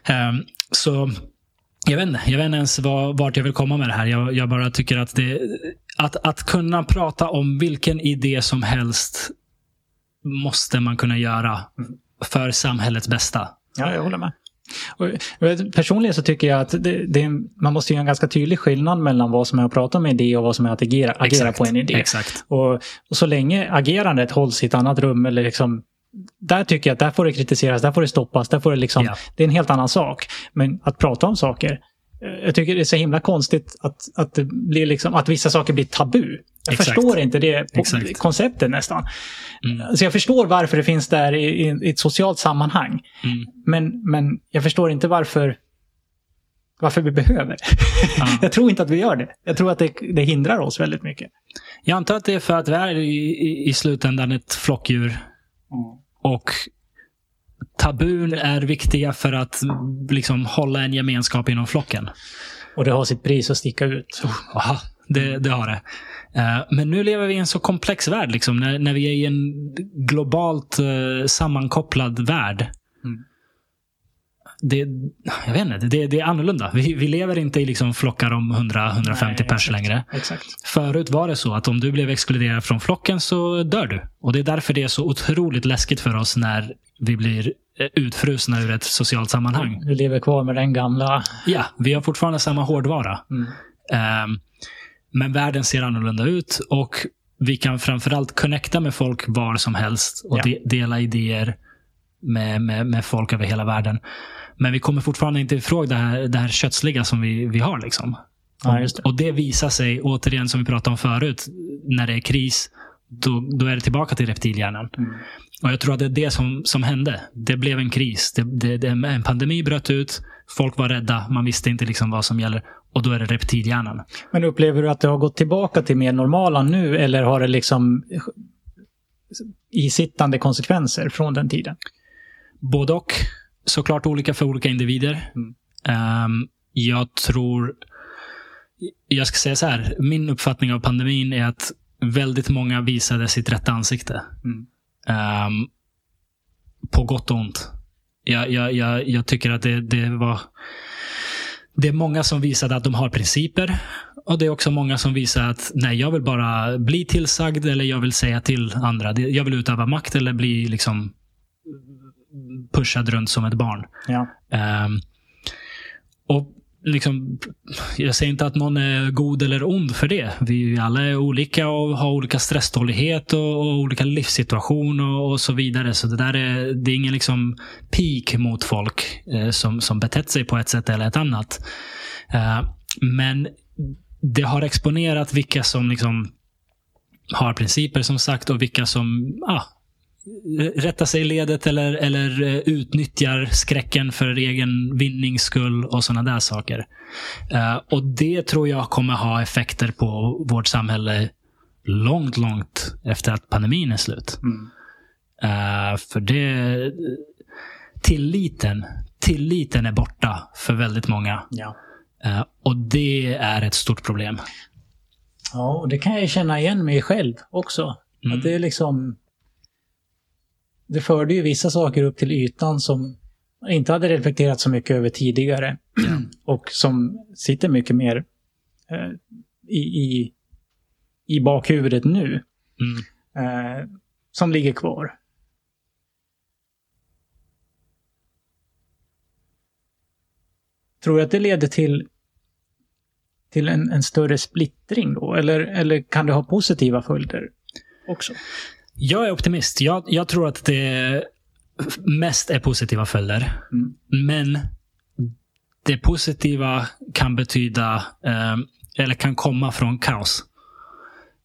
Ehm, så jag vet inte, jag vet inte ens vart jag vill komma med det här. Jag, jag bara tycker att det att, att kunna prata om vilken idé som helst måste man kunna göra för samhällets bästa. Ja, jag håller med. Och, personligen så tycker jag att det, det, man måste göra en ganska tydlig skillnad mellan vad som är att prata om en idé och vad som är att agera, agera Exakt, på en idé. Exakt. Och, och så länge agerandet hålls i ett annat rum eller liksom där tycker jag att där får det kritiseras, där får det stoppas, där får det liksom, Ja. det är en helt annan sak. Men att prata om saker, jag tycker det är så himla konstigt att, att, det blir liksom, att vissa saker blir tabu. Jag Exakt. förstår inte det Exakt. konceptet nästan. Mm. Alltså jag förstår varför det finns där i, i, i ett socialt sammanhang. Mm. Men, men jag förstår inte varför, varför vi behöver. Ja. jag tror inte att vi gör det. Jag tror att det, det hindrar oss väldigt mycket. Jag antar att det är för att vi är i, i, i slutändan ett flockdjur. Och tabun är viktiga för att liksom hålla en gemenskap inom flocken. Och det har sitt pris att sticka ut. Aha, det, det har det. Eh, men nu lever vi i en så komplex värld. Liksom, när, när vi är i en globalt eh, sammankopplad värld. Det, jag vet inte, det, det är annorlunda. Vi, vi lever inte i liksom flockar om 100-150 Nej, pers längre. Exakt. Förut var det så att om du blev exkluderad från flocken så dör du. Och Det är därför det är så otroligt läskigt för oss när vi blir eh, utfrusna ur ett socialt sammanhang. Vi lever kvar med den gamla... Ja, vi har fortfarande samma hårdvara. Mm. Ehm, men världen ser annorlunda ut och vi kan framförallt connecta med folk var som helst och Ja. de, dela idéer med, med, med folk över hela världen. Men vi kommer fortfarande inte ifrån det här, det här kötsliga som vi, vi har. Liksom. Ja, det. Och det visar sig, återigen som vi pratade om förut, när det är kris, då, då är det tillbaka till reptilhjärnan. Mm. Och jag tror att det är det som, som hände. Det blev en kris. Det, det, det, en pandemi bröt ut. Folk var rädda. Man visste inte liksom vad som gäller. Och då är det reptilhjärnan. Men upplever du att det har gått tillbaka till mer normala nu eller har det liksom isittande konsekvenser från den tiden? Både och. Såklart olika för olika individer. Mm. Ehm, jag tror... Jag ska säga så här. Min uppfattning av pandemin är att väldigt många visade sitt rätta ansikte. Mm. Ehm, på gott och ont. Jag, jag, jag, jag tycker att det, det var... Det är många som visade att de har principer. Och det är också många som visar att nej, jag vill bara bli tillsagd eller jag vill säga till andra. Jag vill utöva makt eller bli liksom pushad runt som ett barn. Ja. Ehm, och liksom, Jag säger inte att någon är god eller ond för det. Vi alla är olika och har olika stresstålighet och, och olika livssituation och, och så vidare. Så det där är, det är ingen liksom peak mot folk eh, som, som betett sig på ett sätt eller ett annat. Eh, men det har exponerat vilka som liksom har principer som sagt och vilka som ah, rättar sig i ledet eller, eller eh, utnyttjar skräcken för egen vinnings skull och sådana där saker. Eh, och det tror jag kommer ha effekter på vårt samhälle långt, långt efter att pandemin är slut. Mm. Eh, för det... Tilliten, tilliten är borta för väldigt många. Ja. Eh, och det är ett stort problem. ja, och det kan jag känna igen mig själv också. Mm. Att det är liksom... Det förde ju vissa saker upp till ytan som inte hade reflekterat så mycket över tidigare. Och som sitter mycket mer eh, i, i, i bakhuvudet nu. Mm. Eh, som ligger kvar. Tror du att det leder till, till en, en större splittring då? Eller, eller kan det ha positiva följder också? Jag är optimist. Jag, jag tror att det mest är positiva följder. Mm. Men det positiva kan betyda, eh, eller kan komma från kaos.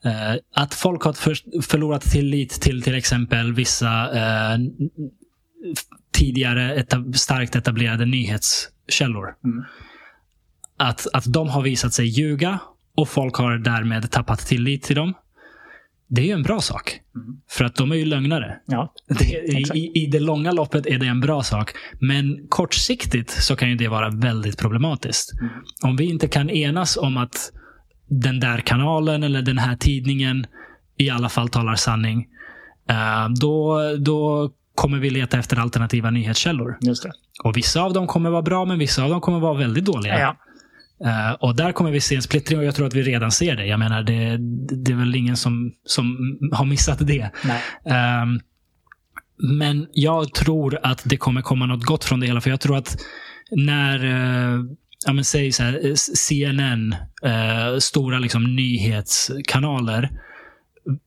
Eh, att folk har för, förlorat tillit till till exempel vissa eh, tidigare etab starkt etablerade nyhetskällor. Mm. Att, att de har visat sig ljuga och folk har därmed tappat tillit till dem. Det är ju en bra sak. Mm. För att de är ju lögnare. Ja, Det, i, I det långa loppet är det en bra sak. Men kortsiktigt så kan ju det vara väldigt problematiskt. Mm. Om vi inte kan enas om att den där kanalen eller den här tidningen i alla fall talar sanning. eh, då, då kommer vi leta efter alternativa nyhetskällor. Och Vissa av dem kommer vara bra, men vissa av dem kommer vara väldigt dåliga. Ja. Eh, och där kommer vi se en splittring och jag tror att vi redan ser det. Jag menar, det, det är väl ingen som, som har missat det. Ehm, men jag tror att det kommer komma något gott från det hela. För jag tror att när, uh, ja men säg så här, eh, CNN, eh, stora liksom nyhetskanaler,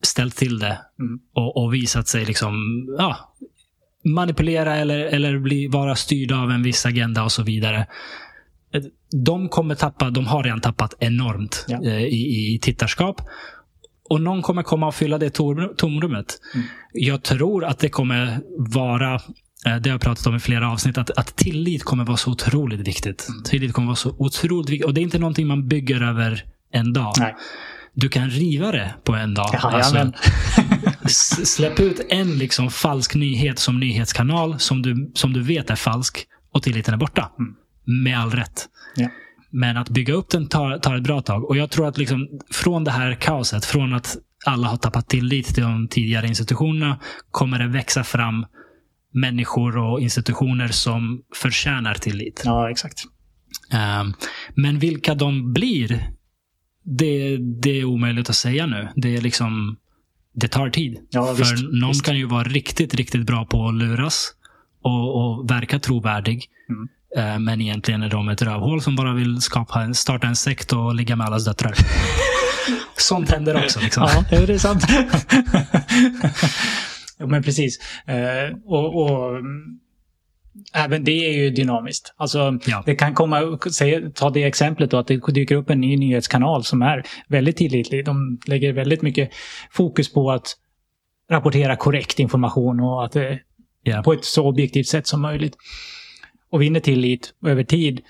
ställt till det Mm. och, och visat sig liksom, ja, manipulera eller, eller bli, vara styrda av en viss agenda och så vidare. De kommer tappa, de har redan tappat enormt Ja. eh, i, i tittarskap. Och någon kommer komma och fylla det tom- tomrummet. Mm. Jag tror att det kommer vara, eh, det har jag pratat om i flera avsnitt, att, att tillit kommer vara så otroligt viktigt. Mm. Tillit kommer vara så otroligt viktigt. Och det är inte någonting man bygger över en dag. Nej. Du kan riva det på en dag. Alltså, Jajamän. S- Släpp ut en liksom falsk nyhet som nyhetskanal som du, som du vet är falsk och tilliten är borta. Mm. Med all rätt. Ja. Men att bygga upp den tar, tar ett bra tag. Och jag tror att liksom, från det här kaoset, från att alla har tappat tillit till de tidigare institutionerna, kommer det växa fram människor och institutioner som förtjänar tillit. Ja, exakt. Um, men vilka de blir, det, det är omöjligt att säga nu. Det är liksom, det tar tid. Ja, För visst, någon visst. kan ju vara riktigt, riktigt bra på att luras och, och verka trovärdig. Mm. Eh, Men egentligen är de ett rövhål som bara vill skapa en, starta en sekt och ligga med allas döttrar. Sånt händer också. Liksom. Ja, det är sant. jo, men precis. Eh, och, och mm, även det är ju dynamiskt. Alltså, Ja. det kan komma, ta det exemplet då, att det dyker upp en ny nyhetskanal som är väldigt tillitlig. De lägger väldigt mycket fokus på att rapportera korrekt information och att det Ja. på ett så objektivt sätt som möjligt. Och vinner tillit över tid.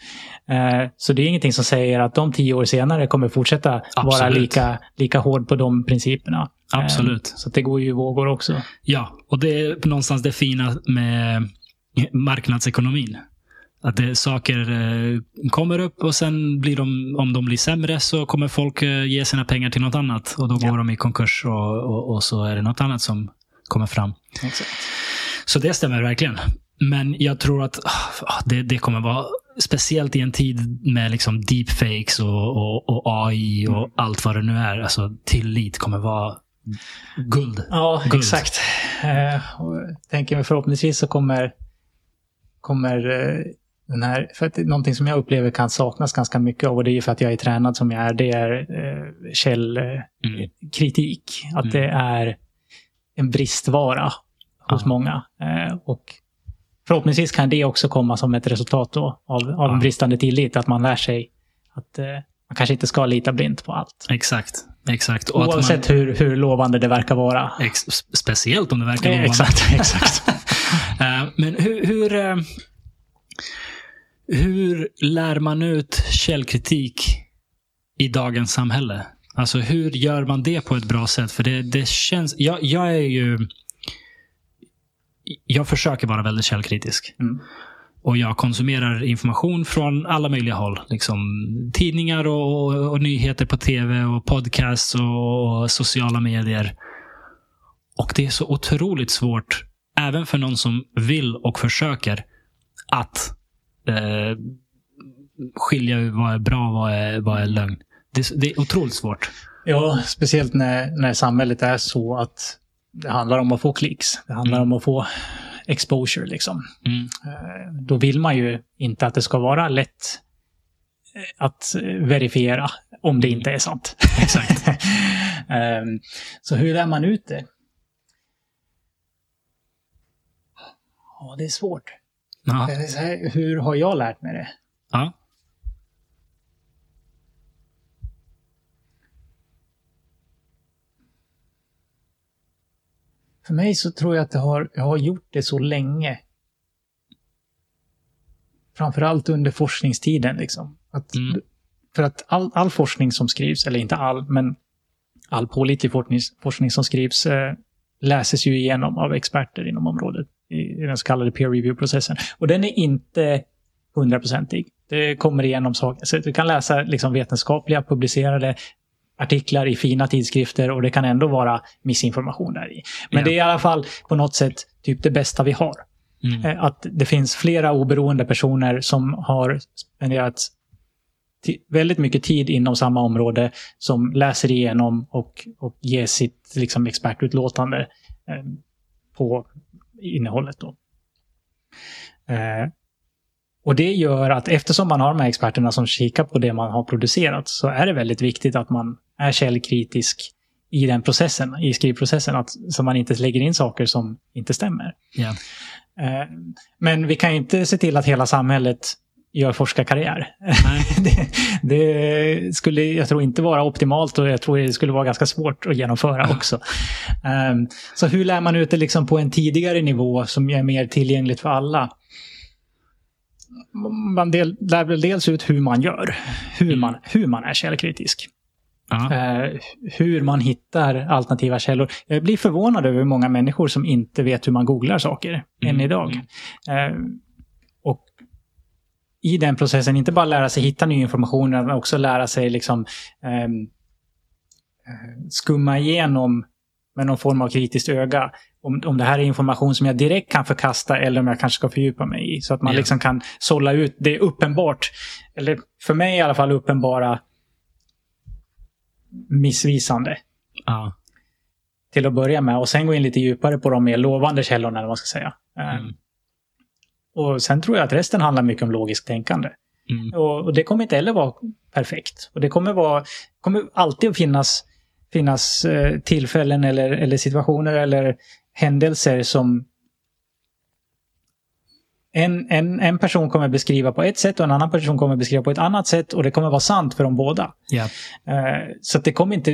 Eh, så det är ingenting som säger att de tio år senare kommer fortsätta vara Absolut. lika, lika hård på de principerna. Absolut. Eh, så att det går ju i vågor också. Ja, och det är någonstans det fina med marknadsekonomin. Att det, saker eh, kommer upp och sen blir de, om de blir sämre så kommer folk ge sina pengar till något annat. Och då Ja. går de i konkurs och, och, och så är det något annat som kommer fram. Exakt. Så det stämmer verkligen. Men jag tror att ah, det, det kommer vara, speciellt i en tid med liksom deepfakes och, och, och AI och Mm. allt vad det nu är. Alltså tillit kommer vara guld. Ja, Guld. exakt. Eh, och tänker mig förhoppningsvis så kommer, kommer eh, den här, för att någonting som jag upplever kan saknas ganska mycket av och det är ju för att jag är tränad som jag är, det är eh, källkritik. Mm. Att det är en bristvara hos Ja. många. Eh, och förhoppningsvis kan det också komma som ett resultat då av, av Ja. bristande tillit, att man lär sig att eh, man kanske inte ska lita blint på allt. Exakt. Exakt. Och att man- Oavsett hur, hur lovande det verkar vara. Ex speciellt om det verkar Eh, lovande. exakt, exakt. Eh, Men hur, hur, eh, hur lär man ut källkritik i dagens samhälle? Alltså hur gör man det på ett bra sätt? För det, det känns... Jag, jag är ju... Jag försöker vara väldigt källkritisk. Mm. Och jag konsumerar information från alla möjliga håll. Liksom tidningar och, och, och nyheter på tv och podcasts och, och sociala medier. Och det är så otroligt svårt, även för någon som vill och försöker, att eh, skilja vad är bra och vad är, vad är lögn. Det, är- det är otroligt svårt. Ja, speciellt när, när samhället är så att det handlar om att få klicks. Det handlar Mm. om att få exposure liksom. Mm. Eh, Då vill man ju inte att det ska vara lätt eh, att eh, verifiera om det inte är sant. Exakt. Ehm, Så hur lär man ut det? Ja, det är svårt. Ja. Hur har jag lärt mig det? Ja. För mig så tror jag att det har, jag har gjort det så länge. Framförallt under forskningstiden. Liksom. Att, Mm. För att all, all forskning som skrivs, eller inte all, men all pålitlig forskning, forskning som skrivs eh, läses ju igenom av experter inom området i, i den så kallade peer review-processen. Och den är inte hundraprocentig. Det kommer igenom saker. Så du kan läsa liksom vetenskapliga publicerade artiklar i fina tidskrifter och det kan ändå vara missinformation där i. Men Ja. det är i alla fall på något sätt typ det bästa vi har. Mm. Eh, Att det finns flera oberoende personer som har spenderat väldigt mycket tid inom samma område som läser igenom och, och ger sitt liksom, expertutlåtande eh, på innehållet. Då. Eh, och det gör att eftersom man har de här experterna som kikar på det man har producerat så är det väldigt viktigt att man är källkritisk i den processen, i skrivprocessen, att, så man inte lägger in saker som inte stämmer. Eh, Men vi kan ju inte se till att hela samhället gör forskarkarriär. Det, det skulle jag tror inte vara optimalt och jag tror det skulle vara ganska svårt att genomföra också. Ehm, Så hur lär man ut det liksom på en tidigare nivå som är mer tillgängligt för alla? Man del, lär väl dels ut hur man gör, hur man, hur man är källkritisk. Eh, hur man hittar alternativa källor. Jag blir förvånad över hur många människor som inte vet hur man googlar saker än Mm. idag. Eh, och i den processen, inte bara lära sig hitta ny information, utan också lära sig liksom eh, skumma igenom med någon form av kritiskt öga. Om, om det här är information som jag direkt kan förkasta eller om jag kanske ska fördjupa mig i. Så att man Ja. liksom kan sålla ut det uppenbart, eller för mig i alla fall uppenbara missvisande Ja. till att börja med och sen gå in lite djupare på de mer lovande källorna, eller vad man ska säga. Eh, Mm. Och sen tror jag att resten handlar mycket om logiskt tänkande. Mm. Och, och det kommer inte heller vara perfekt. Och det kommer, vara, kommer alltid att finnas, finnas eh, tillfällen eller, eller situationer eller händelser som en, en, en person kommer beskriva på ett sätt och en annan person kommer beskriva på ett annat sätt och det kommer vara sant för dem båda. Ja. Eh, Så det kommer inte,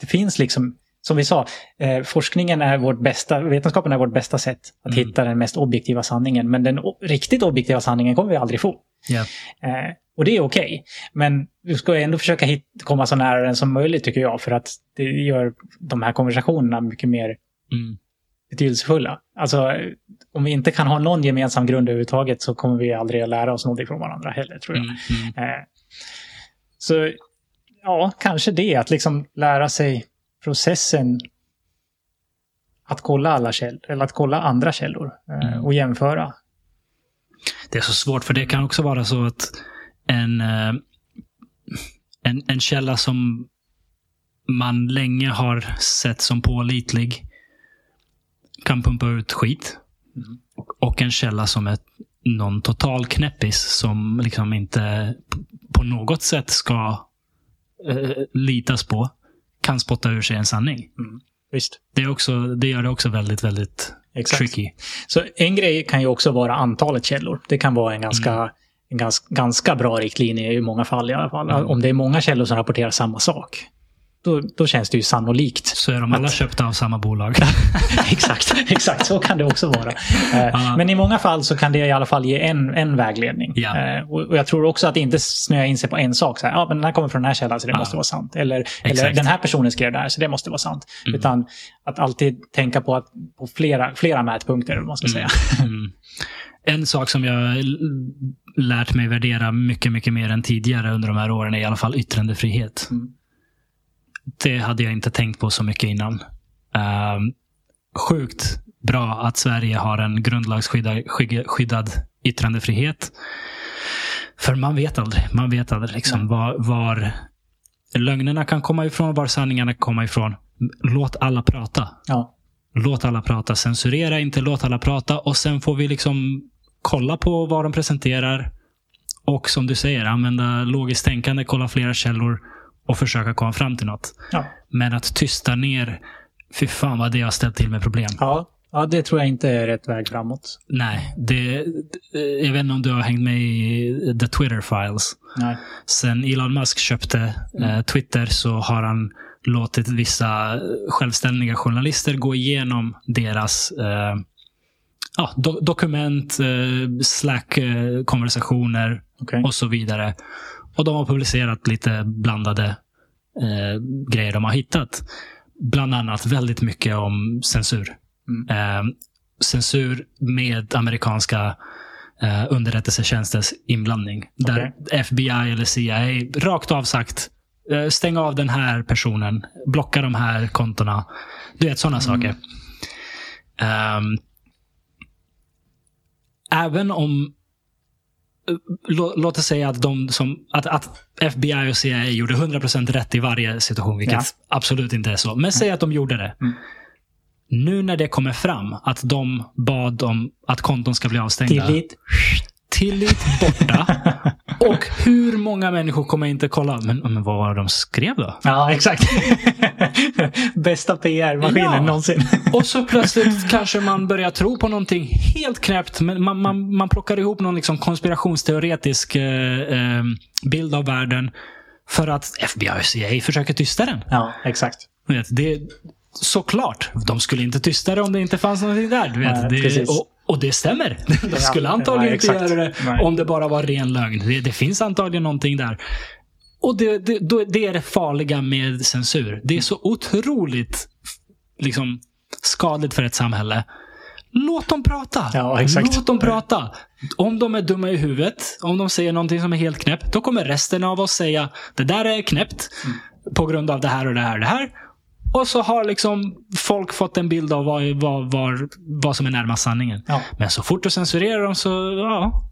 det finns liksom, som vi sa, eh, forskningen är vårt bästa, vetenskapen är vårt bästa sätt att Mm. hitta den mest objektiva sanningen. Men den riktigt objektiva sanningen kommer vi aldrig få. Ja. Eh, och det är okej. Men du ska ändå försöka hit, komma så nära den som möjligt tycker jag. För att det gör de här konversationerna mycket mer Mm. Betydelsefulla. Alltså, om vi inte kan ha någon gemensam grund överhuvudtaget så kommer vi aldrig att lära oss någonting från varandra heller, tror jag. Mm. Mm. Eh, så ja, kanske det. Att liksom lära sig processen att kolla alla källor, eller att kolla andra källor eh, Mm. och jämföra. Det är så svårt, för det kan också vara så att en, eh, en, en källa som man länge har sett som pålitlig kan pumpa ut skit. Mm. Och en källa som är någon total knäppis som liksom inte på något sätt ska eh, litas på kan spotta ur sig en sanning. Visst. Det, är också, det gör det också väldigt, väldigt Exakt. tricky. Så en grej kan ju också vara antalet källor. Det kan vara en ganska, Mm. en gans, ganska bra riktlinje i många fall i alla fall. Mm. Om det är många källor som rapporterar samma sak. Då, då känns det ju sannolikt. Så är de alla Att- köpta av samma bolag. exakt, exakt, så kan det också vara. Eh. Men i många fall så kan det i alla fall ge en, en vägledning. Eh, Och jag tror också att inte snöa in sig på en sak. Så här, ja, men den här kommer från den här källan så det Ja. måste vara sant. Eller, eller den här personen skrev det här så det måste vara sant. Mm. Utan att alltid tänka på, att, på flera, flera mätpunkter, man ska säga. Mm. En sak som jag lärt mig värdera mycket, mycket mer än tidigare under de här åren är i alla fall yttrandefrihet. Mm. Det hade jag inte tänkt på så mycket innan. Um, sjukt bra att Sverige har en grundlagsskyddad yttrandefrihet. För man vet aldrig. Man vet aldrig liksom var, var lögnerna kan komma ifrån, var sanningarna kan komma ifrån. Låt alla prata. Ja. Låt alla prata. Censurera inte, låt alla prata. Och sen får vi liksom kolla på vad de presenterar. Och som du säger, använda logiskt tänkande, kolla flera källor och försöka komma fram till något. Ja. Men att tysta ner, fy fan vad det har ställt till med problem. Ja. ja, det tror jag inte är rätt väg framåt. Nej, det, jag vet inte om du har hängt med i the Twitter files. Nej. Sen Elon Musk köpte eh, Twitter så har han låtit vissa självständiga journalister gå igenom deras eh, ja, do dokument, eh, Slack-konversationer Okej. och så vidare. Och de har publicerat lite blandade eh, grejer de har hittat. Bland annat väldigt mycket om censur. Mm. Eh, censur med amerikanska eh, underrättelsetjänsters inblandning. Där FBI eller CIA rakt av sagt eh, stäng av den här personen, blocka de här kontona. Du vet sådana saker. Ehm, även om Låt oss säga att, de som, att, att FBI och CIA gjorde 100% rätt i varje situation, vilket Ja. absolut inte är så. Men säg att de gjorde det. Mm. Nu när det kommer fram att de bad om att konton ska bli avstängda. Tillit. Tillit borta. och hur många människor kommer inte kolla? Men, men vad var de skrev då? Ja, exakt. Bästa PR-maskinen Ja. någonsin. Och så plötsligt kanske man börjar tro på någonting helt knäppt. Men man, man, man plockar ihop någon liksom konspirationsteoretisk eh, eh, bild av världen. För att FBI och CIA försöker tysta den. Ja, exakt. Vet, det, såklart, de skulle inte tysta det om det inte fanns någonting där. Du vet, Nej, det, och, och det stämmer. De skulle antagligen inte göra det Nej. om det bara var ren lögn. Det, det finns antagligen någonting där. Och det, det, det är det farliga med censur. Det är så otroligt liksom, skadligt för ett samhälle. Låt dem prata. Ja, exakt. Låt dem prata. Om de är dumma i huvudet, om de säger någonting som är helt knäppt, då kommer resten av oss säga det där är knäppt Mm. på grund av det här och det här och det här. Och så har liksom folk fått en bild av vad, vad, vad, vad som är närmast sanningen. Ja. Men så fort du censurerar dem så, ja,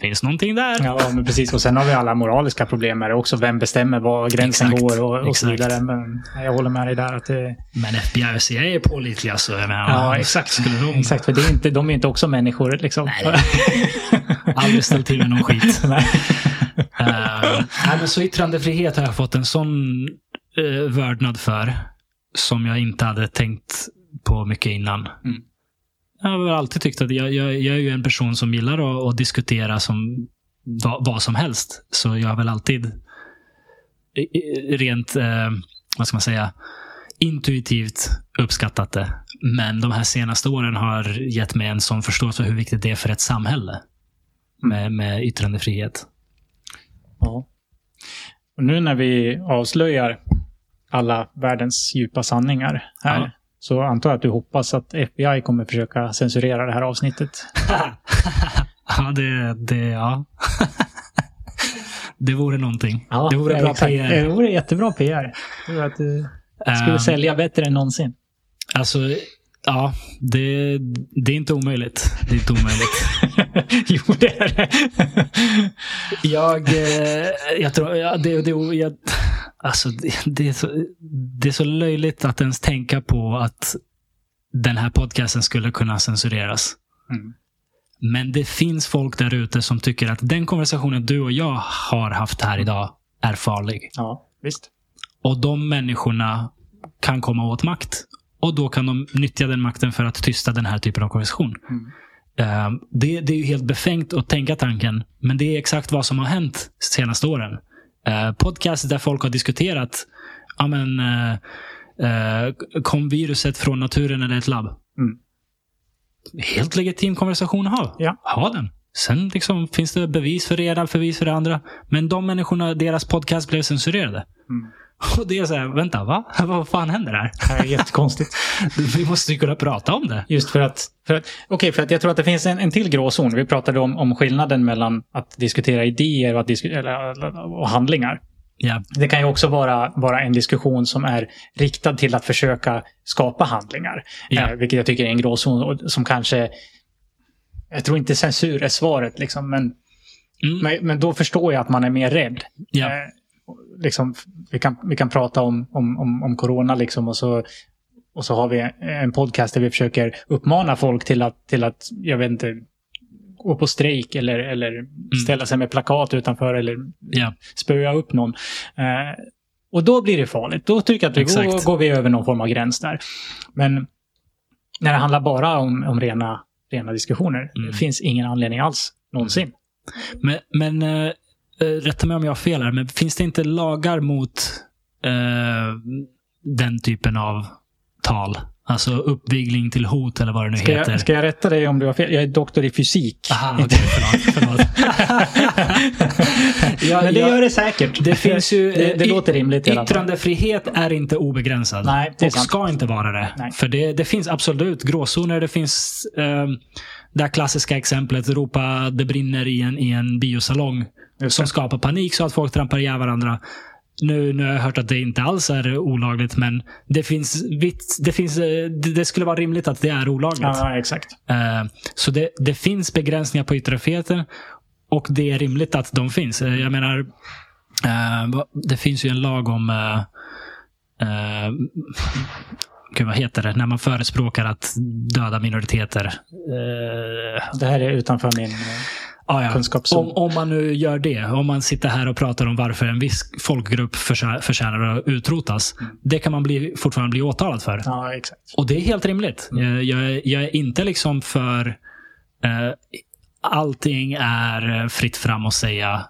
finns någonting där. Ja, men precis. Och sen har vi alla moraliska problem med det också. Vem bestämmer var gränsen Exakt. går och, och så vidare. Men jag håller med dig där att det... Men FBI och CIA är pålitliga så jag menar, Ja, exakt. Skulle de Exakt, för det är inte, de är inte också människor liksom. Nej, aldrig ställt till med någon skit. Nej. Uh, nej, men så yttrandefrihet har jag fått en sån uh, vördnad för. Som jag inte hade tänkt på mycket innan. Mm. Jag har alltid tyckt att jag, jag, jag är ju en person som gillar att, att diskutera som vad, vad som helst. Så jag har väl alltid rent, eh, vad ska man säga, intuitivt uppskattat det. Men de här senaste åren har gett mig en sån förståelse för hur viktigt det är för ett samhälle. Med, med yttrandefrihet. Ja. Och nu när vi avslöjar alla världens djupa sanningar här. Ja. Så antar jag att du hoppas att FBI kommer försöka censurera det här avsnittet. ja, det, det, ja. det vore någonting. det vore bra exakt. PR. Det vore jättebra PR. Att du skulle Ehm, sälja bättre än någonsin. Alltså, ja. Det, det är inte omöjligt. Det är inte omöjligt. jo, det är det. Jag, eh, jag tror, ja, det, det, jag, alltså, det, det, är så, det är så löjligt att ens tänka på att den här podcasten skulle kunna censureras. Mm. Men det finns folk där ute som tycker att den konversationen du och jag har haft här idag är farlig. Ja, visst. Och de människorna kan komma åt makt. Och då kan de nyttja den makten för att tysta den här typen av konversation. Mm. Eh, det, det är ju helt befängt att tänka tanken, men det är exakt vad som har hänt de senaste åren. Uh, podcast där folk har diskuterat, ja men, eh, eh, kom viruset från naturen eller ett labb? Mm. Helt legitim konversation att ha. Ja. Ha den. Sen liksom, finns det bevis för det ena, bevis för det andra. Men de människorna, deras podcast blev censurerade. Mm. Och det är så här, vänta, va? Vad fan händer här? Det här är jättekonstigt. Vi måste ju kunna prata om det. Just för att, för att okej, för att jag tror att det finns en, en till gråzon. Vi pratade om, om skillnaden mellan att diskutera idéer och, att disku, eller, och handlingar. Ja, Det kan ju också vara, vara en diskussion som är riktad till att försöka skapa handlingar. Ja. Eh, vilket jag tycker är en gråzon som kanske... Jag tror inte censur är svaret, liksom, men, mm. men, men då förstår jag att man är mer rädd. ja. Eh, liksom, vi, kan, vi kan prata om, om, om, om corona liksom och så, och så har vi en podcast där vi försöker uppmana folk till att, till att jag vet inte, gå på strejk eller, eller ställa sig med plakat utanför eller ja. spöa upp någon. Eh, och då blir det farligt. Då tycker jag att vi går, Exakt. går vi över någon form av gräns där. Men när det handlar bara om, om rena, rena diskussioner, Mm. det finns ingen anledning alls någonsin. Men, men eh, rätta mig om jag har fel här, men finns det inte lagar mot eh, den typen av tal? Alltså uppvigling till hot eller vad det nu Ska heter. jag, ska jag rätta dig om du har fel? Jag är doktor i fysik. Aha, okej, förlåt. förlåt. Ja, Men det ja, gör det säkert. Det finns ju... det, det låter rimligt. Yttrandefrihet är inte obegränsad. Nej, och sant. ska inte vara det. Nej. För det, det finns absolut gråzoner. Det finns eh, det här klassiska exemplet, ropa det brinner i en, i en biosalong. Som skapar panik så att folk trampar ihjäl varandra. Nu, nu har jag hört att det inte alls är olagligt, men det finns, det, finns det, skulle vara rimligt att det är olagligt. Ja, exakt. Eh, Så det, det finns begränsningar på yttrandefriheten och det är rimligt att de finns. Eh, Jag menar, eh, det finns ju en lag om Gud, vad heter det? När man förespråkar att döda minoriteter. Eh, Det här är utanför min... ah, ja. Om, om man nu gör det. Om man sitter här och pratar om varför en viss folkgrupp förtjänar att utrotas. Det kan man bli, fortfarande bli åtalad för. Ja, exakt. Och det är helt rimligt. Jag, jag, är- jag är inte liksom för eh, allting är fritt fram att säga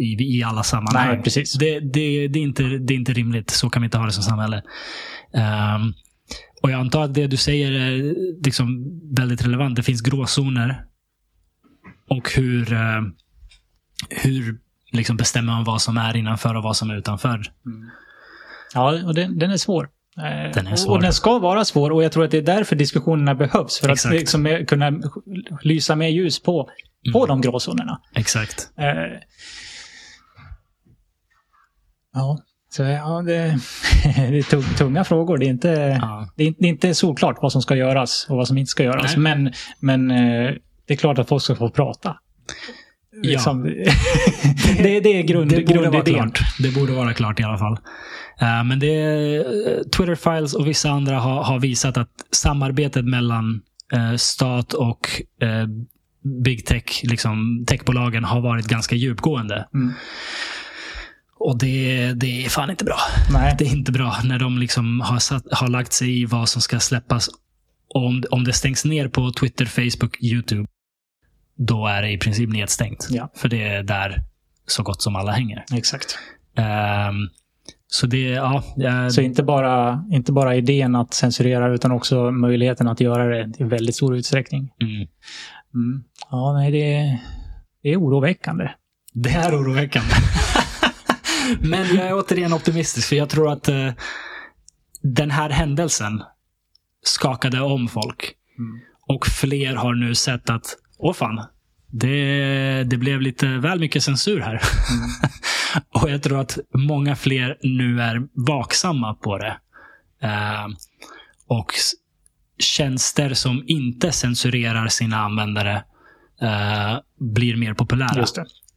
i, i alla sammanhang. Nej, precis. Det, det, det, är inte, det är inte rimligt. Så kan vi inte ha det som samhälle. Ehm, och jag antar att det du säger är liksom väldigt relevant. Det finns gråzoner. Och hur, eh, hur liksom bestämmer man vad som är innanför och vad som är utanför. Ja, och den, den är svår. Eh, Den är svår. Och den ska vara svår och jag tror att det är därför diskussionerna behövs. För Exakt. att liksom eh, kunna lysa mer ljus på, på Mm. de gråzonerna. Exakt. Eh, ja, så ja, det, det är tung- tunga frågor. Det är, inte, Ja. det, är, det är inte solklart vad som ska göras och vad som inte ska göras. Nej. Men, men eh, det är klart att folk ska få prata. Ja. Liksom, det, det är grund, det borde vara klart. Det borde vara klart i alla fall. Eh, men det, eh, Twitter Files och vissa andra har, har visat att samarbetet mellan stat och big tech, liksom techbolagen, har varit ganska djupgående. Mm. Och det, det är fan inte bra. Nej. Det är inte bra när de liksom har, satt, har lagt sig i vad som ska släppas. Och om, om det stängs ner på Twitter, Facebook, YouTube, då är det i princip nedstängt. Ja. För det är där så gott som alla hänger. Exakt. Ehm, så det, ja. jag- Så inte bara, inte bara idén att censurera utan också möjligheten att göra det i väldigt stor utsträckning. mm. Mm. Ja, nej, det, det är oroväckande. Det är oroväckande. Men jag är återigen optimistisk, för jag tror att eh, den här händelsen skakade om folk. Mm. Och fler har nu sett att, åh fan, det, det blev lite väl mycket censur här. och jag tror att många fler nu är vaksamma på det. Eh, och tjänster som inte censurerar sina användare eh, blir mer populära.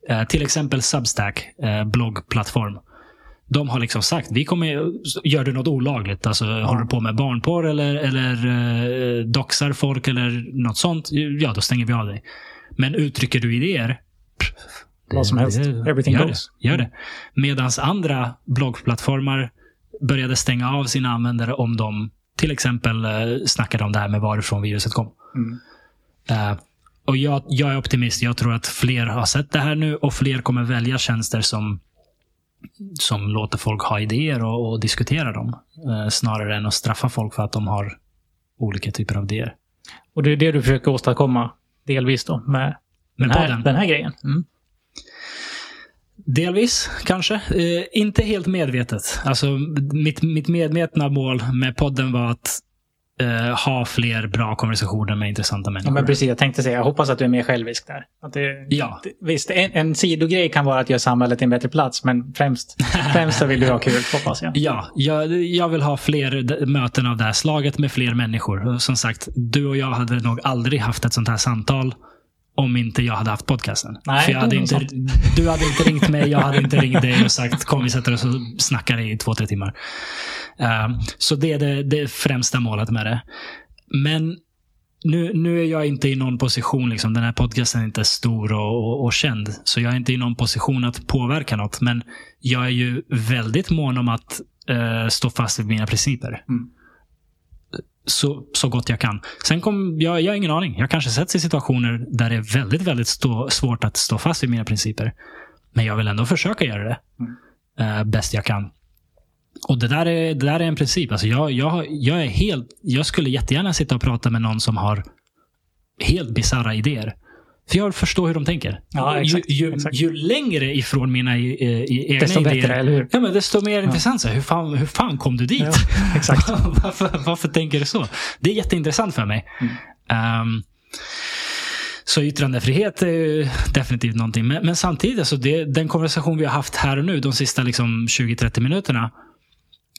Eh, till exempel Substack, eh, bloggplattform. De har liksom sagt, vi kommer, gör du något olagligt, alltså håller du på med barnporr eller, eller eh, doxar folk eller något sånt, ja då stänger vi av dig. Men uttrycker du idéer, pff, Vad som helst. Everything gör goes. Det, gör det. Medans andra bloggplattformar började stänga av sina användare om de till exempel eh, snackade om det här med varifrån viruset kom. Mm. Eh, och jag, jag är optimist. Jag tror att fler har sett det här nu och fler kommer välja tjänster som, som låter folk ha idéer och, och diskutera dem. Eh, snarare än att straffa folk för att de har olika typer av idéer. Och det är det du försöker åstadkomma delvis då med Med den, här, podden. den här grejen. Mm. Delvis, kanske. Eh, inte helt medvetet. Alltså, mitt, mitt medvetna mål med podden var att eh, ha fler bra konversationer med intressanta Ja, människor. men precis, jag tänkte säga, jag hoppas att du är mer självisk där. Att det, Ja. det, visst, en, en sidogrej kan vara att göra samhället till en bättre plats, men främst, främst så vill du ha kul, hoppas jag. Ja, jag, jag vill ha fler möten av det här slaget med fler människor. Som sagt, du och jag hade nog aldrig haft ett sånt här samtal om inte jag hade haft podcasten. Nej, För jag hade inte, du hade inte ringt mig, jag hade inte ringt dig och sagt kom vi sätter oss och snackar i två, tre timmar. Um, så det är det, det främsta målet med det. Men nu, nu är jag inte i någon position, liksom, den här podcasten är inte stor och, och, och känd. Så jag är inte i någon position att påverka något. Men jag är ju väldigt mån om att eh, stå fast vid mina principer. Mm. Så, så gott jag kan. Sen kom, jag, jag har ingen aning. Jag kanske sätts i situationer där det är väldigt, väldigt stå, svårt att stå fast vid mina principer. Men jag vill ändå försöka göra det. Mm. Eh, bäst jag kan. Och det där är, det där är en princip. Alltså jag, jag, jag, är helt, jag skulle jättegärna sitta och prata med någon som har helt bisarra idéer. För jag förstår hur de tänker. Ja, exakt, ju, ju, exakt. ju längre ifrån mina i, i, egna Desto idéer, bättre, eller hur? Ja, men desto mer intressant. Så här, hur, fan, hur fan kom du dit? Ja, exakt. varför, varför tänker du så? Det är jätteintressant för mig. Mm. Ehm, så yttrandefrihet är definitivt någonting. Men, men samtidigt, alltså det, den konversation vi har haft här och nu, de sista liksom 20-30 minuterna.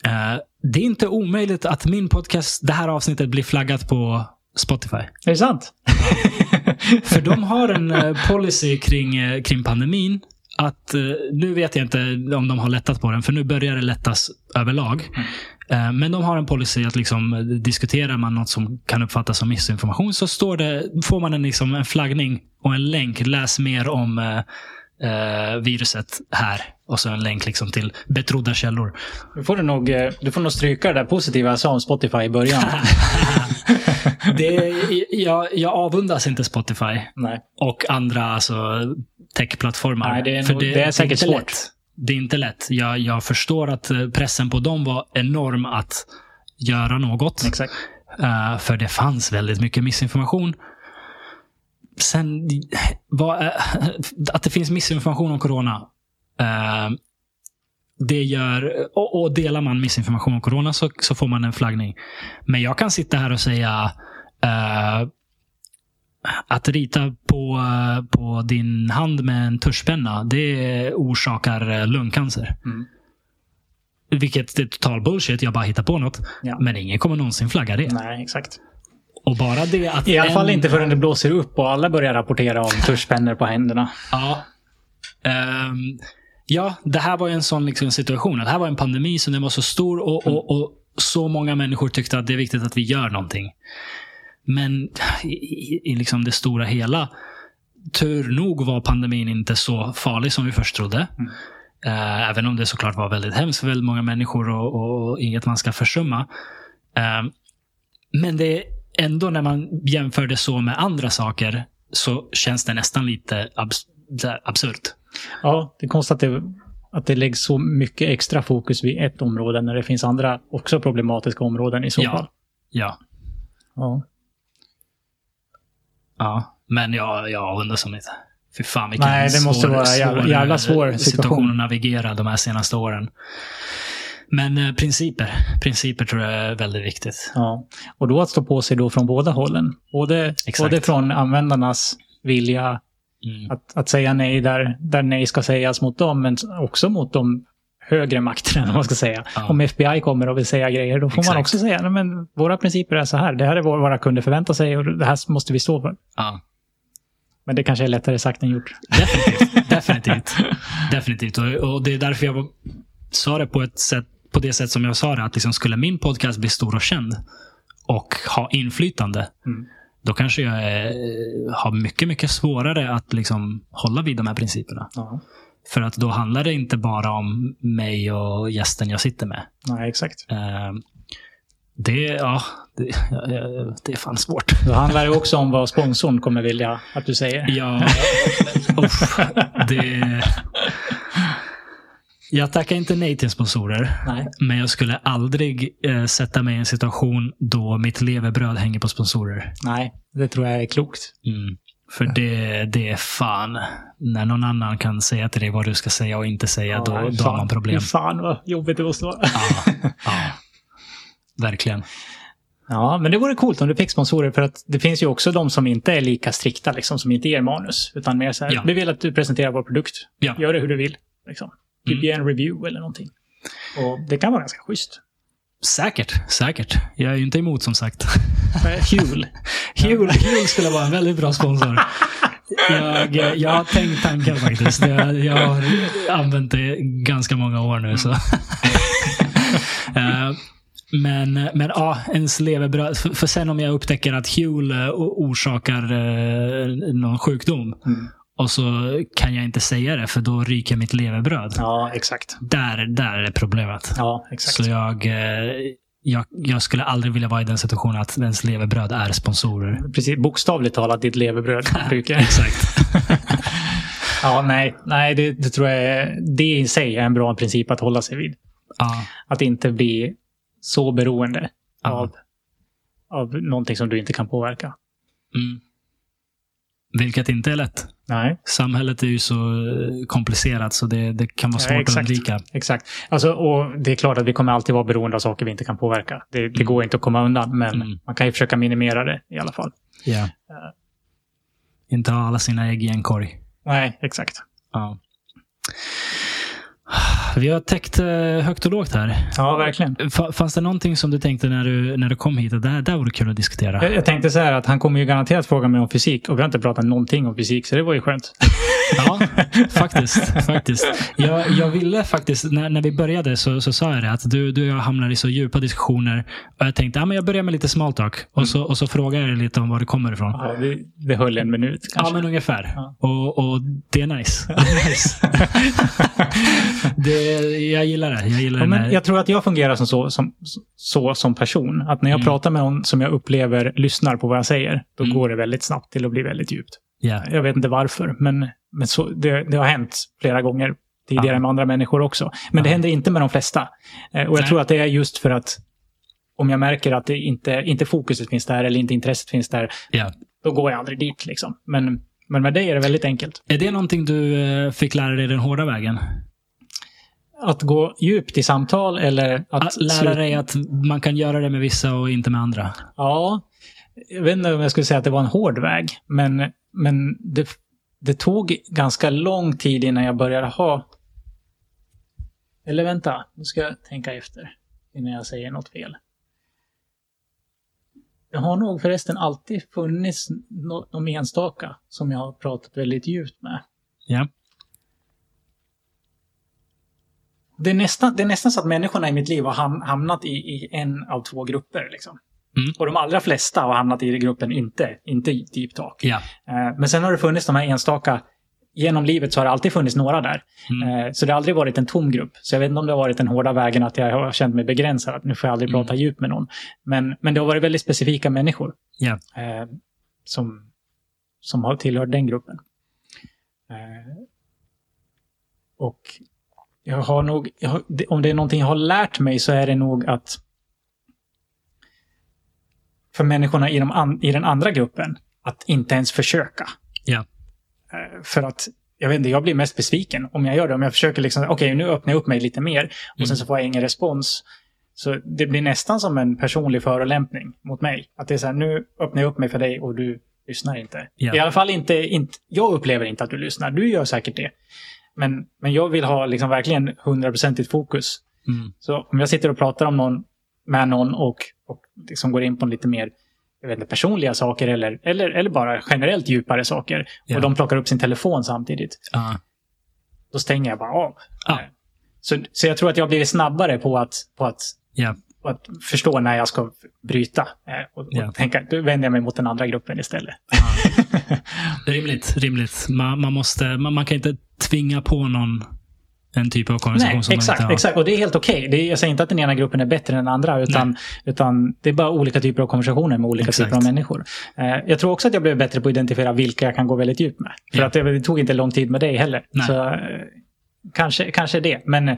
eh, det är inte omöjligt att min podcast, det här avsnittet, blir flaggat på Spotify. Är det sant? För de har en eh, policy kring, eh, kring pandemin. Att, eh, nu vet jag inte om de har lättat på den, för nu börjar det lättas överlag. Eh, Men de har en policy att liksom, diskuterar man något som kan uppfattas som missinformation så står det, får man en, liksom, en flaggning och en länk. Läs mer om eh, viruset här. Och så en länk liksom, till betrodda källor. Du får, du nog, du får nog stryka det där positiva jag sa om Spotify i början. Det, jag, jag avundas inte Spotify Nej. och andra alltså, techplattformar. Nej, det är För nog- det är säkert inte svårt. Lätt. Det är inte lätt. Jag, jag förstår att eh, pressen på dem var enorm att göra något. Exakt. Eh, för det fanns väldigt mycket missinformation. Sen, vad, är- att det finns missinformation om corona. eh, det gör, och, och delar man missinformation om corona så, så får man en flaggning. Men jag kan sitta här och säga eh, att rita på, eh, på din hand med en tuschpenna, det orsakar eh, lungcancer. Mm. Vilket är total bullshit. Jag bara hittar på något. Ja. Men ingen kommer någonsin flagga det. Nej, exakt. Och bara det att I alla en- fall inte förrän det blåser upp och alla börjar rapportera om tuschpennor på händerna. Ja. Ehm, ja, det här var ju en sån liksom, situation. Det här var en pandemi som var så stor och, och, och så många människor tyckte att det är viktigt att vi gör någonting. Men i, i, i liksom det stora hela, tur nog var pandemin inte så farlig som vi först trodde. Eh, även om det såklart var väldigt hemskt för väldigt många människor och, och, och inget man ska försumma. Ehm, men det är ändå när man jämför det så med andra saker så känns det nästan lite abs absurt. Ja, det är konstigt att det, att det läggs så mycket extra fokus vid ett område när det finns andra också problematiska områden i så fall. Ja. Ja. ja. Men jag, jag undrar som inte. Fy fan vilken Nej, det måste vara jävla- jävla svår situation. att navigera de här senaste åren. Men eh, principer. Principer tror jag är väldigt viktigt. ja. Och då att stå på sig då från båda hållen. Både, Exakt. både från användarnas vilja Mm. att, att säga nej där, där nej ska sägas mot dem, men också mot de högre makterna, om man ska säga. Ja. Om FBI kommer och vill säga grejer, då får Exakt. man också säga nej, men våra principer är så här. Det här är vad våra kunder förväntar sig och det här måste vi stå för. Ja. Men det kanske är lättare sagt än gjort. Definitivt. Definitivt. Definitivt. Och, och det är därför jag sa det på, ett sätt, på det sätt som jag sa det. Att liksom skulle min podcast bli stor och känd och ha inflytande. Mm. Då kanske jag eh, har mycket, mycket svårare att liksom hålla vid de här principerna. Ja. För att då handlar det inte bara om mig och gästen jag sitter med. Nej, exakt. Eh, det, ja, det, det är fan svårt. Då handlar det också om vad sponsorn kommer vilja att du säger. Ja, uff, det... Jag tackar inte nej till sponsorer. Nej. Men jag skulle aldrig eh, sätta mig i en situation då mitt levebröd hänger på sponsorer. Nej, det tror jag är klokt. Mm. För det, det är fan. När någon annan kan säga till dig vad du ska säga och inte säga, då, fy då har man problem. Fan vad jobbigt det måste vara. Ja, ja. Verkligen. Ja, men det vore coolt om du fick sponsorer för att det finns ju också de som inte är lika strikta, liksom, som inte ger manus. Utan mer så här, Ja. vi vill att du presenterar vår produkt. Ja. Gör det hur du vill. Liksom. Typ Mm. ge en review eller någonting. Och det kan vara ganska schysst. Säkert, säkert. Jag är ju inte emot som sagt. Huel. Huel, Huel skulle vara en väldigt bra sponsor. Jag, jag har tänkt tanken faktiskt. Jag, jag har använt det ganska många år nu. Så. Eh, men, men ja, ens levebröd. För, för sen om jag upptäcker att Huel eh, orsakar eh, någon sjukdom Mm. Och så kan jag inte säga det för då ryker mitt levebröd. Ja, exakt. Där, där är problemet. Ja, exakt. Så jag, eh, jag, jag skulle aldrig vilja vara i den situationen att ens levebröd är sponsorer. Precis, bokstavligt talat ditt levebröd ryker. Exakt. ja, nej, nej det, det tror jag är, det i sig är en bra princip att hålla sig vid. Ja. Att inte bli så beroende Ja. av, av någonting som du inte kan påverka. Mm. Vilket inte är lätt. Nej, Samhället är ju så eh, komplicerat så det, det kan vara Ja, svårt att exakt. undvika. exakt. Alltså, och det är klart att vi kommer alltid vara beroende av saker vi inte kan påverka. Det, det går inte att komma undan, men Mm. man kan ju försöka minimera det i alla fall. Ja. Inte ha alla sina ägg i en korg. Nej, exakt. Ja. Vi har täckt eh, högt och lågt här. Ja, verkligen. Fa- Fanns det någonting som du tänkte när du, när du kom hit? att Det här, det här vore kul att diskutera. Jag, jag tänkte så här att han kommer ju garanterat fråga mig om fysik och vi har inte pratat någonting om fysik, så det var ju skönt. Ja, faktiskt. faktiskt. Jag, jag ville faktiskt, när, när vi började så, så sa jag det att du, du och jag hamnar i så djupa diskussioner. Och jag tänkte, ja, men jag börjar med lite small talk. Och så, och så frågar jag dig lite om var det kommer ifrån. Ja, det, det höll en minut Ja, kanske. men ungefär. Ja. Och, och det är nice. Det är nice. det, jag gillar det. Jag gillar Ja, men jag tror att jag fungerar som så, som, så som person. Att när jag Mm. pratar med någon som jag upplever lyssnar på vad jag säger, då Mm. går det väldigt snabbt till att bli väldigt djupt. Ja. Jag vet inte varför, men, men så, det, det har hänt flera gånger tidigare Ja. med andra människor också. Men det Ja. händer inte med de flesta. Eh, Och jag Nej. tror att det är just för att om jag märker att det inte, inte fokuset finns där eller inte intresset finns där, Ja. då går jag aldrig dit. Liksom. Men, men med dig är det väldigt enkelt. Är det någonting du eh, fick lära dig den hårda vägen? Att gå djupt i samtal eller att... Att lära dig att man kan göra det med vissa och inte med andra? Ja, jag vet inte om jag skulle säga att det var en hård väg, men, men det, det tog ganska lång tid innan jag började ha... Eller vänta, nu ska jag tänka efter innan jag säger något fel. Det har nog förresten alltid funnits nå- de enstaka som jag har pratat väldigt djupt med. Ja. Det är, nästan, det är nästan så att människorna i mitt liv har ham- hamnat i, i en av två grupper. Liksom. Mm. Och de allra flesta har hamnat i gruppen inte, inte deep talk. Ja. Eh, Men sen har det funnits de här enstaka, genom livet så har det alltid funnits några där. Mm. Eh, Så det har aldrig varit en tom grupp. Så jag vet inte om det har varit den hårda vägen att jag har känt mig begränsad, att nu får jag aldrig Mm. prata djupt med någon. Men, men det har varit väldigt specifika människor Ja. eh, som, som har tillhört den gruppen. Och jag har nog, jag har, det- om det är någonting jag har lärt mig så är det nog att för människorna i, de i den andra gruppen att inte ens försöka. Ja. Eh, För att, jag vet inte, jag blir mest besviken om jag gör det. Om jag försöker liksom, okej nu öppnar jag upp mig lite mer och Mm. sen så får jag ingen respons. Så det blir nästan som en personlig förolämpning mot mig. Att det är så här, nu öppnar jag upp mig för dig och du lyssnar inte. Ja. I alla fall inte, inte, jag upplever inte att du lyssnar. Du gör säkert det. Men, men jag vill ha liksom verkligen hundraprocentigt fokus. Mm. Så om jag sitter och pratar om någon, med någon och, och liksom går in på lite mer jag vet inte, personliga saker eller, eller, eller bara generellt djupare saker Ja. och de plockar upp sin telefon samtidigt, Ja. då stänger jag bara av. Ja. Så, så jag tror att jag har blivit snabbare på att, på att, Ja. På att förstå när jag ska bryta. eh, Och, och Ja. tänka, då vänder jag mig mot den andra gruppen istället. Rimligt. rimligt. Man, man, måste, man, man kan inte tvinga på någon en typ av konversation Nej, som man exakt, inte har. exakt. Och det är helt okej. Är- Jag säger inte att den ena gruppen är bättre än den andra, utan, utan det är bara olika typer av konversationer med olika Exakt. typer av människor. Eh, jag tror också att jag blev bättre på att identifiera vilka jag kan gå väldigt djupt med. För Ja. att det, det tog inte lång tid med dig heller. Nej. Så, eh, kanske, kanske det. Men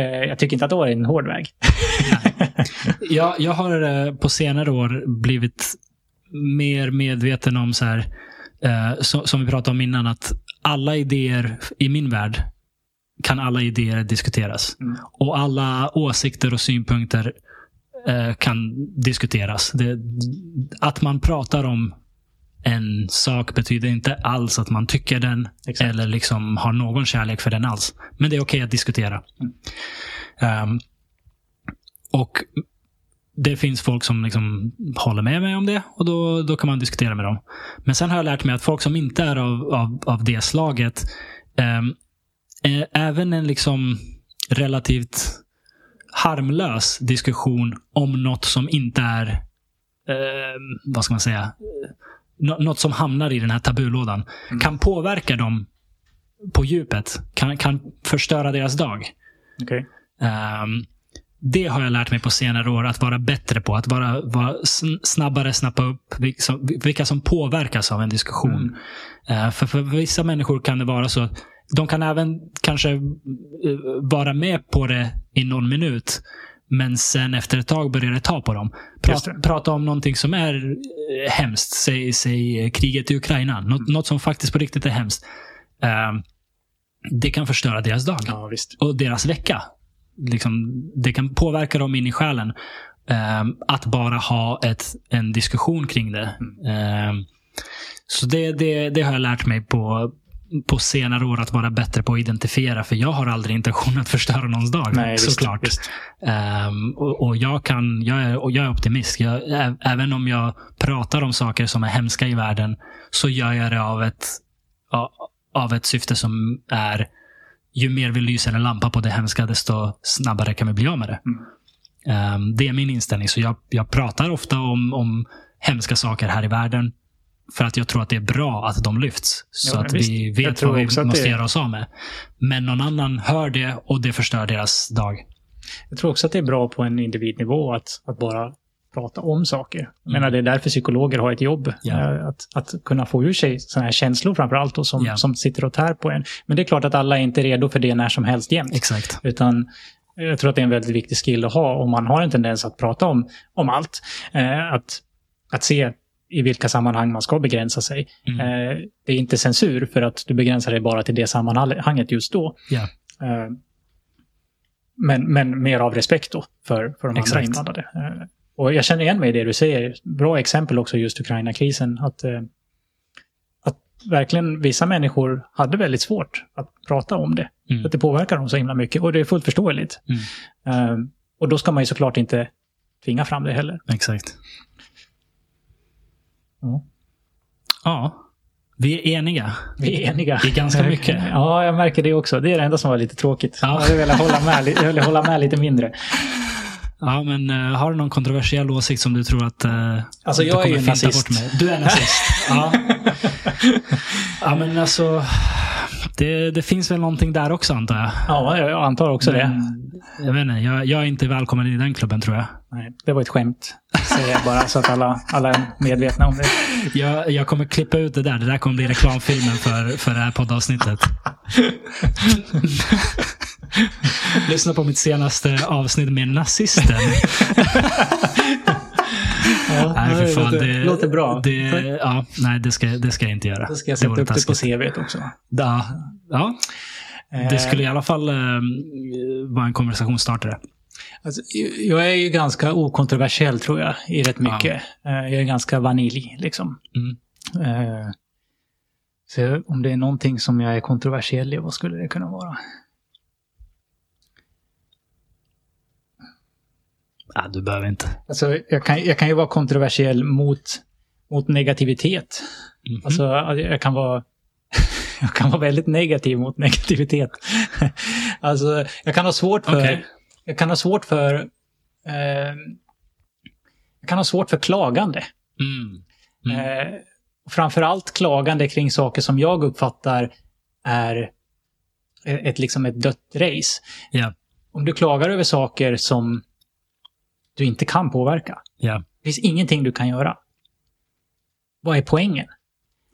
jag tycker inte att det var en hård väg. Jag, jag har eh, på senare år blivit mer medveten om, så här, eh, så, som vi pratade om innan, att alla idéer i min värld kan alla idéer diskuteras. Mm. Och alla åsikter och synpunkter eh, kan diskuteras. Det, att man pratar om en sak betyder inte alls att man tycker den Exakt. eller liksom har någon kärlek för den alls. Men det är okej att diskutera. Mm. Ehm, och det finns folk som liksom håller med mig om det och då, då kan man diskutera med dem. Men sen har jag lärt mig att folk som inte är av, av, av det slaget, eh, även en liksom relativt harmlös diskussion om något som inte är, eh, vad ska man säga, något som hamnar i den här tabulådan, Mm. kan påverka dem på djupet. Kan, kan förstöra deras dag. Okej. Ehm, det har jag lärt mig på senare år att vara bättre på. Att vara, vara sn- snabbare snappa upp vilka som, vilka som påverkas av en diskussion. Mm. Eh, för, för vissa människor kan det vara så att de kan även kanske eh, vara med på det i någon minut. Men sen efter ett tag börjar det ta på dem. Prata, prata om någonting som är eh, hemskt. Säg, säg eh, kriget i Ukraina. Något, Mm. något som faktiskt på riktigt är hemskt. Ehm, det kan förstöra deras dag Ja, och deras vecka. Liksom, det kan påverka dem in i själen. Ehm, att bara ha ett, en diskussion kring det. Ehm, så det, det, det har jag lärt mig på, på senare år att vara bättre på att identifiera. För jag har aldrig intention att förstöra någons dag. Nej, visst, såklart. visst. Ehm, och, och jag kan, jag är, och jag är optimist. Jag, även om jag pratar om saker som är hemska i världen så gör jag det av ett, av ett syfte som är ju mer vi lyser en lampa på det hemska, desto snabbare kan vi bli av med det. Mm. Ehm, det är min inställning. Så jag, jag pratar ofta om, om hemska saker här i världen. För att jag tror att det är bra att de lyfts. Så Ja, att visst. vi vet vad vi måste det- göra oss av med. Men någon annan hör det och det förstör deras dag. Jag tror också att det är bra på en individnivå att, att bara prata om saker. Jag menar, det är därför psykologer har ett jobb. Mm. Eh, Att, att kunna få ur sig sådana här känslor framför allt och som, Ja. som sitter och tär på en. Men det är klart att alla är inte redo för det när som helst jämt. Exakt. Utan jag tror att det är en väldigt viktig skill att ha om man har en tendens att prata om, om allt. Eh, att, att se i vilka sammanhang man ska begränsa sig. Mm. Eh, det är inte censur för att du begränsar dig bara till det sammanhanget just då. Ja. Eh, men, men mer av respekt då för, för de Exakt. andra inblandade. Eh, och jag känner igen mig i det du säger. Bra exempel också just Ukraina-krisen. Att, eh, att verkligen vissa människor hade väldigt svårt att prata om det. Mm. Att det påverkar dem så himla mycket. Och det är fullt förståeligt. Mm. Eh, och då ska man ju såklart inte tvinga fram det heller. Exakt. Ja. Ja. Vi är eniga. Vi är eniga. Det är ganska mycket. Ja, jag märker det också. Det är det enda som var lite tråkigt. Ja. Jag ville hålla med, jag ville hålla med lite mindre. Ja, men eh, har du någon kontroversiell åsikt som du tror att uh, Alltså, jag är ju nazist. Med? Du är nazist. ja. ja, men alltså. Det, det finns väl någonting där också antar jag. Ja, jag antar också det. Men, jag vet inte, jag, jag är inte välkommen i den klubben tror jag. Nej, det var ett skämt. Säger jag bara så att alla, alla är medvetna om det. jag. Jag kommer klippa ut det där. Det där kommer bli reklamfilmen för, för det här poddavsnittet. Lyssna på mitt senaste avsnitt med nazisten. Ja, Nej, för fan, låter, det, låter bra. Det, ja, nej, det ska, det ska jag inte göra. Då ska jag Det sätta vore upp det på. CVt också. Ja, ja, det Eh, skulle i alla fall eh, vara en konversationsstartare. Alltså, jag är ju ganska okontroversiell tror jag, i rätt mycket. Eh, Jag är ganska vanilj, liksom. Mm. Eh, Så om det är någonting som jag är kontroversiell i, vad skulle det kunna vara? Ja, du behöver inte. Alltså, jag, kan, jag kan ju vara kontroversiell mot, mot negativitet. Mhm. Alltså, jag kan vara... Jag kan vara väldigt negativ mot negativitet. alltså, jag kan ha svårt för... Okej. Jag kan ha svårt för... Eh, jag kan ha svårt för klagande. Mm. Mm. Eh, framförallt klagande kring saker som jag uppfattar är ett, liksom ett dött race. Ja, Om du klagar över saker som du inte kan påverka. ja. Det finns ingenting du kan göra. Vad är poängen?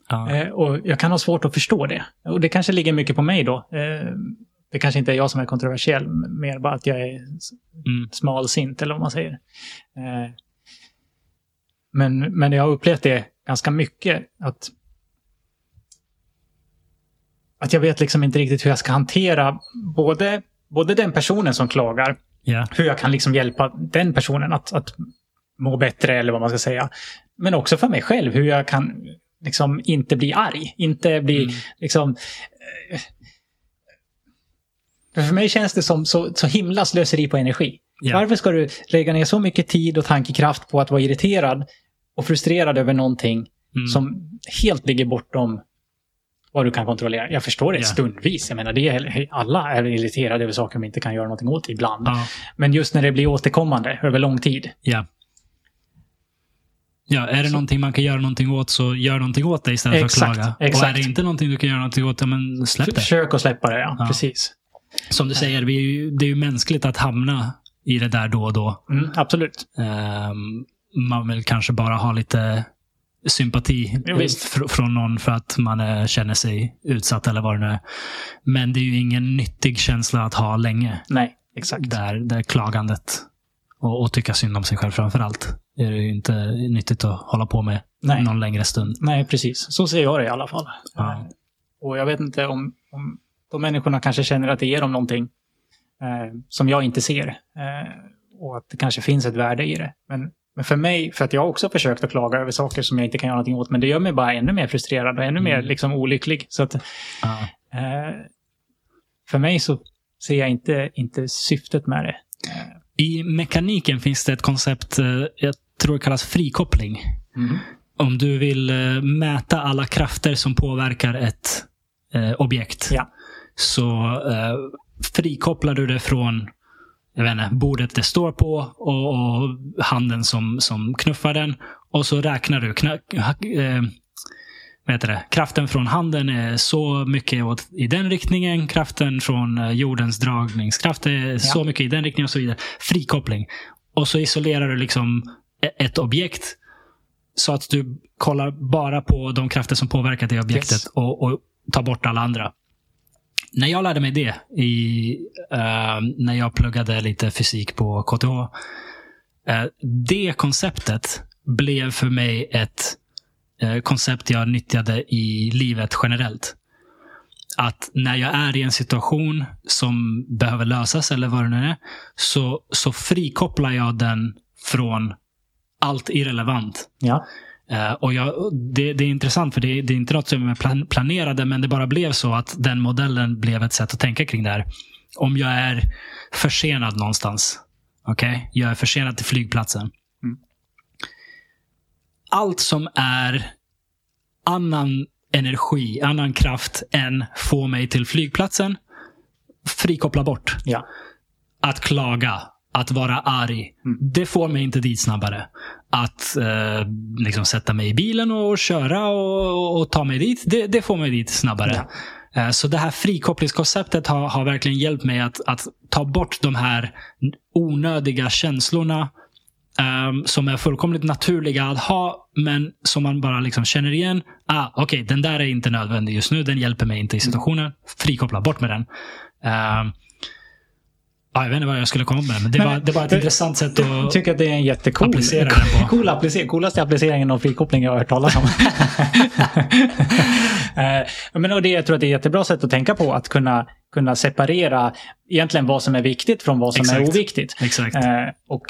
ja. Eh, och jag kan ha svårt att förstå det. Och det kanske ligger mycket på mig då. Eh, det kanske inte är jag som är kontroversiell, mer bara att jag är Mm. smalsint eller vad man säger. Eh, men, men jag har upplevt det ganska mycket. Att, att jag vet liksom inte riktigt hur jag ska hantera både, både den personen som klagar, ja. hur jag kan liksom hjälpa den personen att, att må bättre eller vad man ska säga. Men också för mig själv, hur jag kan liksom inte bli arg. Inte bli Mm. liksom... För för mig känns det som så, så himla slöseri på energi. Ja. Varför ska du lägga ner så mycket tid och tankekraft på att vara irriterad och frustrerad över någonting Mm. som helt ligger bortom vad du kan kontrollera. Jag förstår det Ja. stundvis. Jag menar, det är, alla är irriterade över saker de inte kan göra någonting åt ibland. Ja. Men just när det blir återkommande över lång tid. Ja. Ja, är det någonting man kan göra någonting åt så gör någonting åt det istället Exakt, för att klaga. Och är exakt. det inte någonting du kan göra någonting åt, ja, men släpp det. Försök att släppa det, ja. Ja. Precis. Som du säger, vi är ju, det är ju mänskligt att hamna i det där då och då. Mm, absolut. Ehm, man vill kanske bara ha lite sympati visst. fr- från någon för att man eh, känner sig utsatt eller vad det nu är. Men det är ju ingen nyttig känsla att ha länge. Nej, exakt. Där, där klagandet och, och tycka synd om sig själv framför allt. är det ju inte nyttigt att hålla på med Nej. någon längre stund. Nej, precis. Så ser jag det i alla fall. Ja. Och jag vet inte om, om de människorna kanske känner att det ger dem någonting eh, som jag inte ser. Eh, och att det kanske finns ett värde i det. Men, men för mig, för att jag har också försökt att klaga över saker som jag inte kan göra någonting åt, men det gör mig bara ännu mer frustrerad och ännu mer Mm. liksom olycklig. Så att eh, för mig så ser jag inte, inte syftet med det. I mekaniken finns det ett koncept, eh, jag tror det kallas frikoppling. Om du vill eh, mäta alla krafter som påverkar ett eh, objekt Ja. Så eh, frikopplar du det från jag vet inte, bordet det står på och, och handen som, som knuffar den. Och så räknar du. Kna, eh? Kraften från handen är så mycket åt, i den riktningen. Kraften från eh, jordens dragningskraft är så mycket i den riktningen och så vidare. Frikoppling. Och så isolerar du liksom e- ett objekt så att du kollar bara på de krafter som påverkar det objektet Yes. och, och tar bort alla andra. När jag lärde mig det, i, uh, när jag pluggade lite fysik på KTH, uh, eh, det konceptet blev för mig ett uh, koncept jag nyttjade i livet generellt. Att när jag är i en situation som behöver lösas eller vad det nu är, så, så frikopplar jag den från allt irrelevant. Ja. Eh, och jag, det, det är intressant för det, det är inte något som jag plan, planerade men det bara blev så att den modellen blev ett sätt att tänka kring det här. Om jag är försenad någonstans. Okej? Jag är försenad till flygplatsen. Mm. Allt som är annan energi, annan kraft än få mig till flygplatsen frikoppla bort Ja. att klaga, att vara arg, Mm. det får mig inte dit snabbare. Att eh, liksom sätta mig i bilen och köra och, och ta mig dit, det, det får mig dit snabbare. Eh, Så det här frikopplingskonceptet har, har verkligen hjälpt mig att, att ta bort de här onödiga känslorna ehm, som är fullkomligt naturliga att ha, men som man bara liksom känner igen. Ah, Okej, den där är inte nödvändig just nu. Den hjälper mig inte i situationen. Frikoppla, bort med den. Ehm, ja, jag vet inte vad jag skulle komma med, men det, Men- var, det var ett det- intressant sätt Jag att... tycker att det är en jättecool Applicera den på. cool applicer coolaste appliceringen av frikoppling jag har hört talas om. Eh, Men och det, jag tror att det är ett jättebra sätt att tänka på, att kunna, kunna separera egentligen vad som är viktigt från vad som är Exakt. oviktigt. Exakt. Eh, och,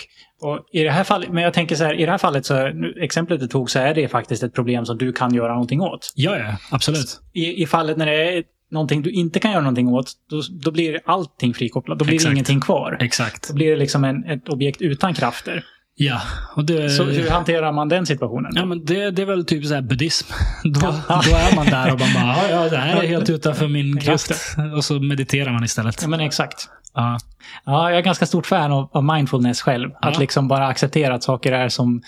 och i det här fallet, men jag tänker så här, i det här fallet, så, exemplet du tog, så är det faktiskt ett problem som du kan göra någonting åt. Ja, ja. Absolut. I, i fallet när det är någonting du inte kan göra någonting åt, då, då blir allting frikopplat. Då blir det Exakt. ingenting kvar. Exakt. Då blir det liksom en, ett objekt utan krafter. Ja. Och det, Så hur hanterar man den situationen? Ja, men det, det är väl typ så här buddhism. Då, Ja. då är man där och man bara, ja, det här är helt utanför min kraft. Och så mediterar man istället. Ja, men exakt. Ja. Ja, jag är ganska stort fan av, av mindfulness själv. Att Ja. liksom bara acceptera att saker är som,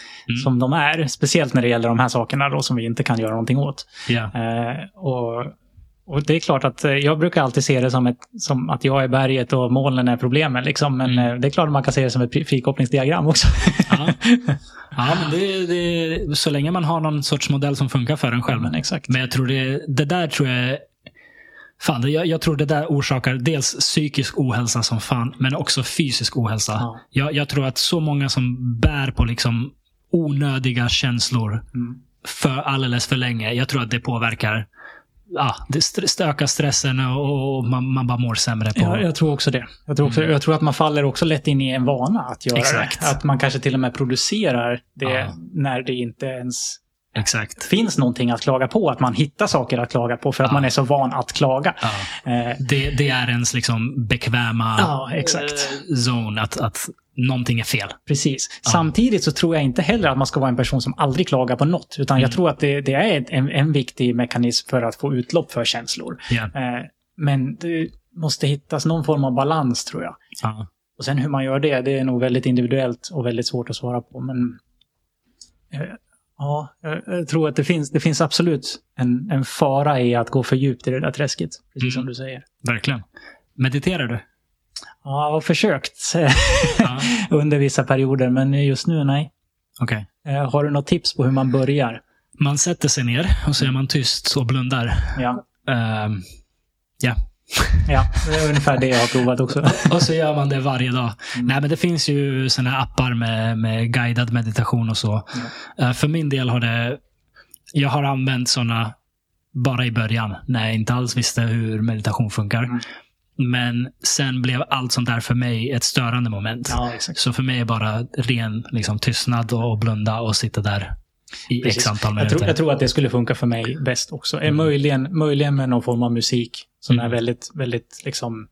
som de är. Speciellt när det gäller de här sakerna då som vi inte kan göra någonting åt. Ja. Eh, och, och det är klart att eh, jag brukar alltid se det som, ett, som att jag är berget och molnen är problemen. Liksom. Men Mm. eh, det är klart att man kan se det som ett frikopplingsdiagram också. Ja. ja, men det, det, så länge man har någon sorts modell som funkar för en själv. men exakt. Men jag tror det, det där tror jag Fan, jag, jag tror det där orsakar dels psykisk ohälsa som fan, men också fysisk ohälsa. Ja. Jag, jag tror att så många som bär på liksom onödiga känslor Mm. för alldeles för länge. Jag tror att det påverkar ja, det st- ökar stressen och, man, man bara mår sämre. på Ja, jag tror också det. Jag tror, också, jag tror att man faller också lätt in i en vana att göra Mm. Exakt. det. Att man kanske till och med producerar det Ja. när det inte ens Exakt. finns någonting att klaga på. Att man hittar saker att klaga på för att Ja. man är så van att klaga. Ja. Eh, Det, det är ens liksom bekväma Ja, eh, zone, att, att någonting är fel. Precis. Samtidigt så tror jag inte heller att man ska vara en person som aldrig klagar på något. Utan Mm. jag tror att det, det är en, en viktig mekanism för att få utlopp för känslor. Ja. Eh, men det måste hittas någon form av balans tror jag. Ja. Och sen hur man gör det, det är nog väldigt individuellt och väldigt svårt att svara på. Men eh, ja, jag, tror att det finns, det finns absolut en, en fara i att gå för djupt i det där träsket. Precis som Mm. du säger. Verkligen. Mediterar du? Ja, jag har försökt Ja. under vissa perioder, men just nu nej. Okej. Eh, Har du något tips på hur man börjar? Man sätter sig ner och så är man tyst och blundar. Ja. Ehm, ja. Ja, det är ungefär det jag har provat också. Och så gör man det varje dag. Nej, men det finns ju såna appar med, med guidad meditation och så. Eh, för min del har det... Jag har använt såna bara i början, när jag inte alls visste hur meditation funkar. Mm. Men sen blev allt sånt där för mig ett störande moment. Ja. Så för mig är bara ren liksom, tystnad och blunda och sitta där i Precis. x antal Jag minuter. tror, jag tror att det skulle funka för mig bäst också. Mm. Eh, Möjligen, möjligen med någon form av musik som Mm. är väldigt, väldigt liksom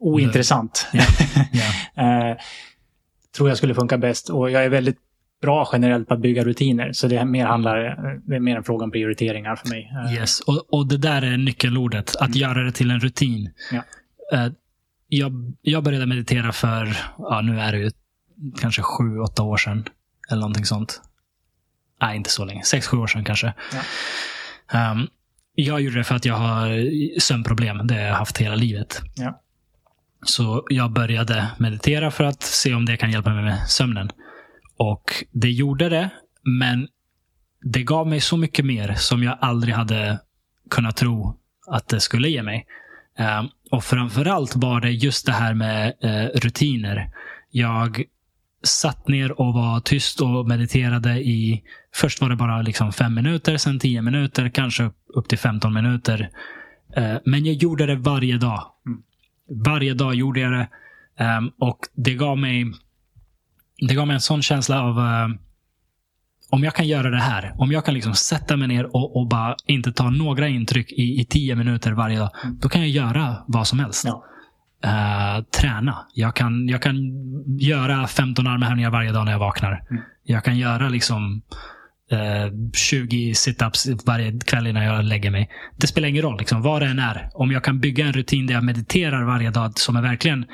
ointressant. Ja. Ja. eh, tror jag skulle funka bäst. Och jag är väldigt bra generellt på att bygga rutiner. Så det är mer, handlar, det är mer en fråga om prioriteringar för mig. Eh, Yes. Och, och det där är nyckelordet. Att göra det till en rutin. Ja. Eh, jag, jag började meditera för, ja, nu är det ju kanske sju, åtta år sedan. Eller någonting sånt. Nej, inte så länge. Sex, sju år sedan kanske. Ehm, jag gjorde det för att jag har sömnproblem. Det har jag haft hela livet. Ja. Så jag började meditera för att se om det kan hjälpa mig med sömnen. Och det gjorde det, men det gav mig så mycket mer som jag aldrig hade kunnat tro att det skulle ge mig. Eh, och framförallt var det just det här med eh, rutiner. Jag satt ner och var tyst och mediterade i... Först var det bara liksom fem minuter, sen tio minuter, kanske upp till 15 minuter. Eh, men jag gjorde det varje dag. Mm. Varje dag gjorde jag det. Ehm, och det gav mig det gav mig en sån känsla av eh, om jag kan göra det här, om jag kan liksom sätta mig ner och, och bara inte ta några intryck i, i tio minuter varje dag, Mm. då kan jag göra vad som helst. Ja. Eh, träna. Jag kan, jag kan göra 15 armhävningar varje dag när jag vaknar. Mm. Jag kan göra liksom eh, 20 situps varje kväll innan jag lägger mig. Det spelar ingen roll liksom, vad det än är. Om jag kan bygga en rutin där jag mediterar varje dag som är verkligen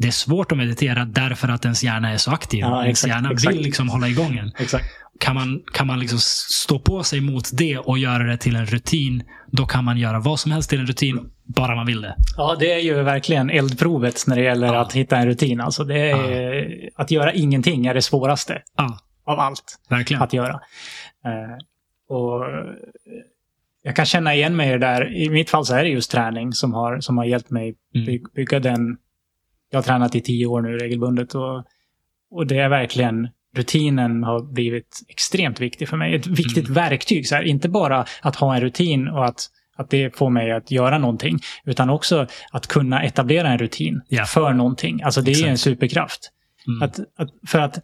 det är svårt att meditera därför att ens hjärna är så aktiv. Ja, ens exakt, hjärna exakt. vill liksom hålla igång en. Exakt. Kan man, kan man liksom stå på sig mot det och göra det till en rutin, då kan man göra vad som helst till en rutin, bara man vill det. Ja, det är ju verkligen eldprovet när det gäller Ja. att hitta en rutin. Alltså det är, Att göra ingenting är det svåraste Ja, av allt verkligen. att göra. Eh, och jag kan känna igen mig i det där. I mitt fall så är det just träning som har, som har hjälpt mig Mm. by- bygga den. Jag har tränat i tio år nu regelbundet och, och det är verkligen rutinen har blivit extremt viktig för mig. Ett viktigt Mm. verktyg. Så här, inte bara att ha en rutin och att, att det får mig att göra någonting. Utan också att kunna etablera en rutin Ja. för någonting. Alltså det är en Exakt. superkraft. Mm. Att, att, för att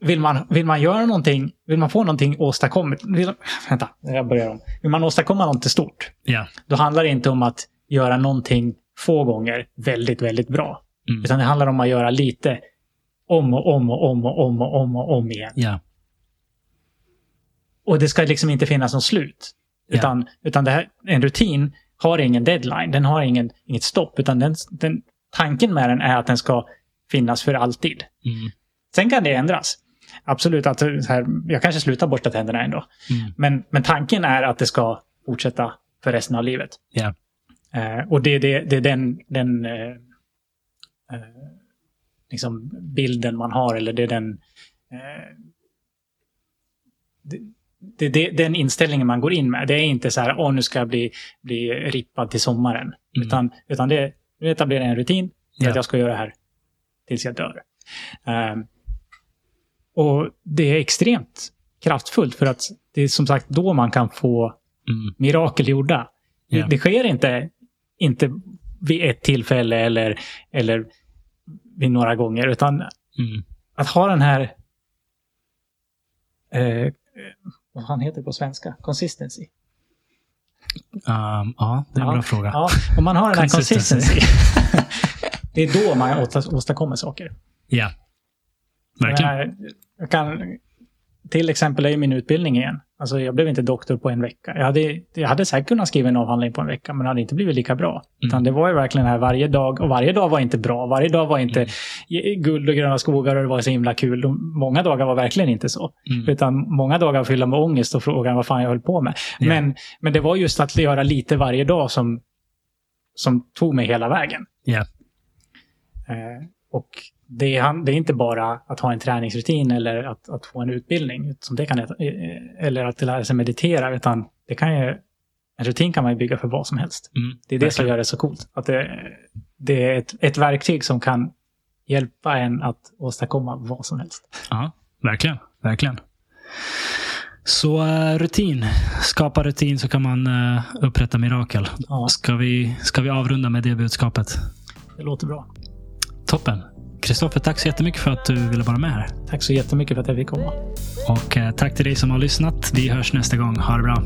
vill man, vill man göra någonting, vill man få någonting åstadkommet, vill, vänta, jag börjar om. Vill man åstadkomma något stort, Ja. då handlar det inte om att göra någonting få gånger väldigt, väldigt bra. Mm. Utan det handlar om att göra lite om och om och om och om och om och om igen. Ja. Och det ska liksom inte finnas något slut. Ja. Utan, utan det här, en rutin har ingen deadline, den har ingen, inget stopp. Utan den, den, tanken med den är att den ska finnas för alltid. Mm. Sen kan det ändras. Absolut, att så här, jag kanske slutar borsta tänderna ändå. Mm. Men, men tanken är att det ska fortsätta för resten av livet. Ja. Eh, och det, det, det är den, den eh, eh, liksom bilden man har, eller det är den... Eh, det, det, det, den inställningen man går in med. Det är inte så här, åh nu ska jag bli, bli rippad till sommaren. Mm. Utan, utan det, nu etablerar jag en rutin för Ja. att jag ska göra det här tills jag dör. Eh, och det är extremt kraftfullt för att det är som sagt då man kan få Mm. mirakel gjorda. Ja. Det, det sker inte, inte vid ett tillfälle eller, eller vid några gånger, utan Mm. att ha den här... Eh, vad han heter på svenska? Consistency. Um, ja, det är en Ja. bra fråga. Ja, om man har den här Consistency. det är då man åsta- åstadkommer saker. Ja. Verkligen. Jag, jag kan, till exempel är min utbildning igen. Alltså jag blev inte doktor på en vecka. Jag hade, jag hade säkert kunnat skriva en avhandling på en vecka, men det hade inte blivit lika bra. Utan det var ju verkligen här varje dag, och varje dag var inte bra. Varje dag var inte guld och gröna skogar och det var så himla kul. De, många dagar var verkligen inte så. Mm. Utan många dagar fyllda med ångest och frågan vad fan jag höll på med. Ja. Men, men det var just att göra lite varje dag som, som tog mig hela vägen. Ja. Eh, och det är, det är inte bara att ha en träningsrutin eller att, att få en utbildning, som det kan, eller att lära sig meditera, utan det kan ju, en rutin kan man ju bygga för vad som helst. Mm, Det är det verkligen. som gör det så coolt. Att det, det är ett, ett verktyg som kan hjälpa en att åstadkomma vad som helst. Ja, verkligen. verkligen. Så eh, rutin. Skapa rutin så kan man eh, upprätta mirakel. Ja. Ska, vi, ska vi avrunda med det budskapet? Det låter bra. Toppen. Kristoffer, tack så jättemycket för att du ville vara med här. Tack så jättemycket för att jag fick komma. Och eh, tack till dig som har lyssnat. Vi hörs nästa gång. Ha det bra.